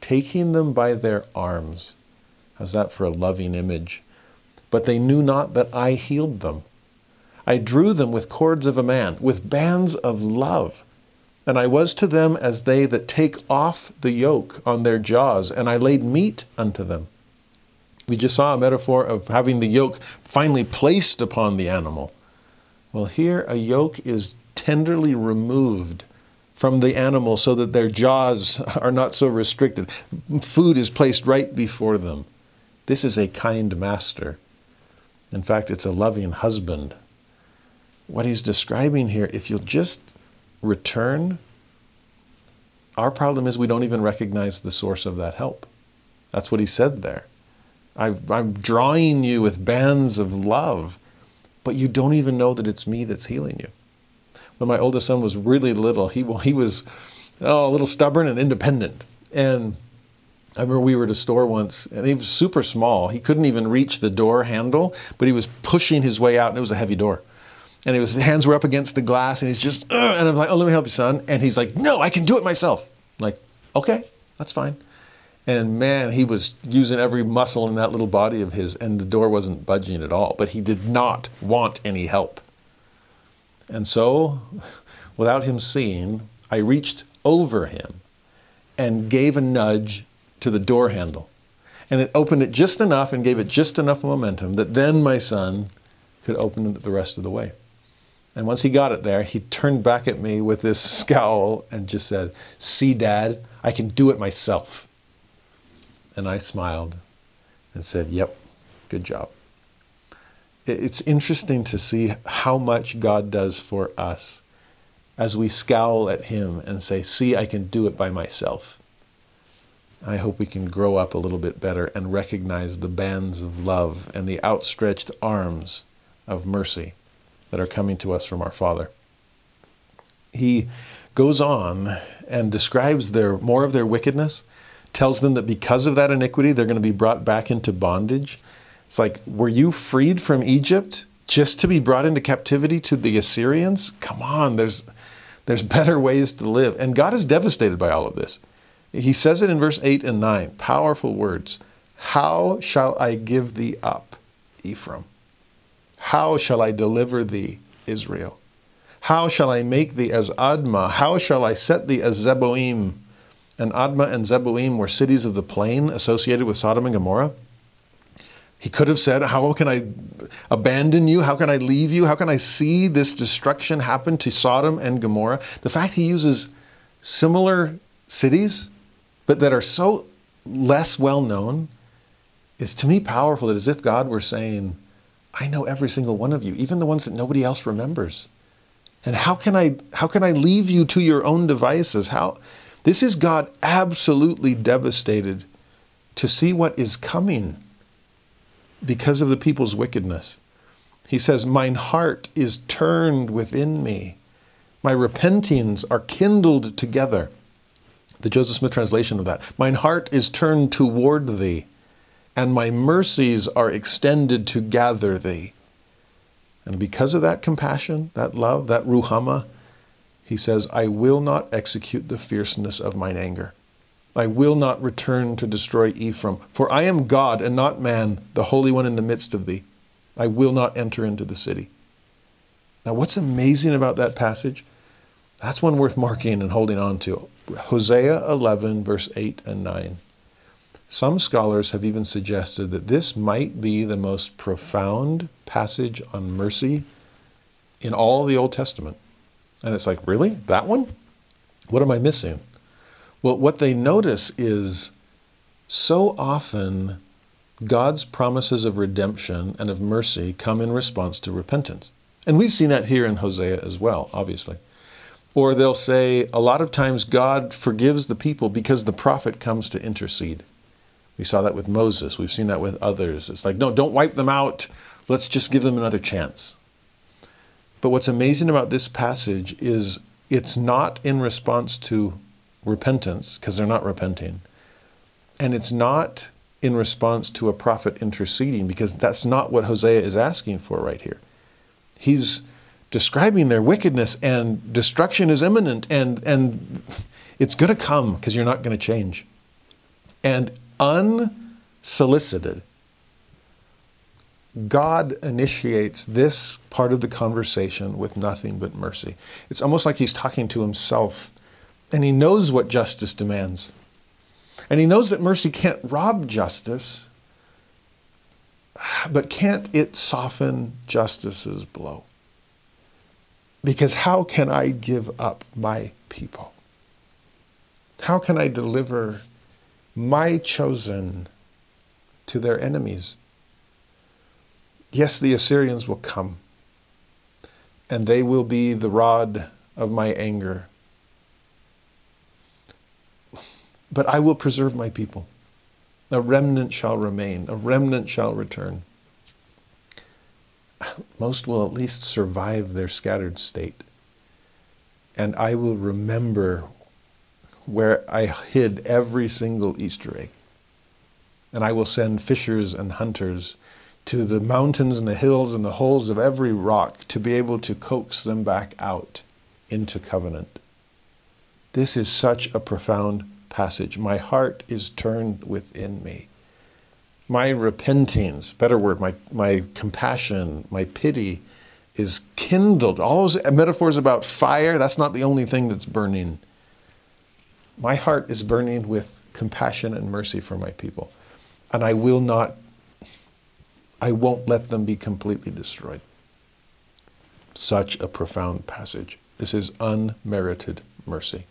taking them by their arms. How's that for a loving image? But they knew not that I healed them. I drew them with cords of a man, with bands of love. And I was to them as they that take off the yoke on their jaws, and I laid meat unto them. We just saw a metaphor of having the yoke finally placed upon the animal. Well, here a yoke is tenderly removed from the animal so that their jaws are not so restricted. Food is placed right before them. This is a kind master. In fact, it's a loving husband. What he's describing here, if you'll just return, our problem is we don't even recognize the source of that help. That's what he said there. i am drawing you with bands of love, but you don't even know that it's me that's healing you. When my oldest son was really little, he, he was oh, a little stubborn and independent. And I remember we were at a store once and he was super small. He couldn't even reach the door handle, but he was pushing his way out and it was a heavy door. And his hands were up against the glass and he's just, Ugh! and I'm like, oh, let me help you, son. And he's like, no, I can do it myself. I'm like, okay, that's fine. And man, he was using every muscle in that little body of his, and the door wasn't budging at all. But he did not want any help. And so, without him seeing, I reached over him and gave a nudge to the door handle. And it opened it just enough and gave it just enough momentum that then my son could open it the rest of the way. And once he got it there, he turned back at me with this scowl and just said, See, Dad, I can do it myself. And I smiled and said, Yep, good job. It's interesting to see how much God does for us as we scowl at Him and say, See, I can do it by myself. I hope we can grow up a little bit better and recognize the bands of love and the outstretched arms of mercy that are coming to us from our Father. He goes on and describes their more of their wickedness, tells them that because of that iniquity they're going to be brought back into bondage. It's like, were you freed from Egypt just to be brought into captivity to the Assyrians? Come on, there's there's better ways to live. And God is devastated by all of this. He says it in verse 8 and 9, powerful words. How shall I give thee up, Ephraim? How shall I deliver thee, Israel? How shall I make thee as Admah? How shall I set thee as Zeboim? And Admah and Zeboim were cities of the plain associated with Sodom and Gomorrah. He could have said, How can I abandon you? How can I leave you? How can I see this destruction happen to Sodom and Gomorrah? The fact he uses similar cities, but that are so less well known, is to me powerful. That as if God were saying, I know every single one of you, even the ones that nobody else remembers. And how can I how can I leave you to your own devices? How this is God absolutely devastated to see what is coming because of the people's wickedness. He says, Mine heart is turned within me. My repentings are kindled together. The Joseph Smith translation of that. Mine heart is turned toward thee and my mercies are extended to gather thee. And because of that compassion, that love, that ruhama, he says, I will not execute the fierceness of mine anger. I will not return to destroy Ephraim, for I am God and not man, the Holy One in the midst of thee. I will not enter into the city. Now, what's amazing about that passage? That's one worth marking and holding on to. Hosea 11, verse 8 and 9. Some scholars have even suggested that this might be the most profound passage on mercy in all the Old Testament. And it's like, really? That one? What am I missing? Well, what they notice is so often God's promises of redemption and of mercy come in response to repentance. And we've seen that here in Hosea as well, obviously. Or they'll say a lot of times God forgives the people because the prophet comes to intercede. We saw that with Moses. We've seen that with others. It's like, no, don't wipe them out. Let's just give them another chance. But what's amazing about this passage is it's not in response to repentance, because they're not repenting. And it's not in response to a prophet interceding, because that's not what Hosea is asking for right here. He's describing their wickedness and destruction is imminent and, and it's going to come because you're not going to change. And unsolicited, God initiates this part of the conversation with nothing but mercy. It's almost like he's talking to himself, and he knows what justice demands. And he knows that mercy can't rob justice, but can't it soften justice's blow? Because how can I give up my people? How can I deliver my chosen to their enemies. Yes, the Assyrians will come, and they will be the rod of my anger. But I will preserve my people. A remnant shall remain, a remnant shall return. Most will at least survive their scattered state. And I will remember where I hid every single Easter egg. And I will send fishers and hunters to the mountains and the hills and the holes of every rock to be able to coax them back out into covenant. This is such a profound passage. My heart is turned within me. My repentings, better word, my, my compassion, my pity is kindled. All those metaphors about fire, that's not the only thing that's burning My heart is burning with compassion and mercy for my people. And I will not, I won't let them be completely destroyed. Such a profound passage. This is unmerited mercy,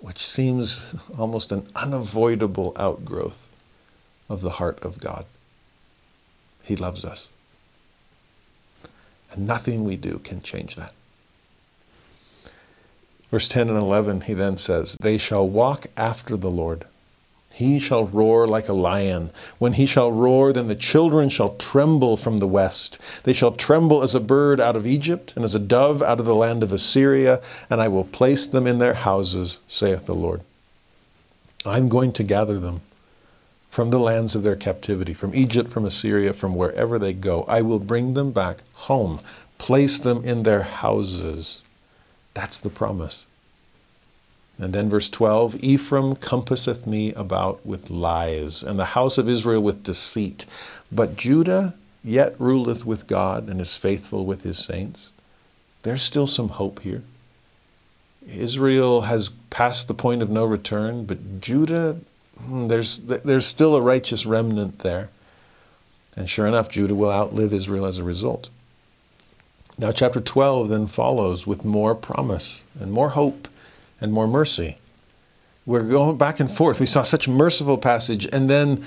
which seems almost an unavoidable outgrowth of the heart of God. He loves us. And nothing we do can change that. Verse 10 and 11, he then says, They shall walk after the Lord. He shall roar like a lion. When he shall roar, then the children shall tremble from the west. They shall tremble as a bird out of Egypt, and as a dove out of the land of Assyria, and I will place them in their houses, saith the Lord. I'm going to gather them from the lands of their captivity, from Egypt, from Assyria, from wherever they go. I will bring them back home, place them in their houses. That's the promise. And then verse 12 Ephraim compasseth me about with lies, and the house of Israel with deceit. But Judah yet ruleth with God and is faithful with his saints. There's still some hope here. Israel has passed the point of no return, but Judah there's, there's still a righteous remnant there. And sure enough, Judah will outlive Israel as a result. Now, chapter 12 then follows with more promise and more hope and more mercy. We're going back and forth. We saw such merciful passage, and then,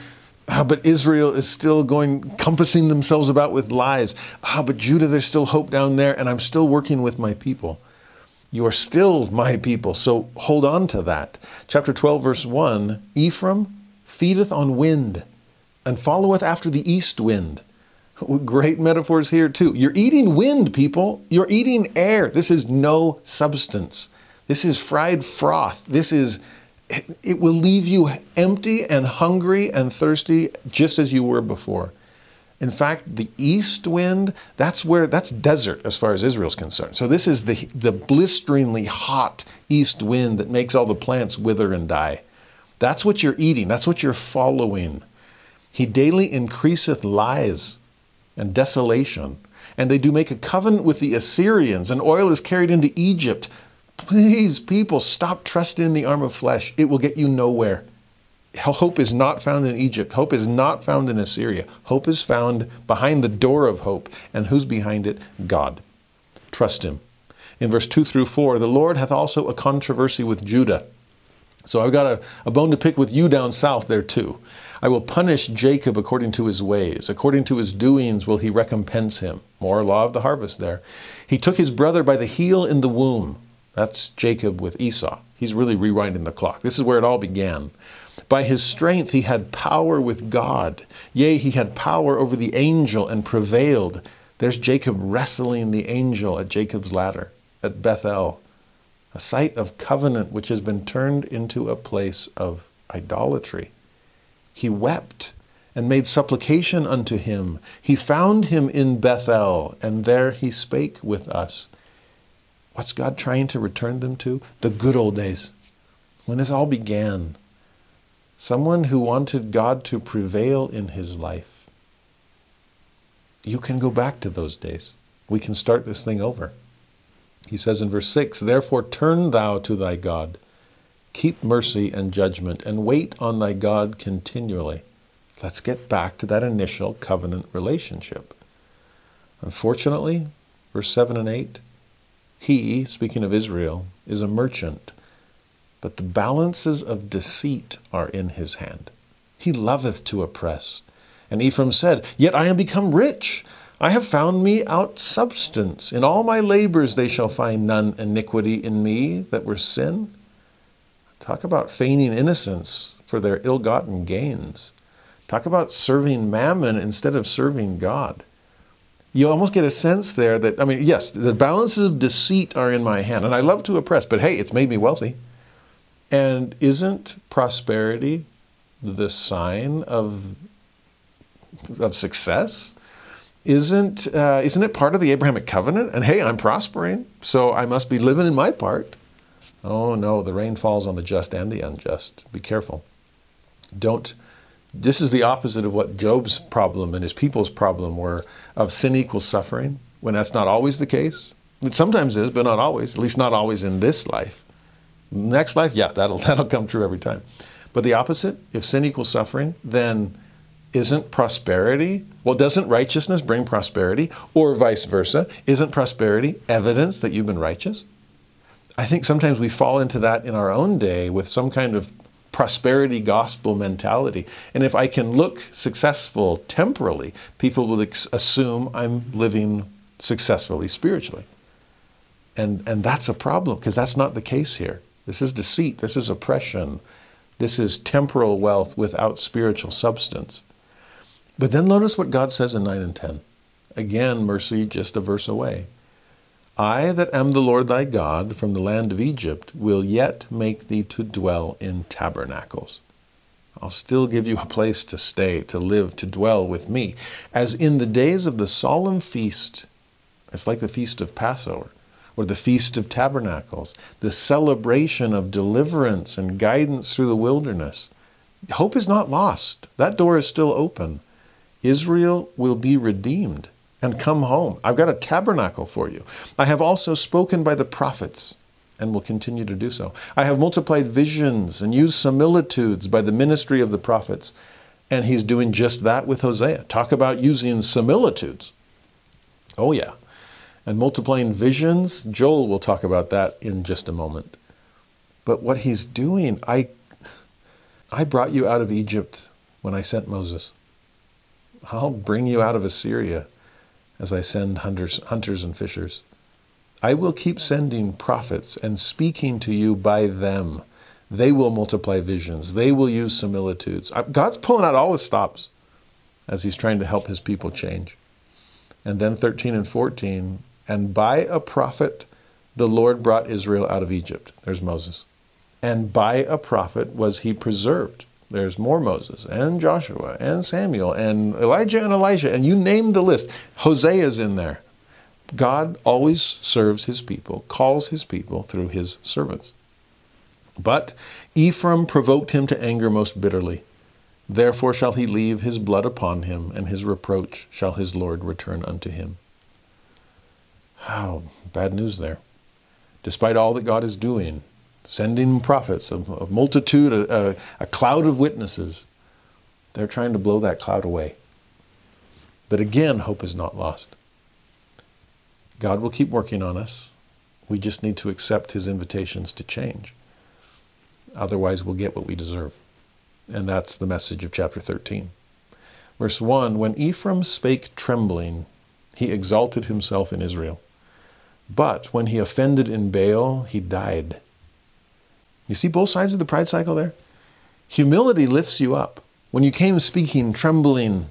ah, but Israel is still going, compassing themselves about with lies. Ah, but Judah, there's still hope down there, and I'm still working with my people. You are still my people, so hold on to that. Chapter 12, verse 1 Ephraim feedeth on wind and followeth after the east wind. Great metaphors here, too. You're eating wind, people. You're eating air. This is no substance. This is fried froth. This is, it will leave you empty and hungry and thirsty just as you were before. In fact, the east wind, that's where that's desert as far as Israel's concerned. So this is the the blisteringly hot east wind that makes all the plants wither and die. That's what you're eating, that's what you're following. He daily increaseth lies and desolation. And they do make a covenant with the Assyrians, and oil is carried into Egypt. Please, people, stop trusting in the arm of flesh. It will get you nowhere. Hope is not found in Egypt. Hope is not found in Assyria. Hope is found behind the door of hope. And who's behind it? God. Trust Him. In verse 2 through 4, the Lord hath also a controversy with Judah. So I've got a, a bone to pick with you down south there too. I will punish Jacob according to his ways. According to his doings will he recompense him. More law of the harvest there. He took his brother by the heel in the womb. That's Jacob with Esau. He's really rewinding the clock. This is where it all began. By his strength he had power with God. Yea, he had power over the angel and prevailed. There's Jacob wrestling the angel at Jacob's ladder at Bethel, a site of covenant which has been turned into a place of idolatry. He wept and made supplication unto him. He found him in Bethel, and there he spake with us. What's God trying to return them to? The good old days, when this all began someone who wanted God to prevail in his life, you can go back to those days. We can start this thing over. He says in verse 6 Therefore turn thou to thy God, keep mercy and judgment, and wait on thy God continually. Let's get back to that initial covenant relationship. Unfortunately, verse 7 and 8, he, speaking of Israel, is a merchant but the balances of deceit are in his hand. He loveth to oppress. And Ephraim said, Yet I am become rich. I have found me out substance. In all my labors they shall find none iniquity in me that were sin. Talk about feigning innocence for their ill gotten gains. Talk about serving mammon instead of serving God. You almost get a sense there that, I mean, yes, the balances of deceit are in my hand, and I love to oppress, but hey, it's made me wealthy. And isn't prosperity the sign of, of success? Isn't, uh, isn't it part of the Abrahamic covenant? And hey, I'm prospering, so I must be living in my part. Oh no, the rain falls on the just and the unjust. Be careful. Don't. This is the opposite of what Job's problem and his people's problem were of sin equals suffering, when that's not always the case. It sometimes is, but not always, at least not always in this life. Next life, yeah, that'll, that'll come true every time. But the opposite, if sin equals suffering, then isn't prosperity, well, doesn't righteousness bring prosperity? Or vice versa, isn't prosperity evidence that you've been righteous? I think sometimes we fall into that in our own day with some kind of prosperity gospel mentality. And if I can look successful temporally, people will assume I'm living successfully spiritually. And, and that's a problem because that's not the case here. This is deceit, this is oppression, this is temporal wealth without spiritual substance. But then notice what God says in 9 and 10. Again, mercy just a verse away. I that am the Lord thy God from the land of Egypt will yet make thee to dwell in tabernacles. I'll still give you a place to stay, to live, to dwell with me. As in the days of the solemn feast, it's like the feast of Passover or the feast of tabernacles, the celebration of deliverance and guidance through the wilderness. Hope is not lost. That door is still open. Israel will be redeemed and come home. I've got a tabernacle for you. I have also spoken by the prophets and will continue to do so. I have multiplied visions and used similitudes by the ministry of the prophets. And he's doing just that with Hosea. Talk about using similitudes. Oh, yeah. And multiplying visions. Joel will talk about that in just a moment. But what he's doing, I, I brought you out of Egypt when I sent Moses. I'll bring you out of Assyria as I send hunters, hunters and fishers. I will keep sending prophets and speaking to you by them. They will multiply visions. They will use similitudes. God's pulling out all the stops as he's trying to help his people change. And then 13 and 14, and by a prophet the Lord brought Israel out of Egypt. There's Moses. And by a prophet was he preserved. There's more Moses and Joshua and Samuel and Elijah and Elisha, and you name the list. Hosea's in there. God always serves his people, calls his people through his servants. But Ephraim provoked him to anger most bitterly. Therefore shall he leave his blood upon him, and his reproach shall his Lord return unto him. Oh, bad news there. Despite all that God is doing, sending prophets, a, a multitude, a, a, a cloud of witnesses. They're trying to blow that cloud away. But again, hope is not lost. God will keep working on us. We just need to accept his invitations to change. Otherwise, we'll get what we deserve. And that's the message of chapter 13. Verse 1 When Ephraim spake trembling, he exalted himself in Israel. But when he offended in Baal, he died. You see both sides of the pride cycle there? Humility lifts you up. When you came speaking, trembling,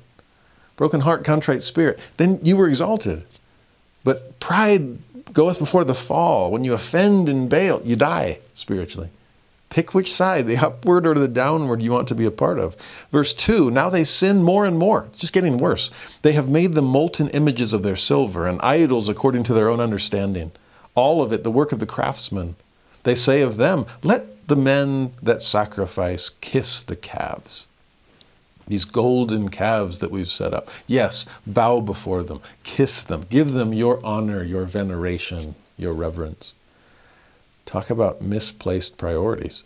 broken heart, contrite spirit, then you were exalted. But pride goeth before the fall. When you offend in Baal, you die spiritually. Pick which side, the upward or the downward, you want to be a part of. Verse 2 Now they sin more and more. It's just getting worse. They have made them molten images of their silver and idols according to their own understanding. All of it, the work of the craftsman. They say of them, Let the men that sacrifice kiss the calves. These golden calves that we've set up. Yes, bow before them, kiss them, give them your honor, your veneration, your reverence. Talk about misplaced priorities.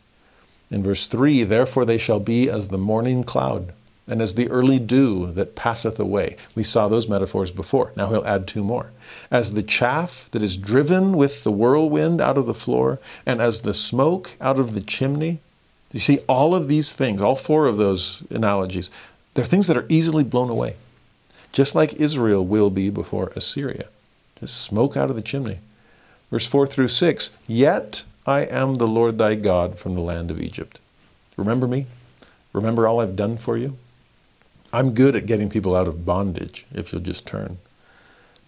In verse 3, therefore they shall be as the morning cloud and as the early dew that passeth away. We saw those metaphors before. Now he'll add two more. As the chaff that is driven with the whirlwind out of the floor, and as the smoke out of the chimney. You see, all of these things, all four of those analogies, they're things that are easily blown away. Just like Israel will be before Assyria. Just smoke out of the chimney. Verse 4 through 6 Yet I am the Lord thy God from the land of Egypt. Remember me? Remember all I've done for you? I'm good at getting people out of bondage if you'll just turn.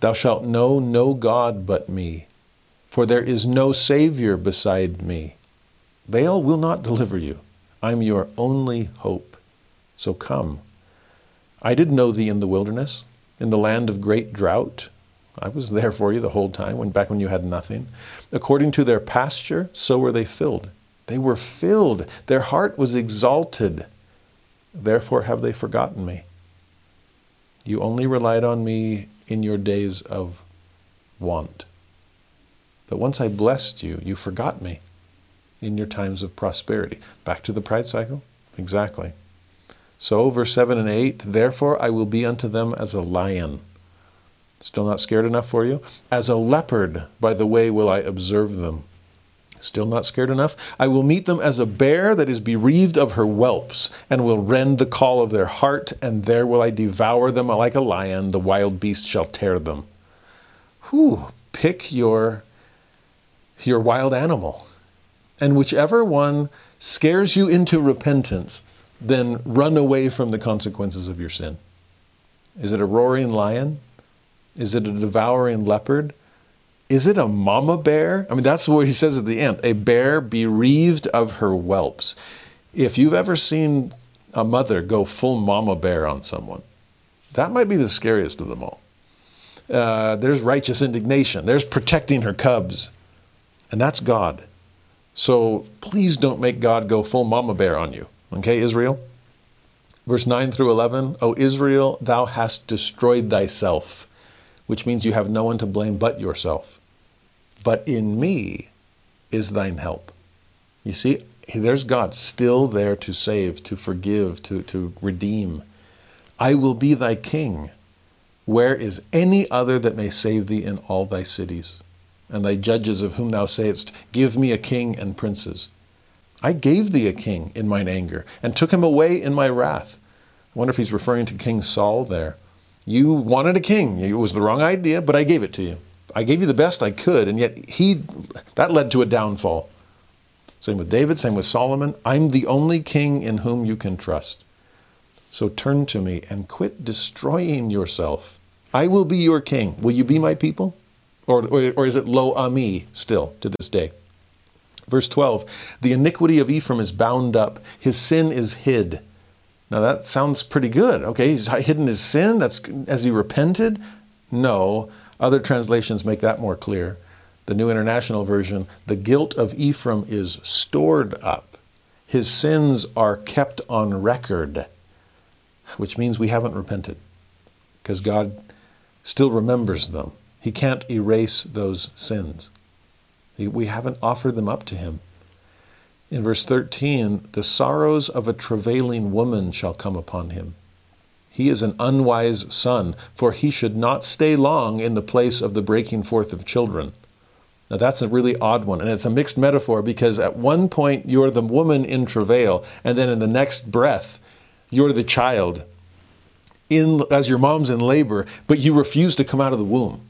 Thou shalt know no God but me, for there is no Savior beside me. Baal will not deliver you. I'm your only hope. So come. I did know thee in the wilderness, in the land of great drought. I was there for you the whole time, when back when you had nothing. According to their pasture, so were they filled. They were filled. Their heart was exalted. Therefore have they forgotten me. You only relied on me in your days of want. But once I blessed you, you forgot me. in your times of prosperity. Back to the pride cycle? Exactly. So, verse 7 and 8, therefore I will be unto them as a lion. Still not scared enough for you? As a leopard, by the way, will I observe them. Still not scared enough? I will meet them as a bear that is bereaved of her whelps, and will rend the caul of their heart, and there will I devour them like a lion, the wild beast shall tear them. Whew, pick your, your wild animal. And whichever one scares you into repentance, then run away from the consequences of your sin. Is it a roaring lion? Is it a devouring leopard? Is it a mama bear? I mean, that's what he says at the end a bear bereaved of her whelps. If you've ever seen a mother go full mama bear on someone, that might be the scariest of them all. Uh, there's righteous indignation, there's protecting her cubs, and that's God. So please don't make God go full mama bear on you. Okay, Israel? Verse 9 through 11 O Israel, thou hast destroyed thyself, which means you have no one to blame but yourself but in me is thine help. You see, there's God still there to save, to forgive, to, to redeem. I will be thy king. Where is any other that may save thee in all thy cities? And thy judges of whom thou sayest, Give me a king and princes. I gave thee a king in mine anger, and took him away in my wrath. I wonder if he's referring to King Saul there. You wanted a king. It was the wrong idea, but I gave it to you. I gave you the best I could, and yet he that led to a downfall. Same with David, same with Solomon. I'm the only king in whom you can trust. So turn to me and quit destroying yourself. I will be your king. Will you be my people? Or, or, or is it lo ami still to this day? Verse 12 The iniquity of Ephraim is bound up, his sin is hid. Now that sounds pretty good. Okay, he's hidden his sin. That's as he repented. No, other translations make that more clear. The New International Version, the guilt of Ephraim is stored up. His sins are kept on record, which means we haven't repented because God still remembers them. He can't erase those sins. We haven't offered them up to Him. In verse 13, the sorrows of a travailing woman shall come upon him. He is an unwise son, for he should not stay long in the place of the breaking forth of children. Now, that's a really odd one, and it's a mixed metaphor because at one point you're the woman in travail, and then in the next breath, you're the child in, as your mom's in labor, but you refuse to come out of the womb.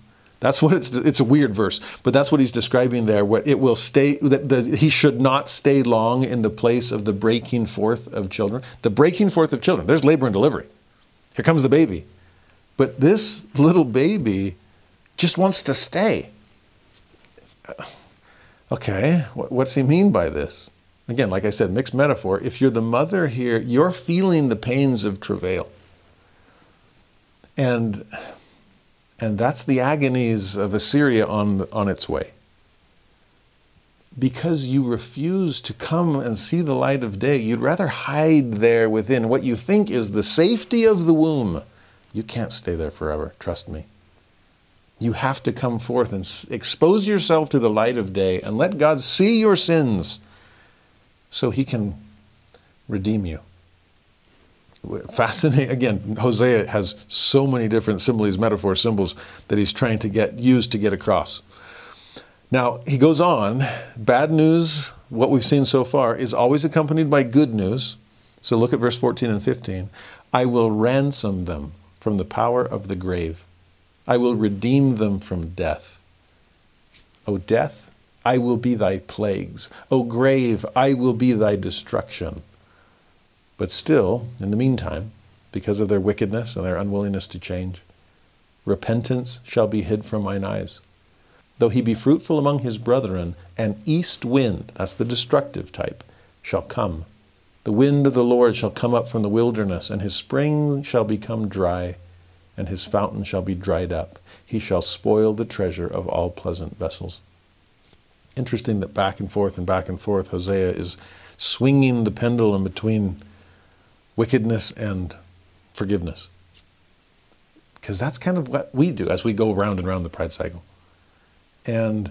That's what it's. It's a weird verse, but that's what he's describing there. Where it will stay. That the, he should not stay long in the place of the breaking forth of children. The breaking forth of children. There's labor and delivery. Here comes the baby. But this little baby just wants to stay. Uh, okay, what's he mean by this? Again, like I said, mixed metaphor. If you're the mother here, you're feeling the pains of travail. And, and that's the agonies of Assyria on, on its way. Because you refuse to come and see the light of day, you'd rather hide there within what you think is the safety of the womb. You can't stay there forever, trust me. You have to come forth and expose yourself to the light of day and let God see your sins so he can redeem you. Fascinating. Again, Hosea has so many different similes, metaphors, symbols that he's trying to get used to get across. Now, he goes on bad news, what we've seen so far, is always accompanied by good news. So look at verse 14 and 15. I will ransom them from the power of the grave, I will redeem them from death. O death, I will be thy plagues. O grave, I will be thy destruction. But still, in the meantime, because of their wickedness and their unwillingness to change, repentance shall be hid from mine eyes. Though he be fruitful among his brethren, an east wind, that's the destructive type, shall come. The wind of the Lord shall come up from the wilderness, and his spring shall become dry, and his fountain shall be dried up. He shall spoil the treasure of all pleasant vessels. Interesting that back and forth and back and forth, Hosea is swinging the pendulum between wickedness and forgiveness. Because that's kind of what we do as we go round and round the pride cycle. And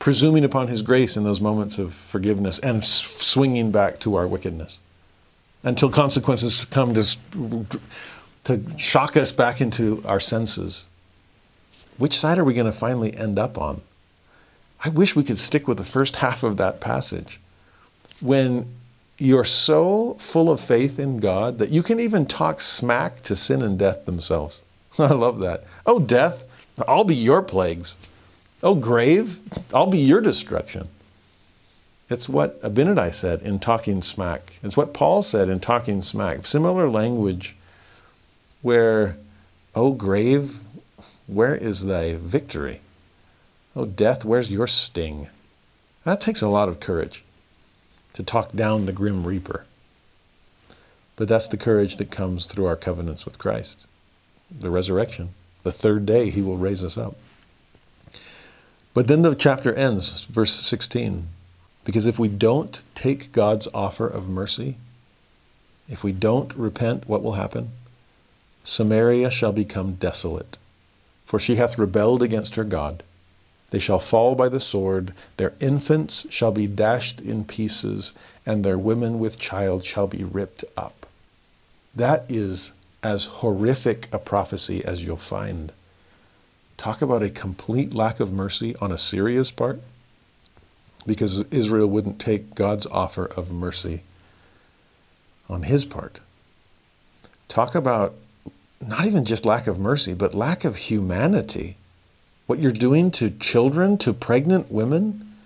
presuming upon His grace in those moments of forgiveness and swinging back to our wickedness until consequences come to, to shock us back into our senses. Which side are we going to finally end up on? I wish we could stick with the first half of that passage. When you're so full of faith in God that you can even talk smack to sin and death themselves. I love that. Oh, death, I'll be your plagues. Oh, grave, I'll be your destruction. It's what Abinadi said in talking smack. It's what Paul said in talking smack. Similar language where, oh, grave, where is thy victory? Oh, death, where's your sting? That takes a lot of courage to talk down the grim reaper. But that's the courage that comes through our covenants with Christ, the resurrection. The third day, he will raise us up. But then the chapter ends, verse 16, because if we don't take God's offer of mercy, if we don't repent, what will happen? Samaria shall become desolate, for she hath rebelled against her God. They shall fall by the sword, their infants shall be dashed in pieces, and their women with child shall be ripped up. That is as horrific a prophecy as you'll find. Talk about a complete lack of mercy on Assyria's part, because Israel wouldn't take God's offer of mercy on his part. Talk about not even just lack of mercy, but lack of humanity. What you're doing to children, to pregnant women.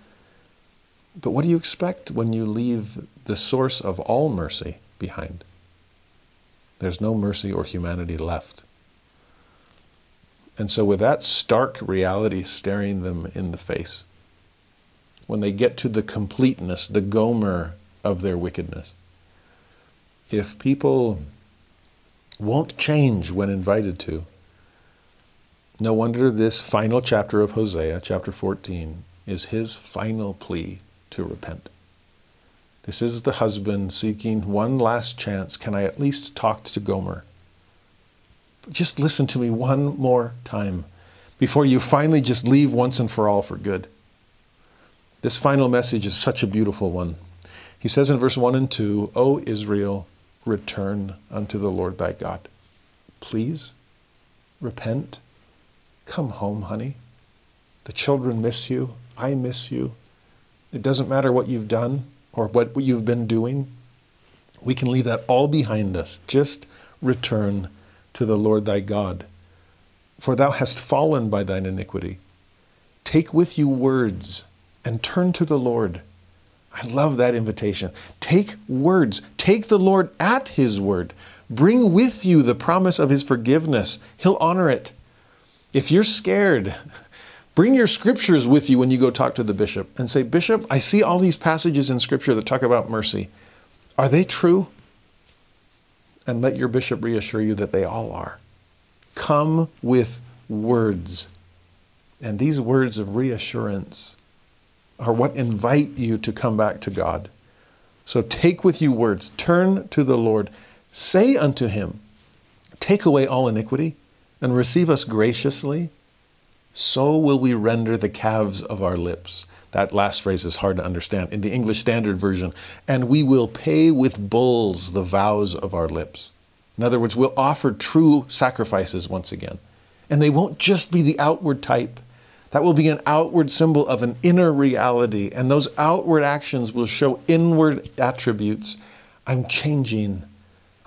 But what do you expect when you leave the source of all mercy behind? There's no mercy or humanity left. And so, with that stark reality staring them in the face, when they get to the completeness, the Gomer of their wickedness, if people won't change when invited to, no wonder this final chapter of Hosea, chapter 14, is his final plea to repent. This is the husband seeking one last chance. Can I at least talk to Gomer? just listen to me one more time before you finally just leave once and for all for good. This final message is such a beautiful one. He says in verse 1 and 2, O Israel, return unto the Lord thy God. Please repent. Come home, honey. The children miss you. I miss you. It doesn't matter what you've done or what you've been doing. We can leave that all behind us. Just return to the Lord thy God. For thou hast fallen by thine iniquity. Take with you words and turn to the Lord. I love that invitation. Take words. Take the Lord at his word. Bring with you the promise of his forgiveness. He'll honor it. If you're scared, bring your scriptures with you when you go talk to the bishop and say, Bishop, I see all these passages in scripture that talk about mercy. Are they true? and let your bishop reassure you that they all are. Come with words. And these words of reassurance are what invite you to come back to God. So take with you words, turn to the Lord, say unto him, Take away all iniquity and receive us graciously. So will we render the calves of our lips. That last phrase is hard to understand in the English Standard Version. And we will pay with bulls the vows of our lips. In other words, we'll offer true sacrifices once again. And they won't just be the outward type. That will be an outward symbol of an inner reality. And those outward actions will show inward attributes. I'm changing.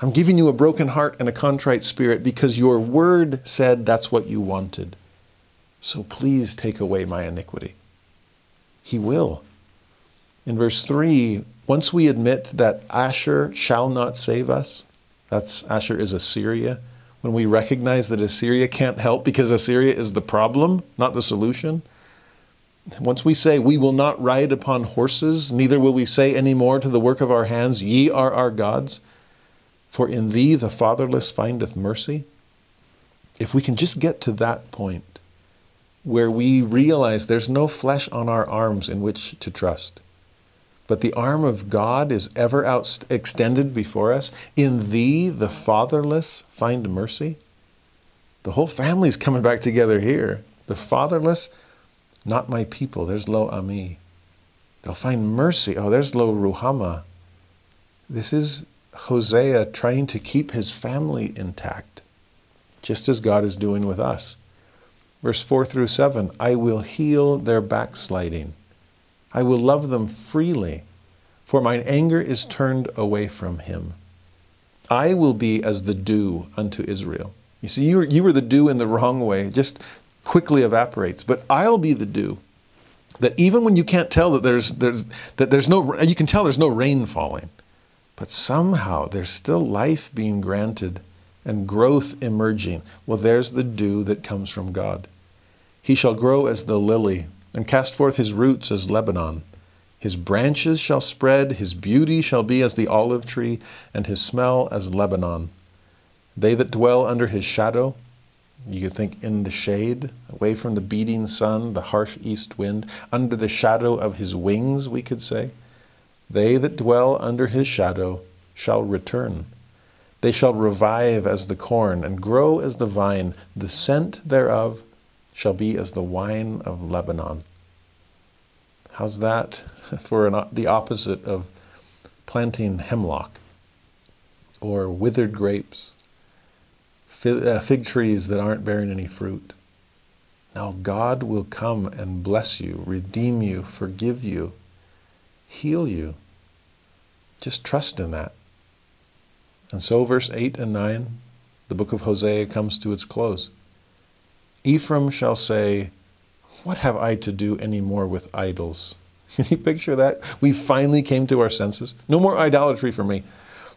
I'm giving you a broken heart and a contrite spirit because your word said that's what you wanted. So please take away my iniquity. He will. In verse 3, once we admit that Asshur shall not save us, that's Asshur is Assyria. When we recognize that Assyria can't help because Assyria is the problem, not the solution. Once we say, We will not ride upon horses, neither will we say any more to the work of our hands, Ye are our gods, for in thee the fatherless findeth mercy. If we can just get to that point, where we realize there's no flesh on our arms in which to trust. But the arm of God is ever out extended before us. In thee, the fatherless find mercy. The whole family's coming back together here. The fatherless, Not my people. There's Lo Ami. They'll find mercy. Oh, there's Lo Ruhama. This is Hosea trying to keep his family intact, just as God is doing with us. Verse 4 through 7 I will heal their backsliding. I will love them freely, for mine anger is turned away from him. I will be as the dew unto Israel. You see, you were, you were the dew in the wrong way, it just quickly evaporates. But I'll be the dew that even when you can't tell that there's, there's, that there's no, you can tell there's no rain falling, but somehow there's still life being granted and growth emerging. Well, there's the dew that comes from God. He shall grow as the lily and cast forth his roots as Lebanon. His branches shall spread, his beauty shall be as the olive tree, and his smell as Lebanon. They that dwell under his shadow, you could think in the shade, away from the beating sun, the harsh east wind, under the shadow of his wings, we could say. They that dwell under his shadow shall return. They shall revive as the corn and grow as the vine. The scent thereof shall be as the wine of Lebanon. How's that for an, the opposite of planting hemlock or withered grapes, uh, fig trees that aren't bearing any fruit? Now, God will come and bless you, redeem you, forgive you, heal you. Just trust in that. And so, verse 8 and 9, the book of Hosea comes to its close. Ephraim shall say, What have I to do any more with idols? Can you picture that? We finally came to our senses. No more idolatry for me.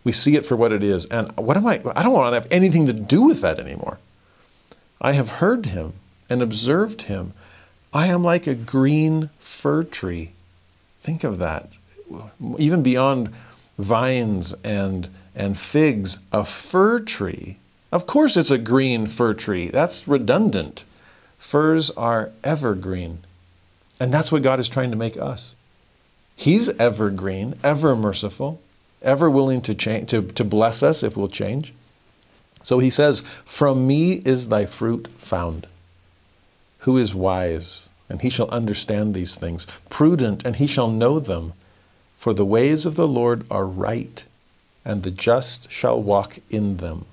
We see it for what it is. And what am I? I don't want to have anything to do with that anymore. I have heard him and observed him. I am like a green fir tree. Think of that. Even beyond vines and, and figs, a fir tree of course, it's a green fir tree. That's redundant. Firs are evergreen. And that's what God is trying to make us. He's evergreen, ever merciful, ever willing to, change, to, to bless us if we'll change. So he says, From me is thy fruit found. Who is wise, and he shall understand these things, prudent, and he shall know them. For the ways of the Lord are right, and the just shall walk in them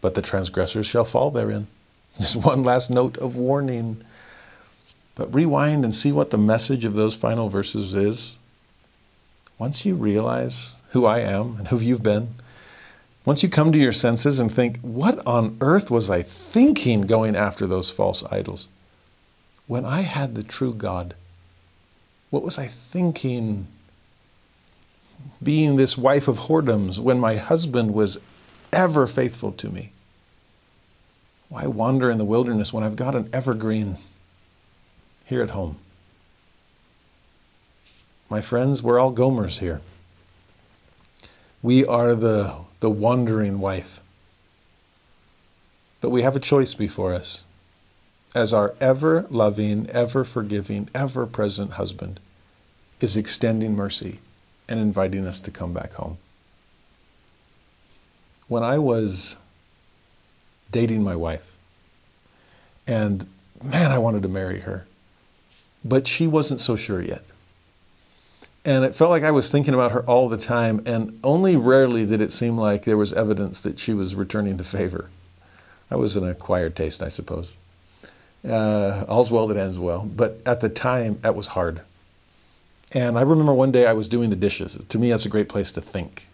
but the transgressors shall fall therein. Just one last note of warning. But rewind and see what the message of those final verses is. Once you realize who I am and who you've been, once you come to your senses and think, what on earth was I thinking going after those false idols? When I had the true God, what was I thinking being this wife of whoredoms when my husband was ever faithful to me. Why wander in the wilderness when I've got an evergreen here at home? My friends, we're all Gomers here. We are the, the wandering wife. But we have a choice before us. As our ever loving, ever forgiving, ever present husband is extending mercy and inviting us to come back home when I was dating my wife, and man, I wanted to marry her, but she wasn't so sure yet. And it felt like I was thinking about her all the time, and only rarely did it seem like there was evidence that she was returning the favor. I was an acquired taste, I suppose. Uh, all's well that ends well. But at the time, that was hard. And I remember one day I was doing the dishes. To me, that's a great place to think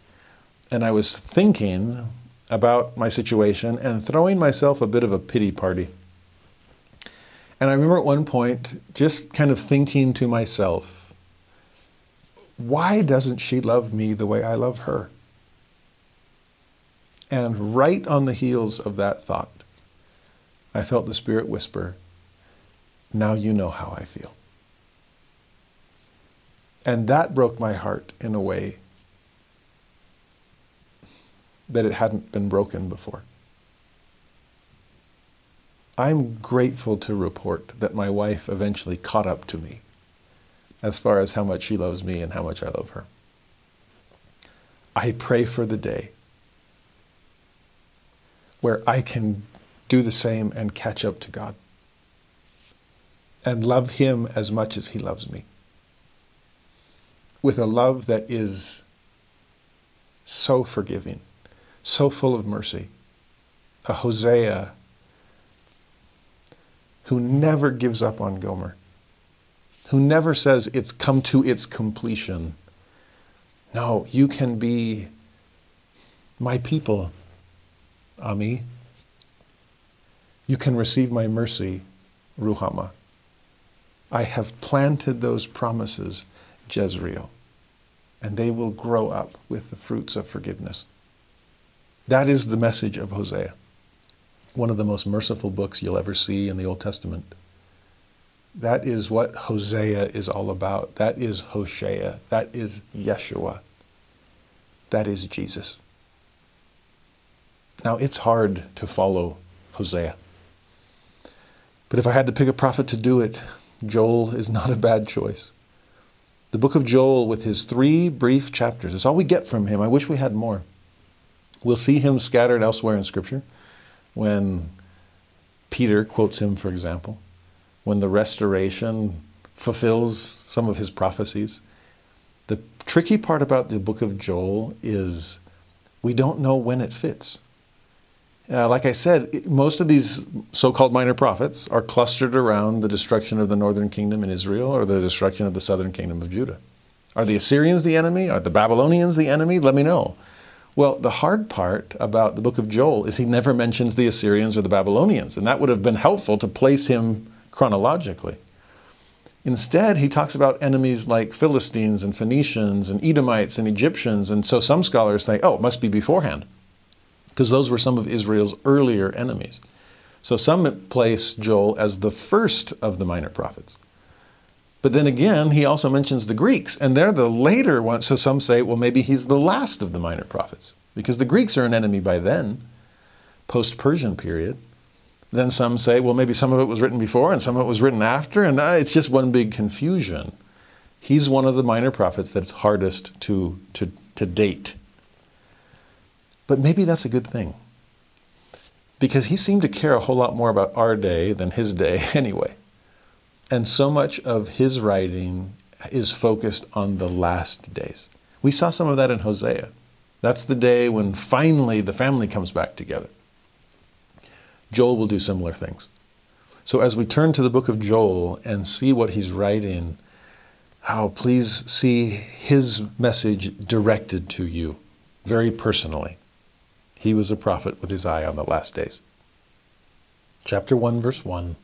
and I was thinking about my situation and throwing myself a bit of a pity party. And I remember at one point just kind of thinking to myself, why doesn't she love me the way I love her? And right on the heels of that thought, I felt the Spirit whisper, Now you know how I feel. And that broke my heart in a way that it hadn't been broken before. I'm grateful to report that my wife eventually caught up to me as far as how much she loves me and how much I love her. I pray for the day where I can do the same and catch up to God. and love him as much as he loves me. With a love that is so forgiving, so full of mercy. A Hosea who never gives up on Gomer, who never says it's come to its completion. No, you can be my people, Ammi. You can receive my mercy, Ruhamah. I have planted those promises, Jezreel, and they will grow up with the fruits of forgiveness. That is the message of Hosea, one of the most merciful books you'll ever see in the Old Testament. That is what Hosea is all about. That is Hosea. That is Yeshua. That is Jesus. Now, it's hard to follow Hosea. But if I had to pick a prophet to do it, Joel is not a bad choice. The book of Joel, with his three brief chapters, is all we get from him. I wish we had more. We'll see him scattered elsewhere in Scripture when Peter quotes him, for example, when the restoration fulfills some of his prophecies. The tricky part about the book of Joel is we don't know when it fits. Uh, like I said, most of these so called minor prophets are clustered around the destruction of the northern kingdom in Israel or the destruction of the southern kingdom of Judah. Are the Assyrians the enemy? Are the Babylonians the enemy? Let me know. Well, the hard part about the book of Joel is he never mentions the Assyrians or the Babylonians, and that would have been helpful to place him chronologically. Instead, he talks about enemies like Philistines and Phoenicians and Edomites and Egyptians, and so some scholars say, oh, it must be beforehand because those were some of Israel's earlier enemies. So some place Joel as the first of the minor prophets. But then again, he also mentions the Greeks, and they're the later ones. So some say, well, maybe he's the last of the minor prophets, because the Greeks are an enemy by then, post Persian period. Then some say, well, maybe some of it was written before and some of it was written after, and uh, it's just one big confusion. He's one of the minor prophets that's hardest to, to, to date. But maybe that's a good thing. Because he seemed to care a whole lot more about our day than his day anyway. And so much of his writing is focused on the last days. We saw some of that in Hosea. That's the day when finally the family comes back together. Joel will do similar things. So as we turn to the book of Joel and see what he's writing, how oh, please see his message directed to you very personally. He was a prophet with his eye on the last days. Chapter 1, verse 1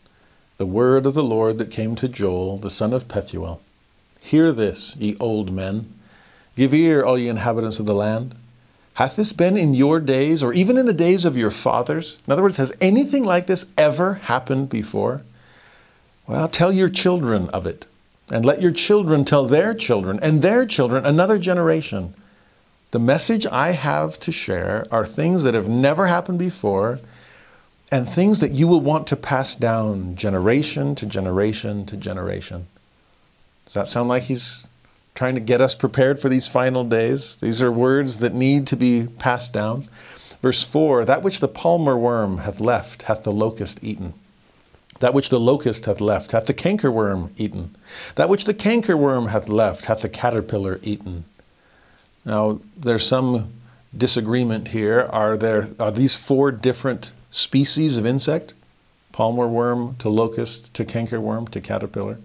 The word of the Lord that came to Joel, the son of Pethuel. Hear this, ye old men. Give ear, all ye inhabitants of the land. Hath this been in your days, or even in the days of your fathers? In other words, has anything like this ever happened before? Well, tell your children of it, and let your children tell their children, and their children, another generation. The message I have to share are things that have never happened before and things that you will want to pass down generation to generation to generation. Does that sound like he's trying to get us prepared for these final days? These are words that need to be passed down. Verse 4 That which the palmer worm hath left hath the locust eaten. That which the locust hath left hath the cankerworm eaten. That which the cankerworm hath left hath the caterpillar eaten. Now, there's some disagreement here. Are there are these four different species of insect? Palmer worm to locust to cankerworm to caterpillar.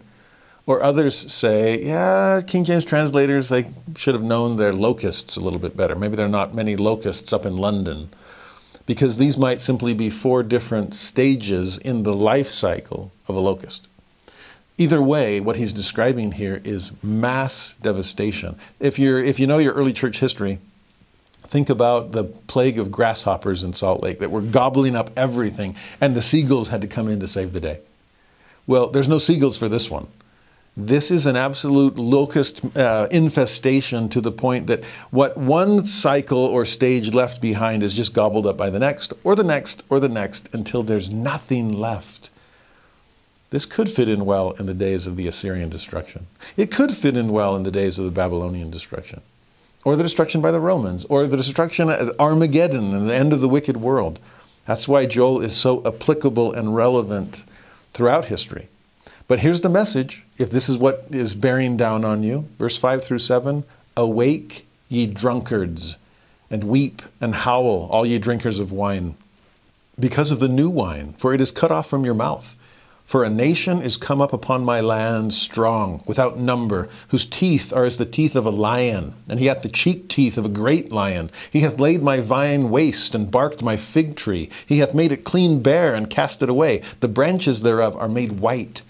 Or others say, yeah, King James translators, they should have known their locusts a little bit better. Maybe there are not many locusts up in London. Because these might simply be four different stages in the life cycle of a locust. Either way, what he's describing here is mass devastation. If, you're, if you know your early church history, think about the plague of grasshoppers in Salt Lake that were gobbling up everything, and the seagulls had to come in to save the day. Well, there's no seagulls for this one. This is an absolute locust uh, infestation to the point that what one cycle or stage left behind is just gobbled up by the next, or the next, or the next, until there's nothing left. This could fit in well in the days of the Assyrian destruction. It could fit in well in the days of the Babylonian destruction, or the destruction by the Romans, or the destruction at Armageddon and the end of the wicked world. That's why Joel is so applicable and relevant throughout history. But here's the message if this is what is bearing down on you, verse 5 through 7 Awake, ye drunkards, and weep and howl, all ye drinkers of wine, because of the new wine, for it is cut off from your mouth. For a nation is come up upon my land strong, without number, whose teeth are as the teeth of a lion, and he hath the cheek teeth of a great lion. He hath laid my vine waste, and barked my fig tree. He hath made it clean bare, and cast it away. The branches thereof are made white.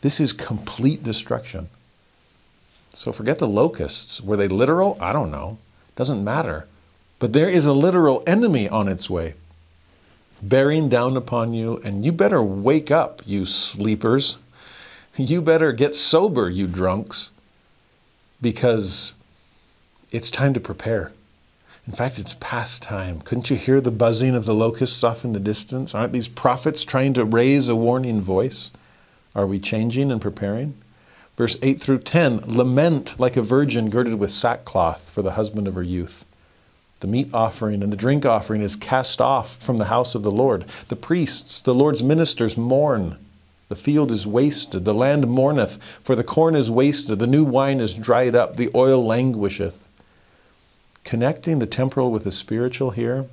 This is complete destruction. So forget the locusts. Were they literal? I don't know. Doesn't matter. But there is a literal enemy on its way bearing down upon you, and you better wake up, you sleepers. You better get sober, you drunks, because it's time to prepare. In fact, it's past time. Couldn't you hear the buzzing of the locusts off in the distance? Aren't these prophets trying to raise a warning voice? Are we changing and preparing? Verse 8 through 10 Lament like a virgin girded with sackcloth for the husband of her youth. The meat offering and the drink offering is cast off from the house of the Lord. The priests, the Lord's ministers, mourn. The field is wasted, the land mourneth, for the corn is wasted, the new wine is dried up, the oil languisheth. Connecting the temporal with the spiritual here,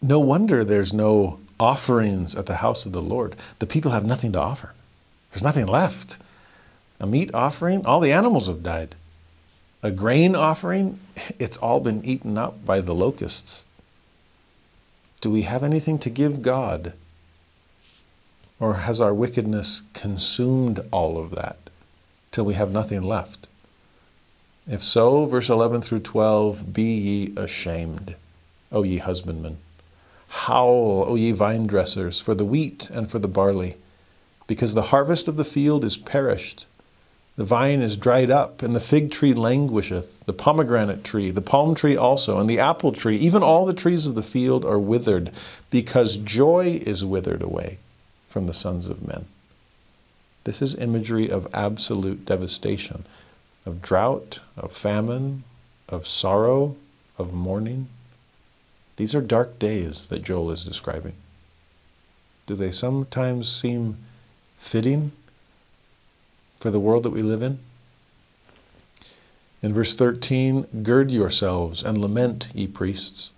no wonder there's no offerings at the house of the Lord. The people have nothing to offer, there's nothing left. A meat offering, all the animals have died. A grain offering, it's all been eaten up by the locusts. Do we have anything to give God? Or has our wickedness consumed all of that till we have nothing left? If so, verse 11 through 12, be ye ashamed, O ye husbandmen. Howl, O ye vine dressers, for the wheat and for the barley, because the harvest of the field is perished the vine is dried up, and the fig tree languisheth, the pomegranate tree, the palm tree also, and the apple tree, even all the trees of the field are withered, because joy is withered away from the sons of men. This is imagery of absolute devastation, of drought, of famine, of sorrow, of mourning. These are dark days that Joel is describing. Do they sometimes seem fitting? For the world that we live in? In verse 13, gird yourselves and lament, ye priests.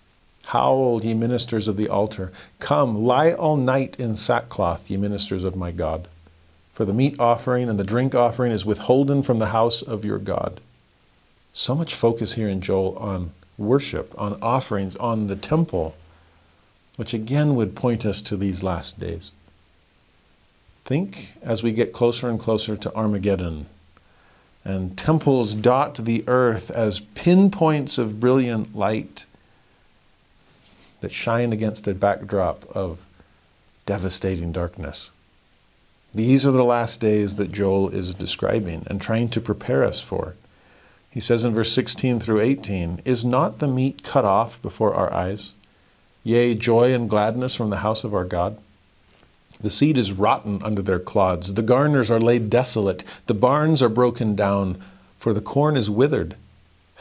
Howl, ye ministers of the altar. Come, lie all night in sackcloth, ye ministers of my God. For the meat offering and the drink offering is withholden from the house of your God. So much focus here in Joel on worship, on offerings, on the temple, which again would point us to these last days. Think as we get closer and closer to Armageddon, and temples dot the earth as pinpoints of brilliant light that shine against a backdrop of devastating darkness. These are the last days that Joel is describing and trying to prepare us for. He says in verse 16 through 18 Is not the meat cut off before our eyes? Yea, joy and gladness from the house of our God? The seed is rotten under their clods. The garners are laid desolate. The barns are broken down, for the corn is withered.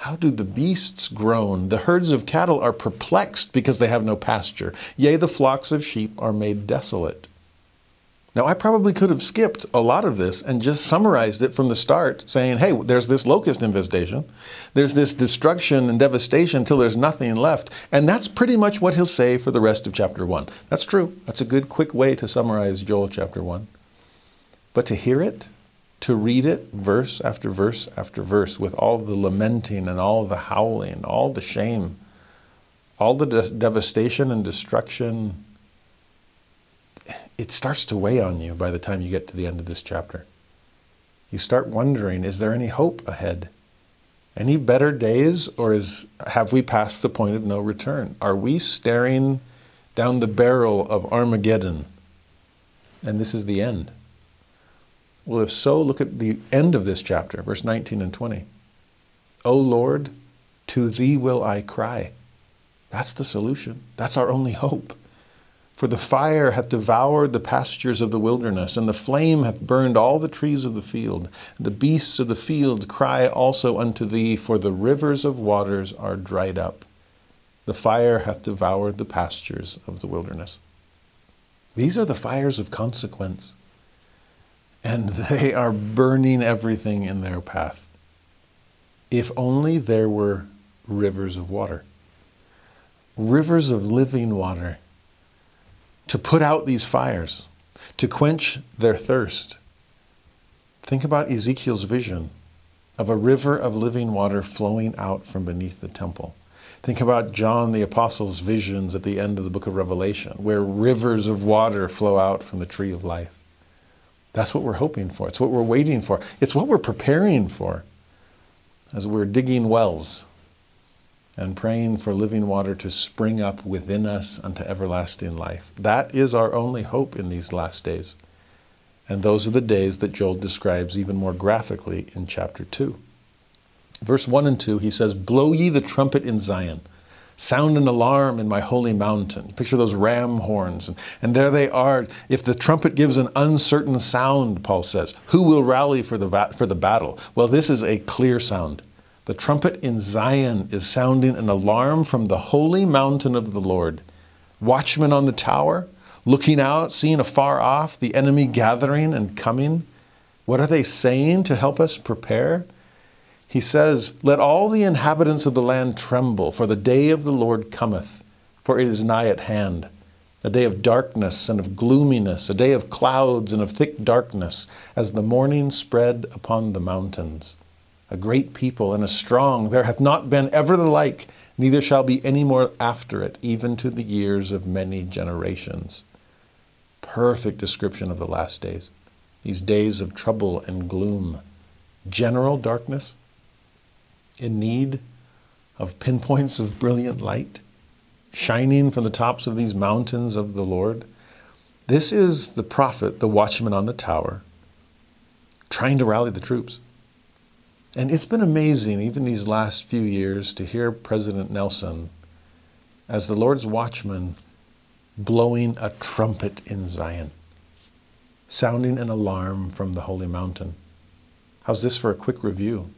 How do the beasts groan? The herds of cattle are perplexed because they have no pasture. Yea, the flocks of sheep are made desolate. Now, I probably could have skipped a lot of this and just summarized it from the start, saying, hey, there's this locust infestation, there's this destruction and devastation until there's nothing left. And that's pretty much what he'll say for the rest of chapter 1. That's true. That's a good, quick way to summarize Joel chapter 1. But to hear it, to read it verse after verse after verse with all the lamenting and all the howling, all the shame, all the de- devastation and destruction it starts to weigh on you by the time you get to the end of this chapter. You start wondering is there any hope ahead? Any better days, or is, have we passed the point of no return? Are we staring down the barrel of Armageddon and this is the end? Well, if so, look at the end of this chapter, verse 19 and 20. O Lord, to thee will I cry. That's the solution. That's our only hope. For the fire hath devoured the pastures of the wilderness, and the flame hath burned all the trees of the field. The beasts of the field cry also unto thee, for the rivers of waters are dried up. The fire hath devoured the pastures of the wilderness. These are the fires of consequence. and they are burning everything in their path. If only there were rivers of water, rivers of living water to put out these fires, to quench their thirst. Think about Ezekiel's vision of a river of living water flowing out from beneath the temple. Think about John the Apostle's visions at the end of the book of Revelation, where rivers of water flow out from the tree of life. That's what we're hoping for. It's what we're waiting for. It's what we're preparing for as we're digging wells and praying for living water to spring up within us unto everlasting life. That is our only hope in these last days. And those are the days that Joel describes even more graphically in chapter 2. Verse 1 and 2, he says, Blow ye the trumpet in Zion. Sound an alarm in my holy mountain. Picture those ram horns. And, and there they are. If the trumpet gives an uncertain sound, Paul says, who will rally for the, va- for the battle? Well, this is a clear sound. The trumpet in Zion is sounding an alarm from the holy mountain of the Lord. Watchmen on the tower, looking out, seeing afar off the enemy gathering and coming. What are they saying to help us prepare? He says, Let all the inhabitants of the land tremble, for the day of the Lord cometh, for it is nigh at hand. A day of darkness and of gloominess, a day of clouds and of thick darkness, as the morning spread upon the mountains. A great people and a strong, there hath not been ever the like, neither shall be any more after it, even to the years of many generations. Perfect description of the last days, these days of trouble and gloom. General darkness, in need of pinpoints of brilliant light shining from the tops of these mountains of the Lord. This is the prophet, the watchman on the tower, trying to rally the troops. And it's been amazing, even these last few years, to hear President Nelson, as the Lord's watchman, blowing a trumpet in Zion, sounding an alarm from the holy mountain. How's this for a quick review?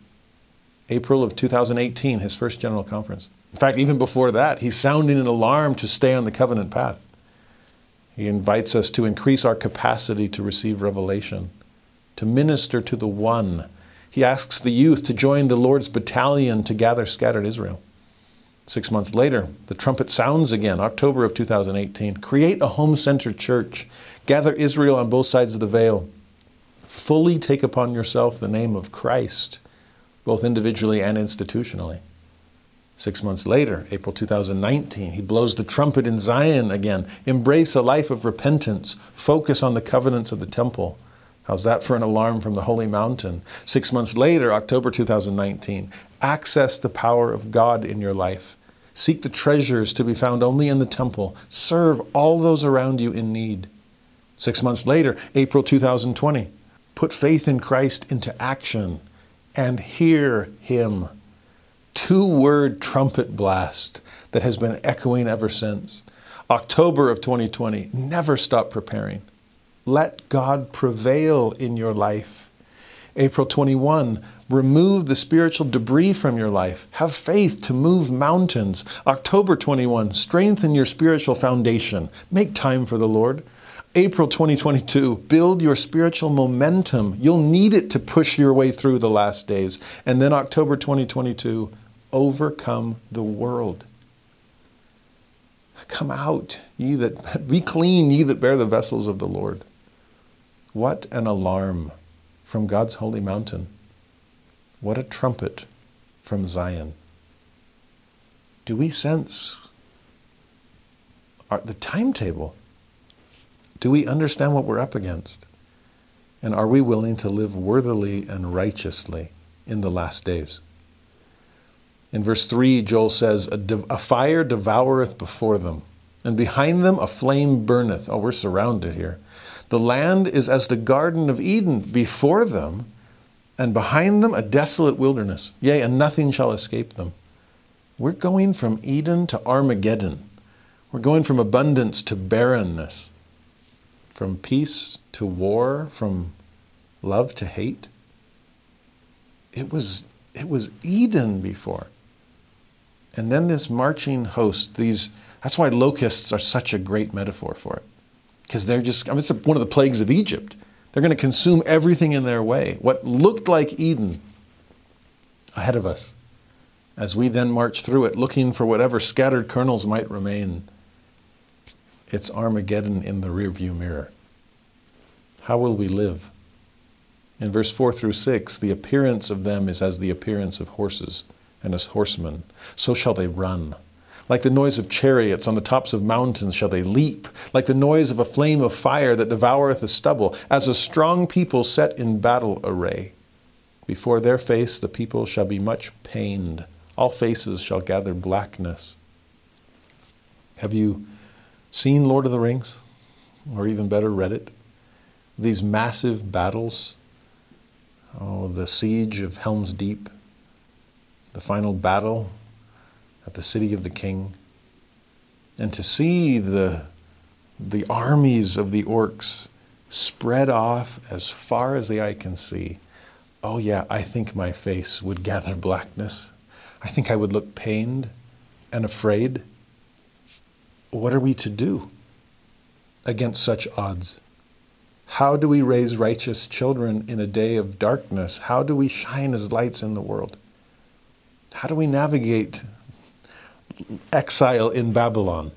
April of 2018, his first general conference. In fact, even before that, he's sounding an alarm to stay on the covenant path. He invites us to increase our capacity to receive revelation, to minister to the one. He asks the youth to join the Lord's battalion to gather scattered Israel. Six months later, the trumpet sounds again, October of 2018. Create a home centered church. Gather Israel on both sides of the veil. Fully take upon yourself the name of Christ both individually and institutionally. Six months later, April 2019, he blows the trumpet in Zion again. Embrace a life of repentance. Focus on the covenants of the temple. How's that for an alarm from the holy mountain? Six months later, October 2019, access the power of God in your life. Seek the treasures to be found only in the temple. Serve all those around you in need. Six months later, April 2020, put faith in Christ into action and hear him. Two word trumpet blast that has been echoing ever since. October of 2020, never stop preparing. Let God prevail in your life. April 21, remove the spiritual debris from your life. Have faith to move mountains. October 21, strengthen your spiritual foundation. Make time for the Lord. April 2022, build your spiritual momentum. You'll need it to push your way through the last days. And then October 2022, overcome the world. Come out, ye that be clean, ye that bear the vessels of the Lord. What an alarm from God's holy mountain. What a trumpet from Zion. Do we sense our, the timetable? Do we understand what we're up against? And are we willing to live worthily and righteously in the last days? In verse 3, Joel says, A, de- a fire devoureth before them, and behind them a flame burneth. Oh, we're surrounded here. The land is as the Garden of Eden before them, and behind them a desolate wilderness. Yea, and nothing shall escape them. We're going from Eden to Armageddon. We're going from abundance to barrenness from peace to war, from love to hate. It was, it was Eden before. And then this marching host, these, that's why locusts are such a great metaphor for it. Because they're just, I mean, it's one of the plagues of Egypt. They're going to consume everything in their way. What looked like Eden ahead of us as we then march through it looking for whatever scattered kernels might remain. It's Armageddon in the rearview mirror. How will we live? In verse 4 through 6, the appearance of them is as the appearance of horses and as horsemen. So shall they run. Like the noise of chariots on the tops of mountains shall they leap, like the noise of a flame of fire that devoureth the stubble, as a strong people set in battle array. Before their face the people shall be much pained, all faces shall gather blackness. Have you seen Lord of the Rings? Or even better, read it? These massive battles. Oh, the siege of Helm's Deep, the final battle at the city of the king, and to see the, the armies of the orcs spread off as far as the eye can see. Oh, yeah, I think my face would gather blackness. I think I would look pained and afraid. What are we to do against such odds? How do we raise righteous children in a day of darkness? How do we shine as lights in the world? How do we navigate exile in Babylon.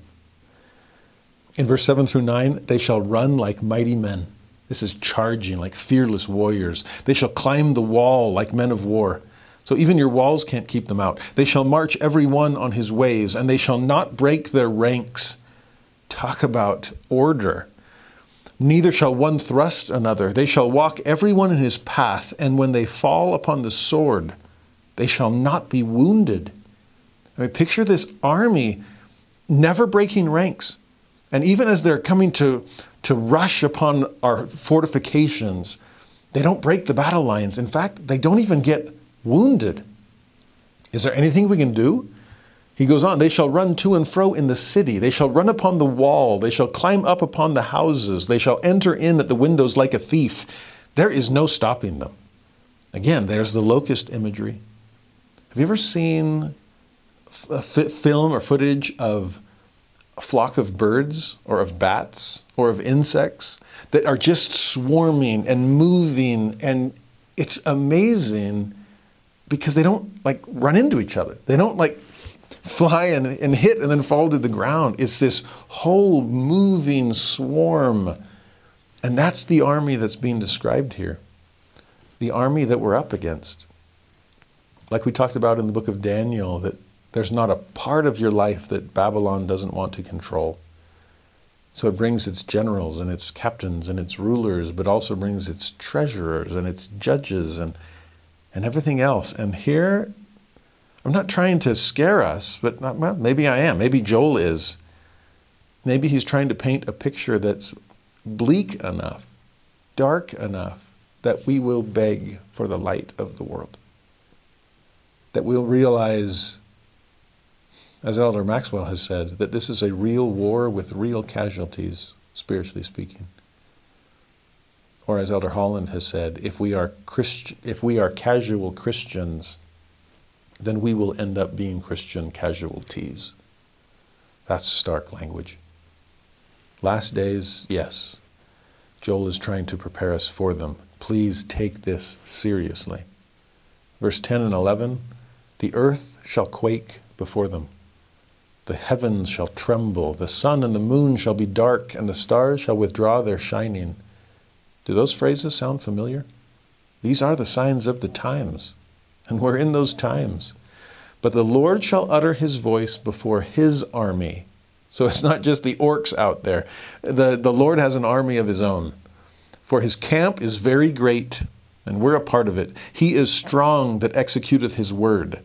In verse 7 through 9, they shall run like mighty men. This is charging like fearless warriors. They shall climb the wall like men of war. So even your walls can't keep them out. They shall march every one on his ways, and they shall not break their ranks. Talk about order. Neither shall one thrust another. They shall walk every one in his path, and when they fall upon the sword, they shall not be wounded. I mean, picture this army never breaking ranks. And even as they're coming to, to rush upon our fortifications, they don't break the battle lines. In fact, they don't even get wounded. Is there anything we can do? He goes on, they shall run to and fro in the city. They shall run upon the wall. They shall climb up upon the houses. They shall enter in at the windows like a thief. There is no stopping them. Again, there's the locust imagery. Have you ever seen film or footage of a flock of birds or of bats or of insects that are just swarming and moving and it's amazing because they don't like run into each other. They don't like fly and, and hit and then fall to the ground. It's this whole moving swarm. And that's the army that's being described here. The army that we're up against. Like we talked about in the book of daniel that there's not a part of your life that Babylon doesn't want to control. So it brings its generals and its captains and its rulers, but also brings its treasurers and its judges and, and everything else. And here, I'm not trying to scare us, but not, well, maybe I am. Maybe Joel is. Maybe he's trying to paint a picture that's bleak enough, dark enough, that we will beg for the light of the world. That we'll realize as Elder Maxwell has said, that this is a real war with real casualties, spiritually speaking. Or as Elder Holland has said, if we are Christ- if we are casual Christians, then we will end up being Christian casualties. That's stark language. Last days, yes. Joel is trying to prepare us for them. Please take this seriously. Verse 10 and 11 The earth shall quake before them. The heavens shall tremble, the sun and the moon shall be dark, and the stars shall withdraw their shining. Do those phrases sound familiar? These are the signs of the times, and we're in those times. But the Lord shall utter his voice before his army. So it's not just the orcs out there. The, the Lord has an army of his own. For his camp is very great, and we're a part of it. He is strong that executeth his word.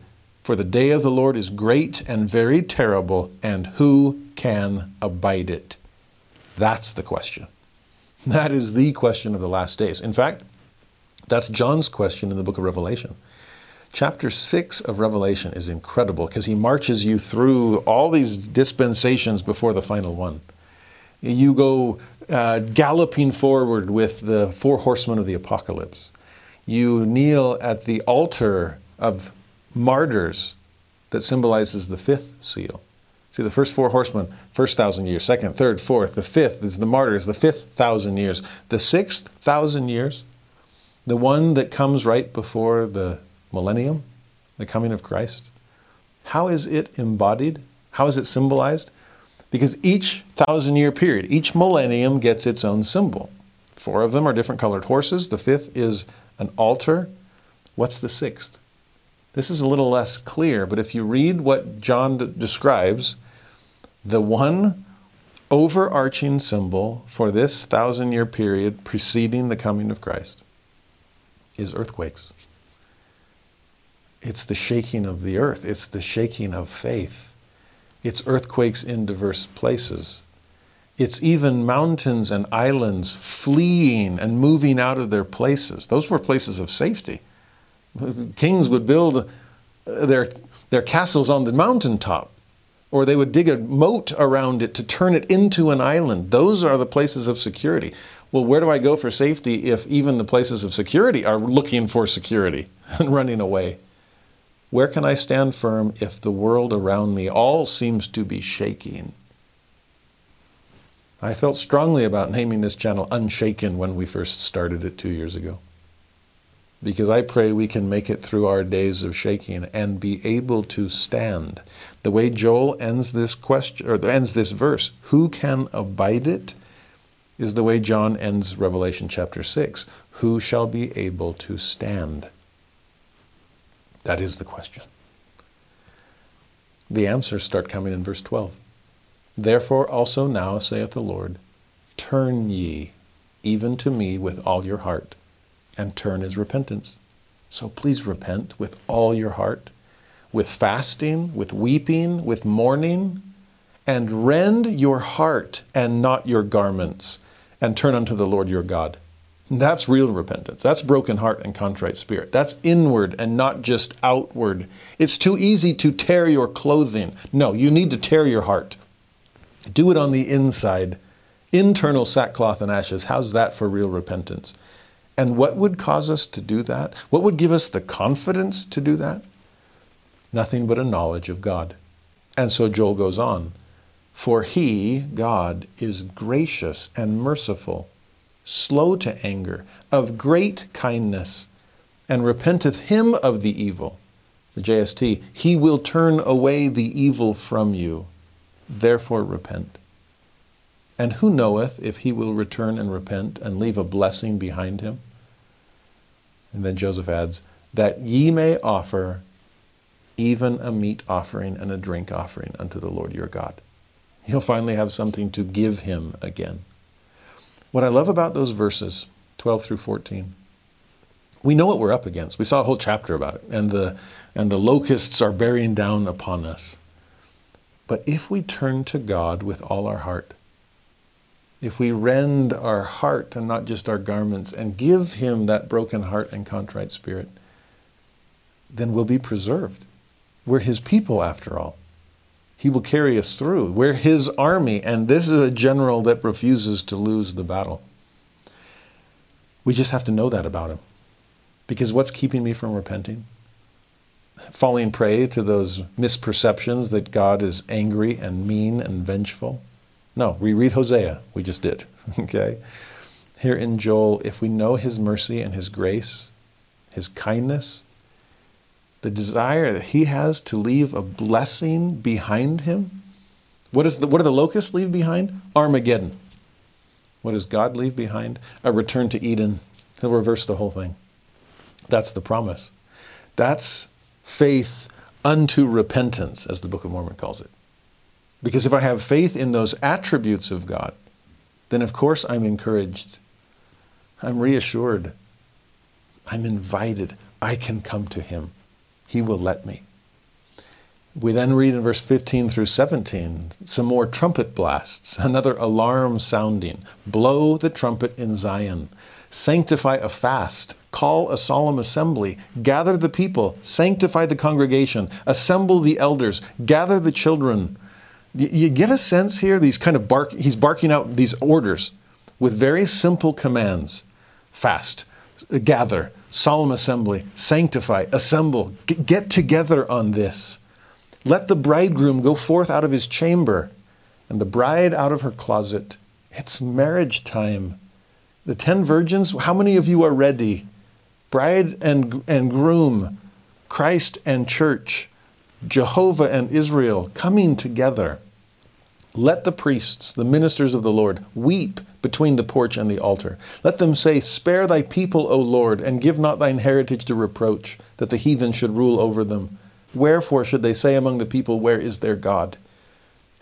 For the day of the Lord is great and very terrible, and who can abide it? That's the question. That is the question of the last days. In fact, that's John's question in the book of Revelation. Chapter 6 of Revelation is incredible because he marches you through all these dispensations before the final one. You go uh, galloping forward with the four horsemen of the apocalypse. You kneel at the altar of martyrs that symbolizes the fifth seal. See, the first four horsemen, first thousand years, second, third, fourth, the fifth is the martyrs, the fifth thousand years. The sixth thousand years, the one that comes right before the millennium, the coming of Christ, how is it embodied? How is it symbolized? Because each thousand year period, each millennium gets its own symbol. Four of them are different colored horses. The fifth is an altar. What's the sixth? This is a little less clear, but if you read what John d- describes, the one overarching symbol for this thousand year period preceding the coming of Christ is earthquakes. It's the shaking of the earth, it's the shaking of faith. It's earthquakes in diverse places. It's even mountains and islands fleeing and moving out of their places. Those were places of safety. Kings would build uh, their, their castles on the mountaintop, or they would dig a moat around it to turn it into an island. Those are the places of security. Well, where do I go for safety if even the places of security are looking for security and running away? Where can I stand firm if the world around me all seems to be shaking? I felt strongly about naming this channel Unshaken when we first started it two years ago. Because I pray we can make it through our days of shaking and be able to stand. The way Joel ends this question or ends this verse, who can abide it? is the way John ends Revelation chapter 6. Who shall be able to stand? That is the question. The answers start coming in verse 12. Therefore also now, saith the Lord, turn ye even to me with all your heart, and turn is repentance. So please repent with all your heart, with fasting, with weeping, with mourning, and rend your heart and not your garments, and turn unto the Lord your God. That's real repentance. That's broken heart and contrite spirit. That's inward and not just outward. It's too easy to tear your clothing. No, you need to tear your heart. Do it on the inside. Internal sackcloth and ashes. How's that for real repentance? And what would cause us to do that? What would give us the confidence to do that? Nothing but a knowledge of God. And so Joel goes on For he, God, is gracious and merciful slow to anger, of great kindness, and repenteth him of the evil. The JST, he will turn away the evil from you. Therefore repent. And who knoweth if he will return and repent and leave a blessing behind him? And then Joseph adds, that ye may offer even a meat offering and a drink offering unto the Lord your God. He'll finally have something to give him again. What I love about those verses, 12 through 14, we know what we're up against. We saw a whole chapter about it, and the, and the locusts are bearing down upon us. But if we turn to God with all our heart, if we rend our heart and not just our garments and give Him that broken heart and contrite spirit, then we'll be preserved. We're His people after all. He will carry us through. We're His army, and this is a general that refuses to lose the battle. We just have to know that about Him. Because what's keeping me from repenting? Falling prey to those misperceptions that God is angry and mean and vengeful? No, we read Hosea. We just did. okay? Here in Joel, if we know His mercy and His grace, His kindness, the desire that he has to leave a blessing behind him. What, is the, what do the locusts leave behind? Armageddon. What does God leave behind? A return to Eden. He'll reverse the whole thing. That's the promise. That's faith unto repentance, as the Book of Mormon calls it. Because if I have faith in those attributes of God, then of course I'm encouraged. I'm reassured. I'm invited. I can come to Him. He will let me. We then read in verse 15 through 17 some more trumpet blasts, another alarm sounding. Blow the trumpet in Zion, sanctify a fast, call a solemn assembly, gather the people, sanctify the congregation, assemble the elders, gather the children. You get a sense here, these kind of bark, he's barking out these orders with very simple commands fast, gather, solemn assembly, sanctify, assemble, get together on this. Let the bridegroom go forth out of his chamber, and the bride out of her closet. It's marriage time. The ten virgins, how many of you are ready? Bride and, and groom, Christ and church, Jehovah and Israel coming together. Let the priests, the ministers of the Lord, weep between the porch and the altar. Let them say, Spare thy people, O Lord, and give not thine heritage to reproach, that the heathen should rule over them. Wherefore should they say among the people, Where is their God?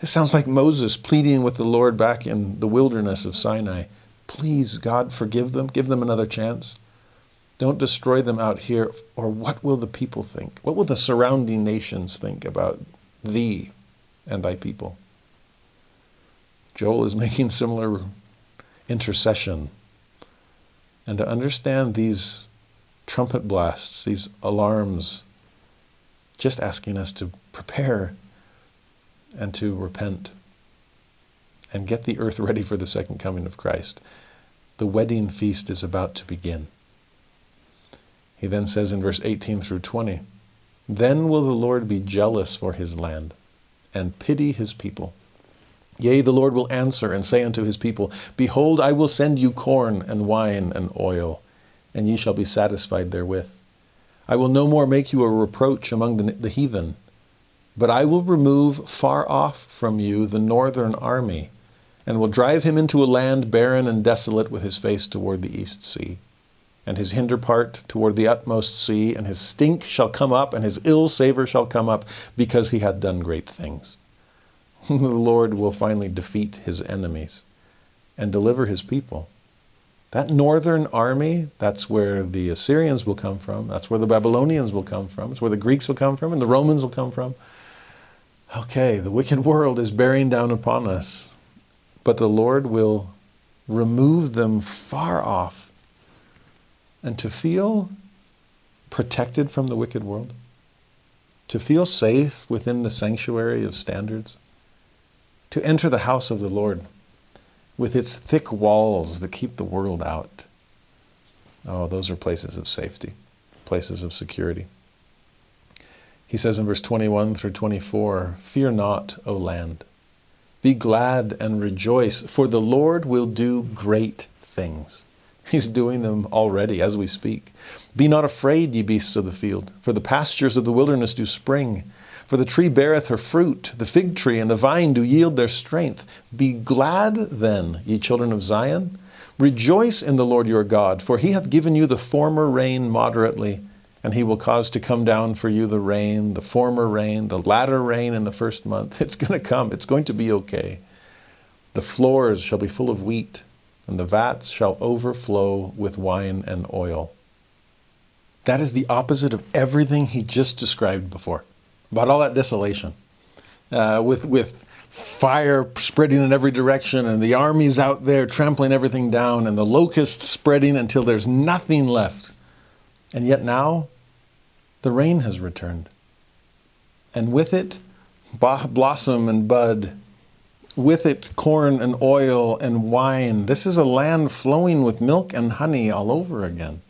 It sounds like Moses pleading with the Lord back in the wilderness of Sinai. Please, God, forgive them, give them another chance. Don't destroy them out here, or what will the people think? What will the surrounding nations think about thee and thy people? Joel is making similar intercession. And to understand these trumpet blasts, these alarms, just asking us to prepare and to repent and get the earth ready for the second coming of Christ. The wedding feast is about to begin. He then says in verse 18 through 20, Then will the Lord be jealous for his land and pity his people. Yea, the Lord will answer and say unto his people, Behold, I will send you corn and wine and oil, and ye shall be satisfied therewith. I will no more make you a reproach among the, the heathen, but I will remove far off from you the northern army, and will drive him into a land barren and desolate with his face toward the east sea, and his hinder part toward the utmost sea, and his stink shall come up, and his ill savour shall come up, because he hath done great things. the Lord will finally defeat his enemies and deliver his people. That northern army, that's where the Assyrians will come from, that's where the Babylonians will come from, it's where the Greeks will come from, and the Romans will come from. Okay, the wicked world is bearing down upon us, but the Lord will remove them far off. And to feel protected from the wicked world, to feel safe within the sanctuary of standards, to enter the house of the Lord with its thick walls that keep the world out. Oh, those are places of safety, places of security. He says in verse 21 through 24 Fear not, O land. Be glad and rejoice, for the Lord will do great things. He's doing them already as we speak. Be not afraid, ye beasts of the field, for the pastures of the wilderness do spring. For the tree beareth her fruit, the fig tree and the vine do yield their strength. Be glad then, ye children of Zion. Rejoice in the Lord your God, for he hath given you the former rain moderately, and he will cause to come down for you the rain, the former rain, the latter rain in the first month. It's going to come, it's going to be okay. The floors shall be full of wheat, and the vats shall overflow with wine and oil. That is the opposite of everything he just described before about all that desolation, uh, with with fire spreading in every direction, and the armies out there trampling everything down, and the locusts spreading until there's nothing left. And yet now, the rain has returned, and with it, blossom and bud. With it, corn and oil and wine. This is a land flowing with milk and honey all over again.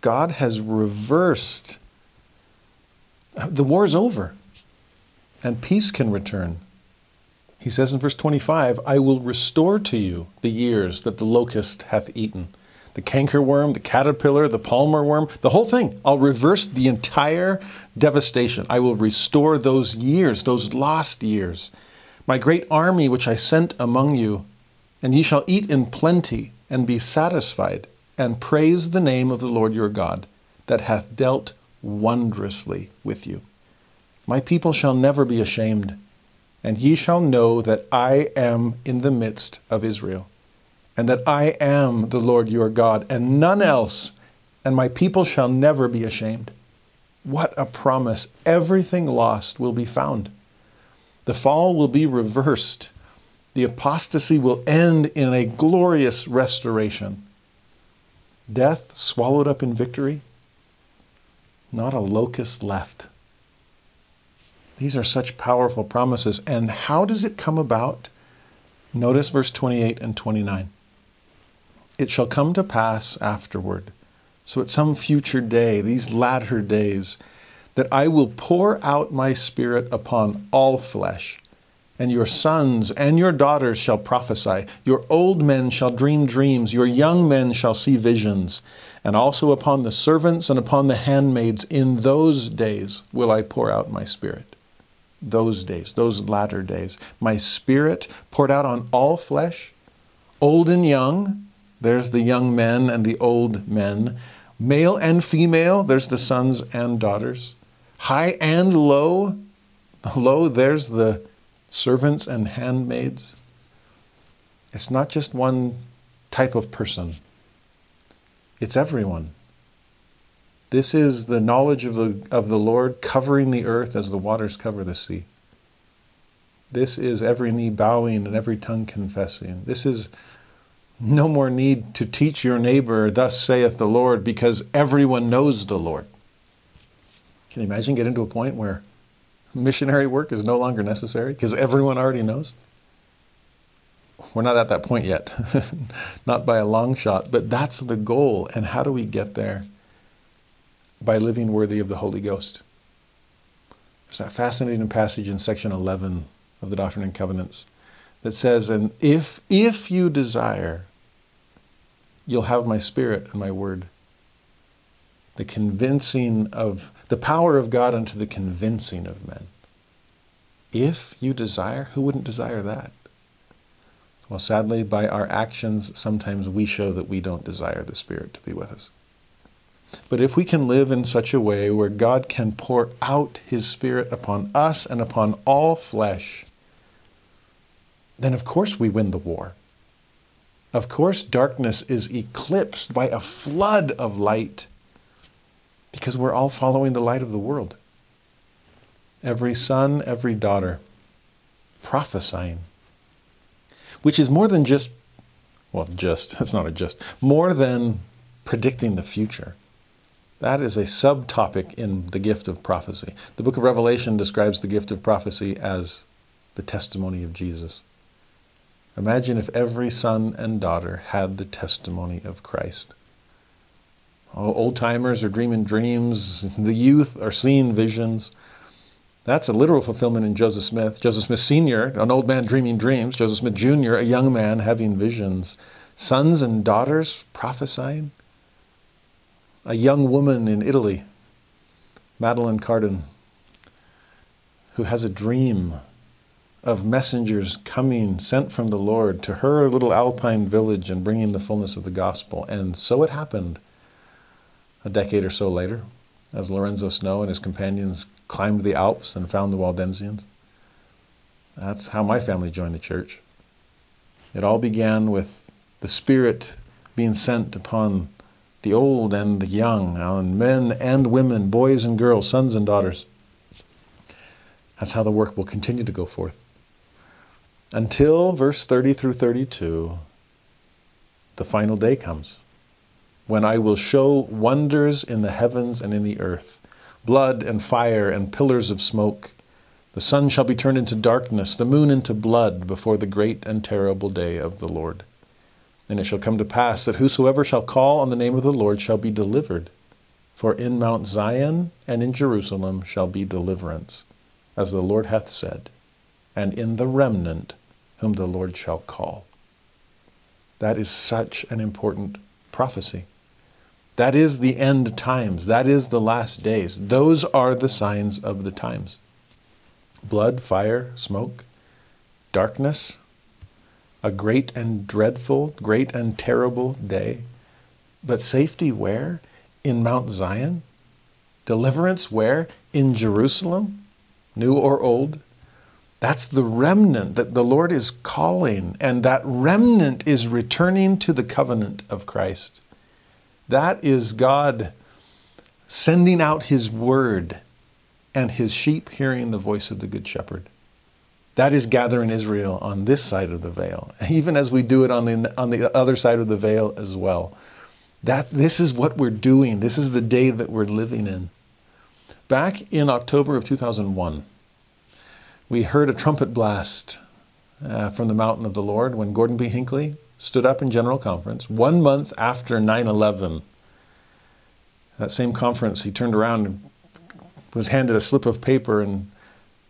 God has reversed the war is over and peace can return. He says in verse 25, I will restore to you the years that the locust hath eaten. The cankerworm, the caterpillar, the palmer worm, the whole thing. I'll reverse the entire devastation. I will restore those years, those lost years. My great army which I sent among you, and ye shall eat in plenty and be satisfied, and praise the name of the Lord your God, that hath dealt wondrously with you. My people shall never be ashamed, and ye shall know that I am in the midst of Israel, and that I am the Lord your God, and none else, and my people shall never be ashamed. What a promise! Everything lost will be found. The fall will be reversed. The apostasy will end in a glorious restoration. Death swallowed up in victory not a locust left. These are such powerful promises. And how does it come about? Notice verse 28 and 29. It shall come to pass afterward, so at some future day, these latter days, that I will pour out my spirit upon all flesh. And your sons and your daughters shall prophesy. Your old men shall dream dreams. Your young men shall see visions. And also upon the servants and upon the handmaids in those days will I pour out my spirit. Those days, those latter days. My spirit poured out on all flesh, old and young. There's the young men and the old men. Male and female, there's the sons and daughters. High and low, low, there's the servants and handmaids. It's not just one type of person, it's everyone. This is the knowledge of the, of the Lord covering the earth as the waters cover the sea. This is every knee bowing and every tongue confessing. This is no more need to teach your neighbor, Thus saith the Lord, because everyone knows the Lord. Can you imagine getting to a point where missionary work is no longer necessary because everyone already knows? We're not at that point yet, not by a long shot, but that's the goal. And how do we get there? By living worthy of the Holy Ghost. There's that fascinating passage in section 11 of the Doctrine and Covenants that says, And if, if you desire, you'll have my spirit and my word. The convincing of the power of God unto the convincing of men. If you desire, who wouldn't desire that? Well, sadly, by our actions, sometimes we show that we don't desire the Spirit to be with us. But if we can live in such a way where God can pour out His Spirit upon us and upon all flesh, then of course we win the war. Of course, darkness is eclipsed by a flood of light because we're all following the light of the world. Every son, every daughter prophesying, which is more than just, well, just, it's not a just, more than predicting the future. That is a subtopic in the gift of prophecy. The book of Revelation describes the gift of prophecy as the testimony of Jesus. Imagine if every son and daughter had the testimony of Christ. Oh, old timers are dreaming dreams, the youth are seeing visions. That's a literal fulfillment in Joseph Smith. Joseph Smith Sr., an old man dreaming dreams. Joseph Smith Jr., a young man having visions. Sons and daughters prophesying. A young woman in Italy, Madeline Cardon, who has a dream of messengers coming, sent from the Lord, to her little alpine village and bringing the fullness of the gospel. And so it happened a decade or so later, as Lorenzo Snow and his companions climbed the Alps and found the Waldensians. That's how my family joined the church. It all began with the Spirit being sent upon the old and the young, on men and women, boys and girls, sons and daughters. That's how the work will continue to go forth. Until verse 30 through 32, the final day comes when I will show wonders in the heavens and in the earth, blood and fire and pillars of smoke. The sun shall be turned into darkness, the moon into blood, before the great and terrible day of the Lord. And it shall come to pass that whosoever shall call on the name of the Lord shall be delivered. For in Mount Zion and in Jerusalem shall be deliverance, as the Lord hath said and in the remnant whom the Lord shall call. That is such an important prophecy. That is the end times. That is the last days. Those are the signs of the times blood, fire, smoke, darkness, a great and dreadful, great and terrible day. But safety where? In Mount Zion? Deliverance where? In Jerusalem? New or old? That's the remnant that the Lord is calling, and that remnant is returning to the covenant of Christ. That is God sending out His word and His sheep hearing the voice of the Good Shepherd. That is gathering Israel on this side of the veil, even as we do it on the, on the other side of the veil as well. That, this is what we're doing. This is the day that we're living in. Back in October of 2001, we heard a trumpet blast uh, from the mountain of the Lord when Gordon B. Hinckley stood up in General Conference one month after 9 11. That same conference, he turned around and was handed a slip of paper and,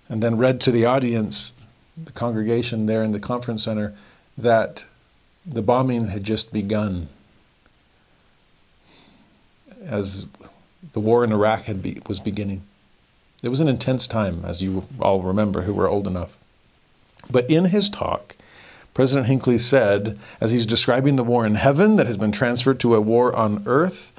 and then read to the audience, the congregation there in the conference center, that the bombing had just begun as the war in Iraq had be, was beginning. It was an intense time, as you all remember who were old enough. But in his talk, President Hinckley said, as he's describing the war in heaven that has been transferred to a war on earth,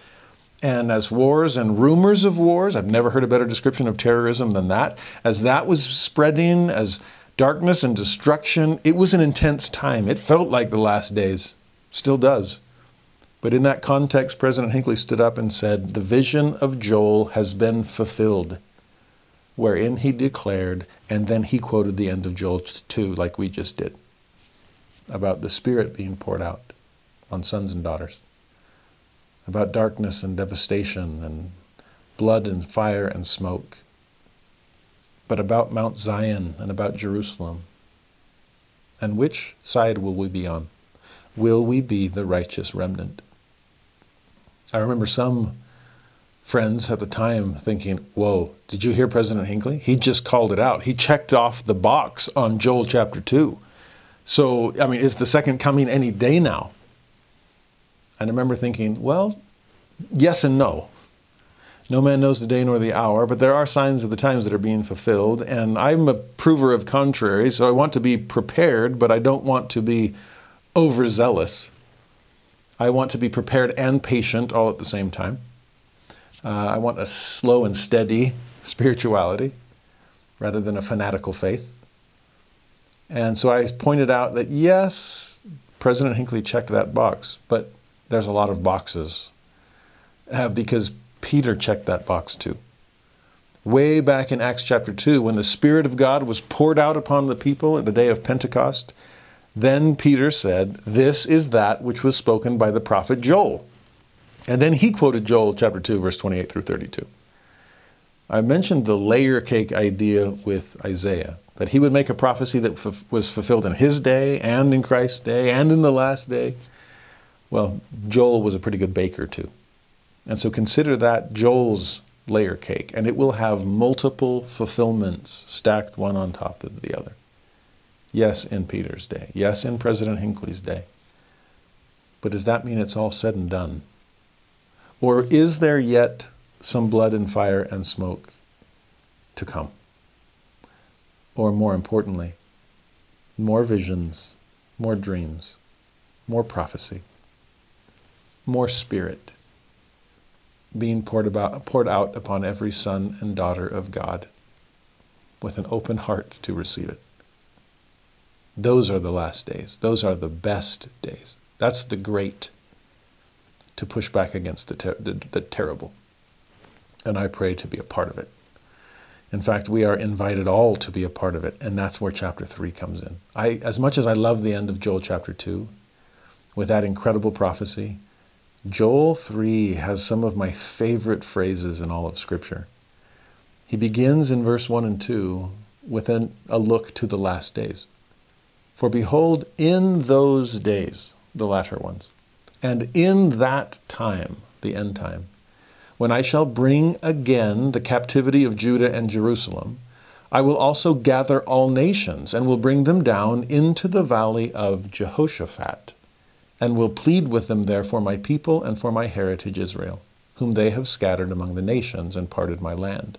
and as wars and rumors of wars, I've never heard a better description of terrorism than that, as that was spreading, as darkness and destruction, it was an intense time. It felt like the last days, still does. But in that context, President Hinckley stood up and said, The vision of Joel has been fulfilled, wherein he declared, and then he quoted the end of Joel 2, like we just did, about the Spirit being poured out on sons and daughters, about darkness and devastation and blood and fire and smoke, but about Mount Zion and about Jerusalem. And which side will we be on? Will we be the righteous remnant? I remember some friends at the time thinking, Whoa, did you hear President Hinckley? He just called it out. He checked off the box on Joel chapter 2. So, I mean, is the second coming any day now? And I remember thinking, well, yes and no. No man knows the day nor the hour, but there are signs of the times that are being fulfilled. And I'm a prover of contrary, so I want to be prepared, but I don't want to be overzealous. I want to be prepared and patient all at the same time. Uh, I want a slow and steady spirituality rather than a fanatical faith. And so I pointed out that yes, President Hinckley checked that box, but there's a lot of boxes uh, because Peter checked that box too. Way back in Acts chapter 2, when the Spirit of God was poured out upon the people at the day of Pentecost, then Peter said, This is that which was spoken by the prophet Joel. And then he quoted Joel chapter 2, verse 28 through 32. I mentioned the layer cake idea with Isaiah, that he would make a prophecy that f- was fulfilled in his day and in Christ's day and in the last day. Well, Joel was a pretty good baker too. And so consider that Joel's layer cake, and it will have multiple fulfillments stacked one on top of the other. Yes, in Peter's day. Yes, in President Hinckley's day. But does that mean it's all said and done? Or is there yet some blood and fire and smoke to come? Or more importantly, more visions, more dreams, more prophecy, more spirit being poured, about, poured out upon every son and daughter of God with an open heart to receive it. Those are the last days. Those are the best days. That's the great to push back against the, ter- the, the terrible. And I pray to be a part of it. In fact, we are invited all to be a part of it, and that's where chapter 3 comes in. I, as much as I love the end of Joel chapter 2, with that incredible prophecy, Joel 3 has some of my favorite phrases in all of Scripture. He begins in verse 1 and 2 with an, a look to the last days. For behold, in those days, the latter ones, and in that time, the end time, when I shall bring again the captivity of Judah and Jerusalem, I will also gather all nations and will bring them down into the valley of Jehoshaphat, and will plead with them there for my people and for my heritage Israel, whom they have scattered among the nations and parted my land.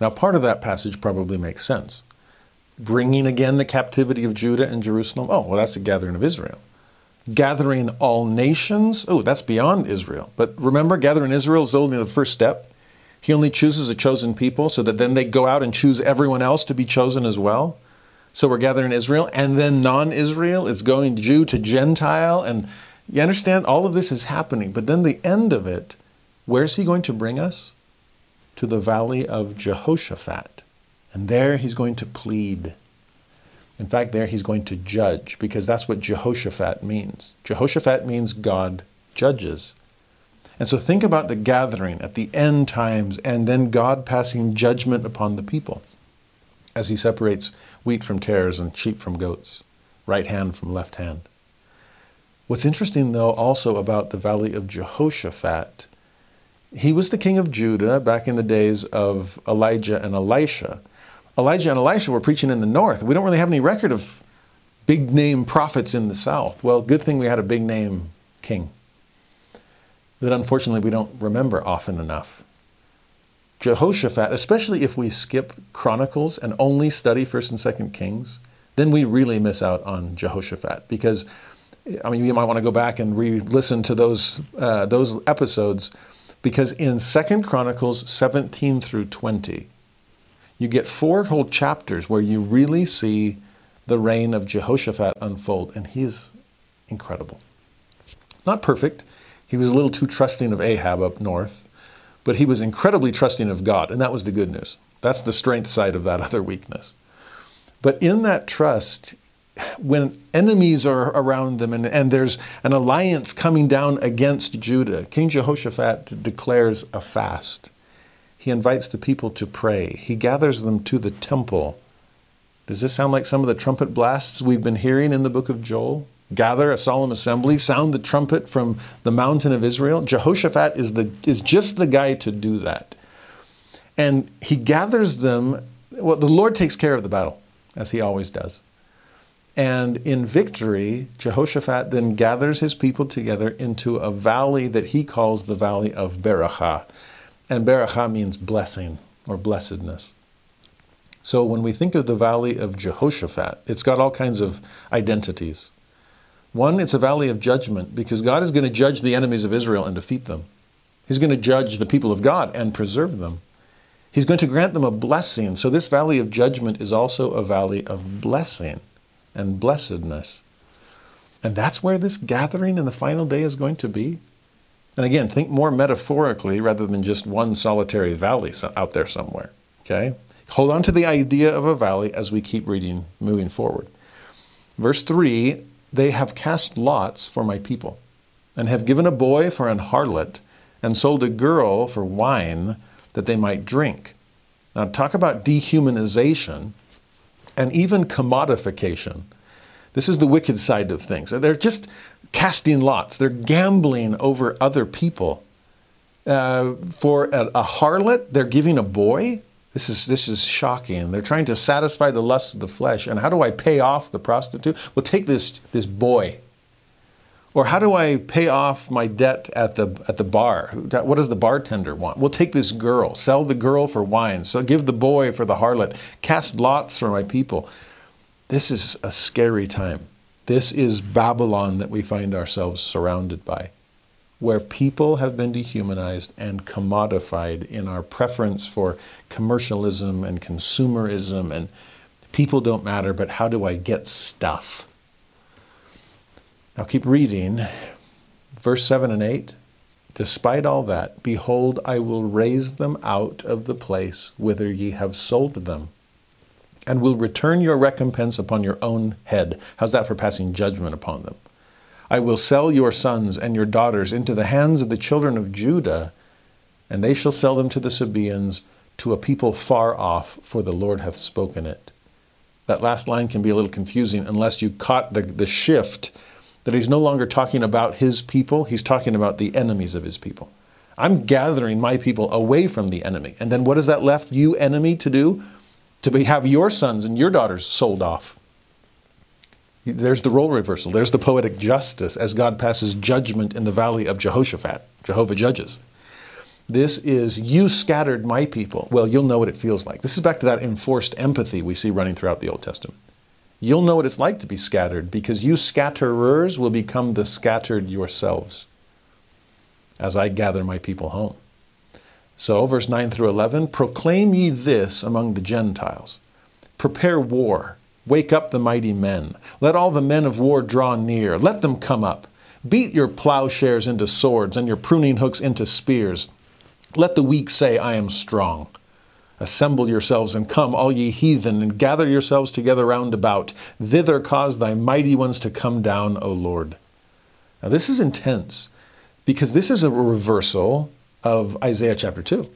Now, part of that passage probably makes sense bringing again the captivity of Judah and Jerusalem. Oh, well, that's the gathering of Israel. Gathering all nations. Oh, that's beyond Israel. But remember, gathering Israel is only the first step. He only chooses a chosen people so that then they go out and choose everyone else to be chosen as well. So we're gathering Israel, and then non Israel is going Jew to Gentile. And you understand, all of this is happening. But then the end of it, where's he going to bring us? To the valley of Jehoshaphat. And there he's going to plead. In fact, there he's going to judge, because that's what Jehoshaphat means. Jehoshaphat means God judges. And so think about the gathering at the end times and then God passing judgment upon the people as he separates wheat from tares and sheep from goats, right hand from left hand. What's interesting, though, also about the valley of Jehoshaphat he was the king of Judah back in the days of Elijah and Elisha. Elijah and Elisha were preaching in the north. We don't really have any record of big name prophets in the south. Well, good thing we had a big name king that unfortunately we don't remember often enough. Jehoshaphat, especially if we skip Chronicles and only study 1st and 2nd Kings, then we really miss out on Jehoshaphat because I mean you might want to go back and re-listen to those uh, those episodes because in 2nd Chronicles 17 through 20 you get four whole chapters where you really see the reign of Jehoshaphat unfold and he's incredible. Not perfect. He was a little too trusting of Ahab up north, but he was incredibly trusting of God, and that was the good news. That's the strength side of that other weakness. But in that trust, when enemies are around them and, and there's an alliance coming down against Judah, King Jehoshaphat declares a fast. He invites the people to pray. He gathers them to the temple. Does this sound like some of the trumpet blasts we've been hearing in the book of Joel? gather a solemn assembly, sound the trumpet from the mountain of Israel. Jehoshaphat is, the, is just the guy to do that. And he gathers them. Well, the Lord takes care of the battle, as he always does. And in victory, Jehoshaphat then gathers his people together into a valley that he calls the Valley of Berachah. And Berachah means blessing or blessedness. So when we think of the Valley of Jehoshaphat, it's got all kinds of identities. One, it's a valley of judgment because God is going to judge the enemies of Israel and defeat them. He's going to judge the people of God and preserve them. He's going to grant them a blessing. So, this valley of judgment is also a valley of blessing and blessedness. And that's where this gathering in the final day is going to be. And again, think more metaphorically rather than just one solitary valley out there somewhere. Okay? Hold on to the idea of a valley as we keep reading, moving forward. Verse 3 they have cast lots for my people, and have given a boy for an harlot, and sold a girl for wine that they might drink. Now, talk about dehumanization and even commodification. This is the wicked side of things. They're just casting lots, they're gambling over other people. Uh, for a, a harlot, they're giving a boy. This is, this is shocking. They're trying to satisfy the lust of the flesh. And how do I pay off the prostitute? Well, take this, this boy. Or how do I pay off my debt at the, at the bar? What does the bartender want? We'll take this girl, sell the girl for wine, so give the boy for the harlot, cast lots for my people. This is a scary time. This is Babylon that we find ourselves surrounded by where people have been dehumanized and commodified in our preference for commercialism and consumerism and people don't matter, but how do I get stuff? Now keep reading. Verse 7 and 8. Despite all that, behold, I will raise them out of the place whither ye have sold them, and will return your recompense upon your own head. How's that for passing judgment upon them? I will sell your sons and your daughters into the hands of the children of Judah, and they shall sell them to the Sabaeans, to a people far off, for the Lord hath spoken it. That last line can be a little confusing unless you caught the, the shift that he's no longer talking about his people, he's talking about the enemies of his people. I'm gathering my people away from the enemy. And then what is that left you, enemy, to do? To be, have your sons and your daughters sold off. There's the role reversal. There's the poetic justice as God passes judgment in the valley of Jehoshaphat. Jehovah judges. This is, you scattered my people. Well, you'll know what it feels like. This is back to that enforced empathy we see running throughout the Old Testament. You'll know what it's like to be scattered because you scatterers will become the scattered yourselves as I gather my people home. So, verse 9 through 11 proclaim ye this among the Gentiles, prepare war Wake up the mighty men. Let all the men of war draw near. Let them come up. Beat your plowshares into swords and your pruning hooks into spears. Let the weak say, I am strong. Assemble yourselves and come, all ye heathen, and gather yourselves together round about. Thither cause thy mighty ones to come down, O Lord. Now, this is intense because this is a reversal of Isaiah chapter 2.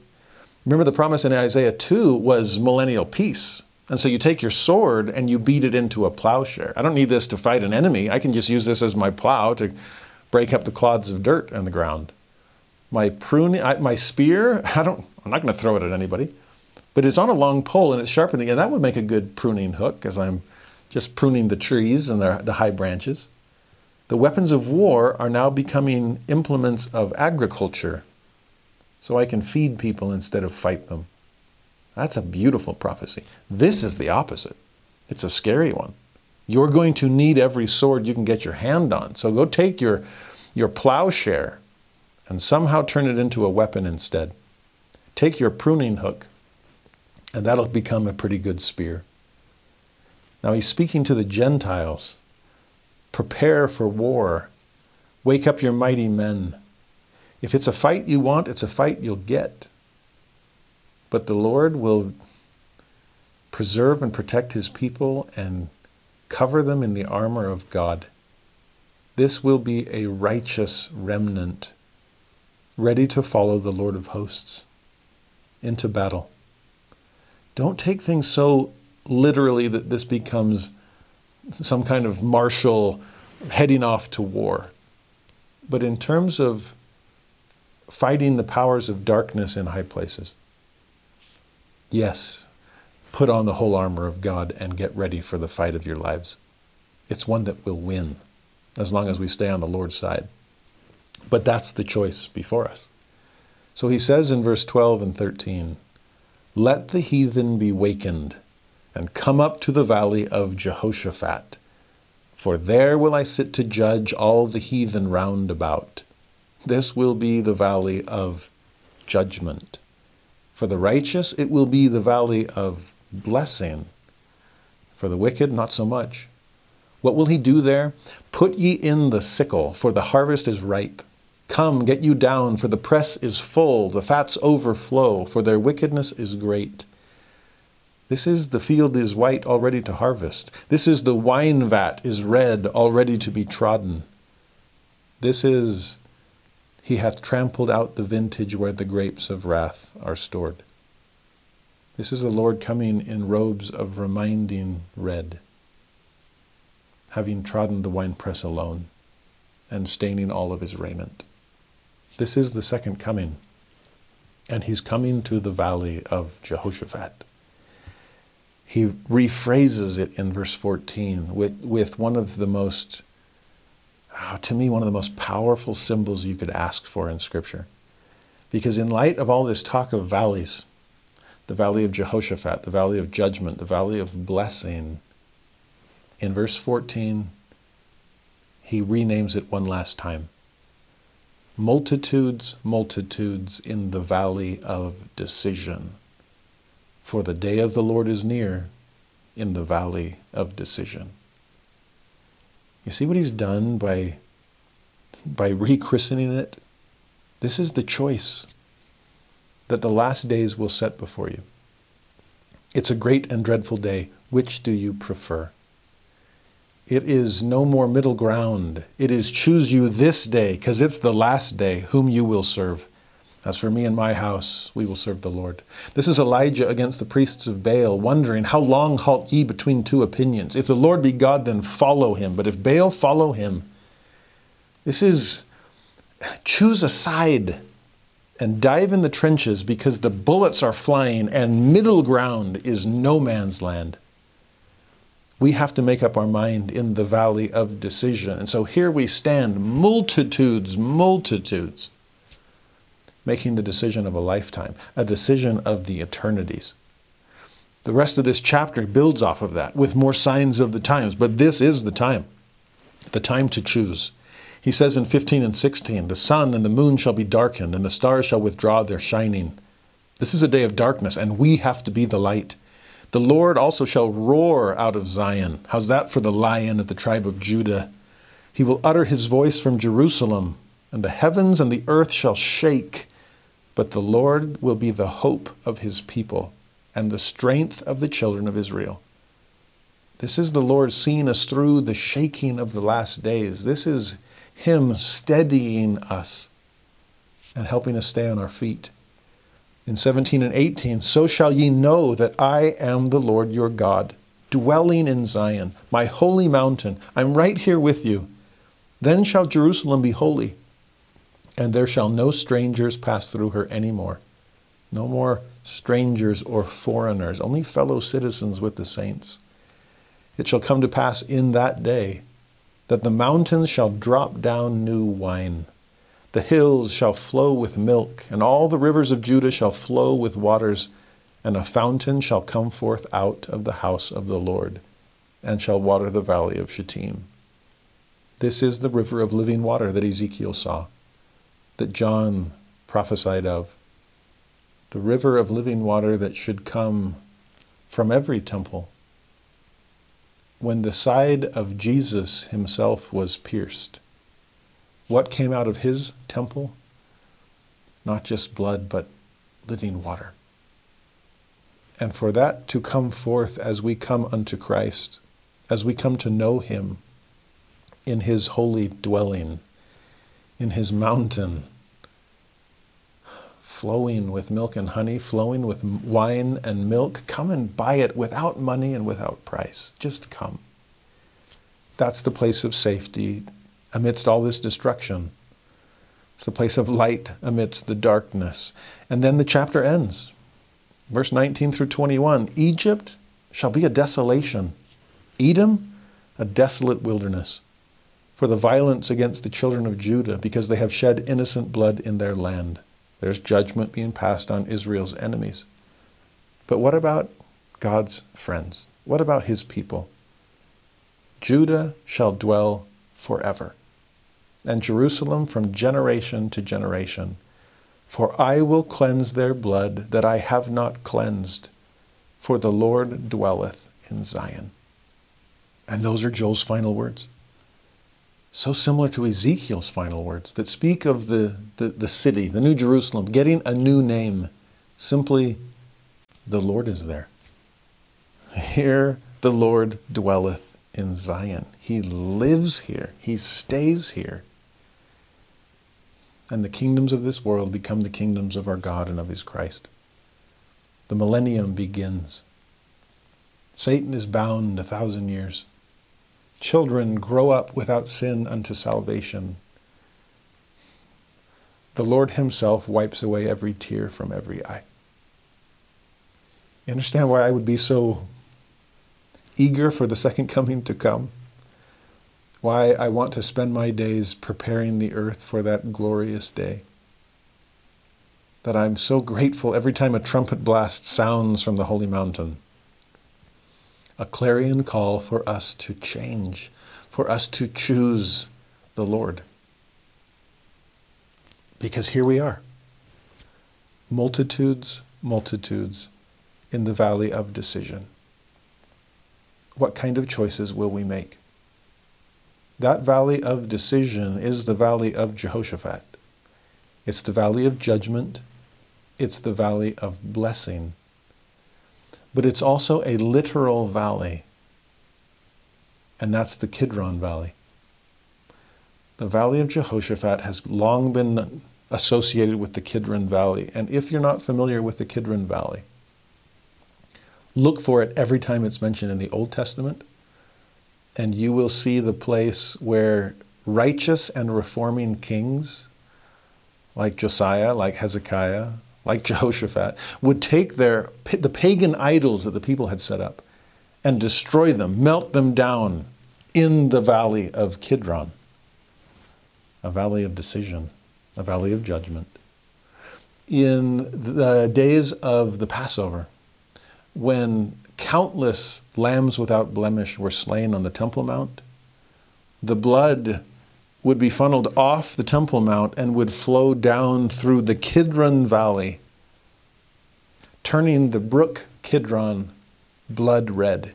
Remember, the promise in Isaiah 2 was millennial peace. And so you take your sword and you beat it into a plowshare. I don't need this to fight an enemy. I can just use this as my plow to break up the clods of dirt on the ground. My pruning, my spear, I don't, I'm not going to throw it at anybody, but it's on a long pole and it's sharpening, and that would make a good pruning hook as I'm just pruning the trees and the, the high branches. The weapons of war are now becoming implements of agriculture, so I can feed people instead of fight them. That's a beautiful prophecy. This is the opposite. It's a scary one. You're going to need every sword you can get your hand on. So go take your, your plowshare and somehow turn it into a weapon instead. Take your pruning hook, and that'll become a pretty good spear. Now he's speaking to the Gentiles. Prepare for war. Wake up your mighty men. If it's a fight you want, it's a fight you'll get. But the Lord will preserve and protect his people and cover them in the armor of God. This will be a righteous remnant, ready to follow the Lord of hosts into battle. Don't take things so literally that this becomes some kind of martial heading off to war. But in terms of fighting the powers of darkness in high places, yes, put on the whole armor of God and get ready for the fight of your lives. It's one that will win as long as we stay on the Lord's side. But that's the choice before us. So he says in verse 12 and 13, Let the heathen be wakened and come up to the valley of Jehoshaphat. For there will I sit to judge all the heathen round about. This will be the valley of judgment. For the righteous, it will be the valley of blessing. For the wicked, not so much. What will he do there? Put ye in the sickle, for the harvest is ripe. Come, get you down, for the press is full, the fats overflow, for their wickedness is great. This is the field is white, already to harvest. This is the wine vat is red, already to be trodden. This is, he hath trampled out the vintage where the grapes of wrath are stored. This is the Lord coming in robes of reminding red, having trodden the winepress alone and staining all of his raiment. This is the second coming, and he's coming to the valley of Jehoshaphat. He rephrases it in verse 14 with, with one of the most, oh, to me, one of the most powerful symbols you could ask for in Scripture. Because in light of all this talk of valleys, the valley of Jehoshaphat, the valley of judgment, the valley of blessing. In verse 14, he renames it one last time. Multitudes, multitudes in the valley of decision. For the day of the Lord is near in the valley of decision. You see what he's done by, by rechristening it? This is the choice that the last days will set before you. It's a great and dreadful day. Which do you prefer? It is no more middle ground. It is choose you this day, because it's the last day, whom you will serve. As for me and my house, we will serve the Lord. This is Elijah against the priests of Baal, wondering, How long halt ye between two opinions? If the Lord be God, then follow him. But if Baal, follow him. This is choose a side and dive in the trenches because the bullets are flying and middle ground is no man's land. We have to make up our mind in the valley of decision. And so here we stand, multitudes, multitudes, making the decision of a lifetime, a decision of the eternities. The rest of this chapter builds off of that with more signs of the times, but this is the time, the time to choose. He says in 15 and 16, The sun and the moon shall be darkened, and the stars shall withdraw their shining. This is a day of darkness, and we have to be the light. The Lord also shall roar out of Zion. How's that for the lion of the tribe of Judah? He will utter his voice from Jerusalem, and the heavens and the earth shall shake. But the Lord will be the hope of his people and the strength of the children of Israel. This is the Lord seeing us through the shaking of the last days. This is him steadying us and helping us stay on our feet. In 17 and 18, so shall ye know that I am the Lord your God, dwelling in Zion, my holy mountain. I'm right here with you. Then shall Jerusalem be holy, and there shall no strangers pass through her any more. No more strangers or foreigners, only fellow citizens with the saints. It shall come to pass in that day that the mountains shall drop down new wine. The hills shall flow with milk, and all the rivers of Judah shall flow with waters, and a fountain shall come forth out of the house of the Lord, and shall water the valley of Shittim. This is the river of living water that Ezekiel saw, that John prophesied of the river of living water that should come from every temple. When the side of Jesus himself was pierced, what came out of his temple? Not just blood, but living water. And for that to come forth as we come unto Christ, as we come to know him in his holy dwelling, in his mountain, flowing with milk and honey, flowing with wine and milk. Come and buy it without money and without price. Just come. That's the place of safety amidst all this destruction. It's the place of light amidst the darkness. And then the chapter ends. Verse 19 through 21 Egypt shall be a desolation, Edom, a desolate wilderness, for the violence against the children of Judah, because they have shed innocent blood in their land. There's judgment being passed on Israel's enemies. But what about God's friends? What about his people? Judah shall dwell forever, and Jerusalem from generation to generation. For I will cleanse their blood that I have not cleansed, for the Lord dwelleth in Zion. And those are Joel's final words so similar to Ezekiel's final words that speak of the, the, the, city, the New Jerusalem, getting a new name. Simply, the Lord is there. Here the Lord dwelleth in Zion. He lives here, He stays here. And the kingdoms of this world become the kingdoms of our God and of His Christ. The millennium begins. Satan is bound a thousand years. Children grow up without sin unto salvation. The Lord Himself wipes away every tear from every eye. You understand why I would be so eager for the second coming to come? Why I want to spend my days preparing the earth for that glorious day? That I'm so grateful every time a trumpet blast sounds from the holy mountain a clarion call for us to change, for us to choose the Lord. Because here we are multitudes, multitudes in the valley of decision. What kind of choices will we make? That valley of decision is the valley of Jehoshaphat. It's the valley of judgment. It's the valley of blessing but it's also a literal valley, and that's the Kidron Valley. The Valley of Jehoshaphat has long been associated with the Kidron Valley, and if you're not familiar with the Kidron Valley, look for it every time it's mentioned in the Old Testament, and you will see the place where righteous and reforming kings like Josiah, like Hezekiah, like Jehoshaphat, would take their, the pagan idols that the people had set up and destroy them, melt them down in the valley of Kidron, a valley of decision, a valley of judgment. In the days of the Passover, when countless lambs without blemish were slain on the Temple Mount, the blood would be funneled off the Temple Mount and would flow down through the Kidron Valley, turning the brook Kidron blood red,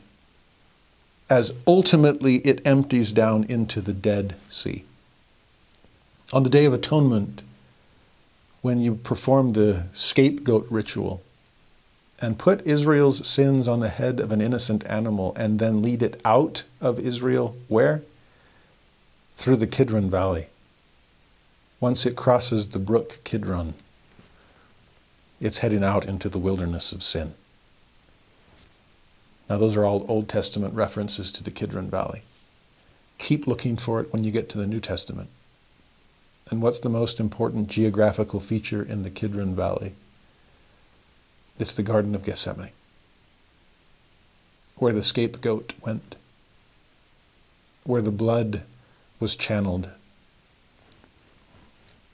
as ultimately it empties down into the Dead Sea. On the Day of Atonement, when you perform the scapegoat ritual and put Israel's sins on the head of an innocent animal and then lead it out of Israel, where? Through the Kidron Valley. Once it crosses the brook Kidron, it's heading out into the wilderness of sin. Now, those are all Old Testament references to the Kidron Valley. Keep looking for it when you get to the New Testament. And what's the most important geographical feature in the Kidron Valley? It's the Garden of Gethsemane, where the scapegoat went, where the blood was channeled,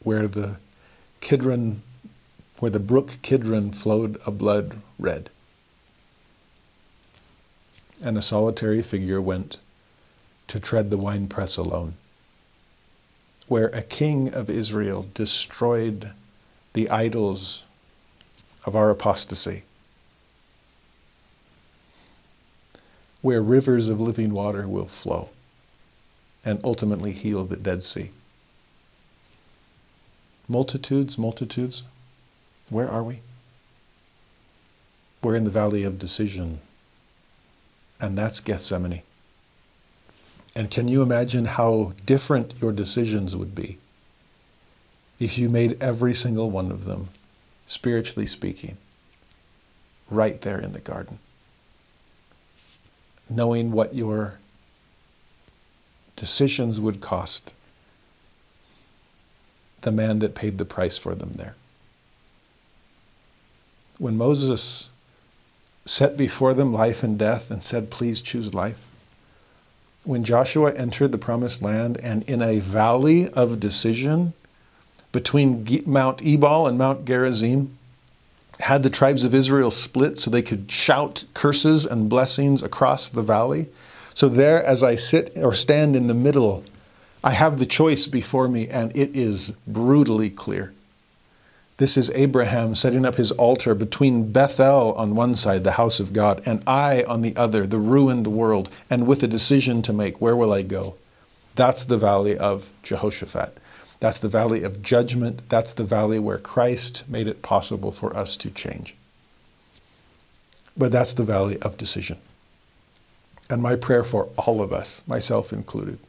where the Kidron, where the brook Kidron flowed a blood red. And a solitary figure went to tread the winepress alone where a king of Israel destroyed the idols of our apostasy, where rivers of living water will flow and ultimately heal the Dead Sea. Multitudes, multitudes, where are we? We're in the valley of decision, and that's Gethsemane. And can you imagine how different your decisions would be if you made every single one of them, spiritually speaking, right there in the garden? Knowing what your decisions would cost the man that paid the price for them there. When Moses set before them life and death and said, Please choose life, when Joshua entered the promised land and in a valley of decision between Mount Ebal and Mount Gerizim, had the tribes of Israel split so they could shout curses and blessings across the valley. So there, as I sit or stand in the middle, Ai have the choice before me, and it is brutally clear. This is Abraham setting up his altar between Bethel on one side, the house of God, and I on the other, the ruined world, and with a decision to make where will I go? That's the valley of Jehoshaphat. That's the valley of judgment. That's the valley where Christ made it possible for us to change. But that's the valley of decision. And my prayer for all of us, myself included,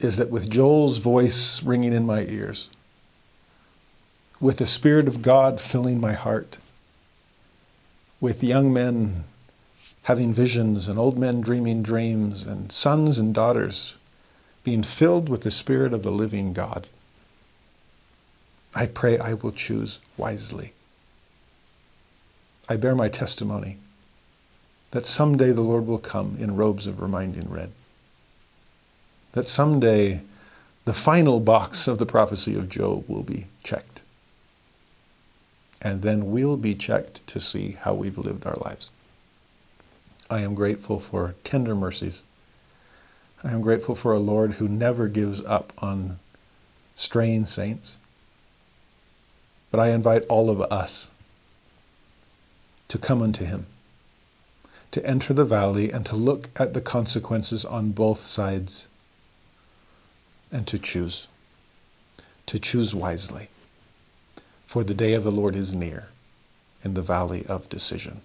is that with Joel's voice ringing in my ears, with the Spirit of God filling my heart, with young men having visions and old men dreaming dreams, and sons and daughters being filled with the Spirit of the living God. I pray I will choose wisely. I bear my testimony that someday the Lord will come in robes of reminding red. That someday the final box of the prophecy of Joel will be checked and then we'll be checked to see how we've lived our lives. I am grateful for tender mercies. I am grateful for a Lord who never gives up on straying saints. But I invite all of us to come unto Him, to enter the valley and to look at the consequences on both sides and to choose, to choose wisely for the day of the Lord is near in the valley of decision.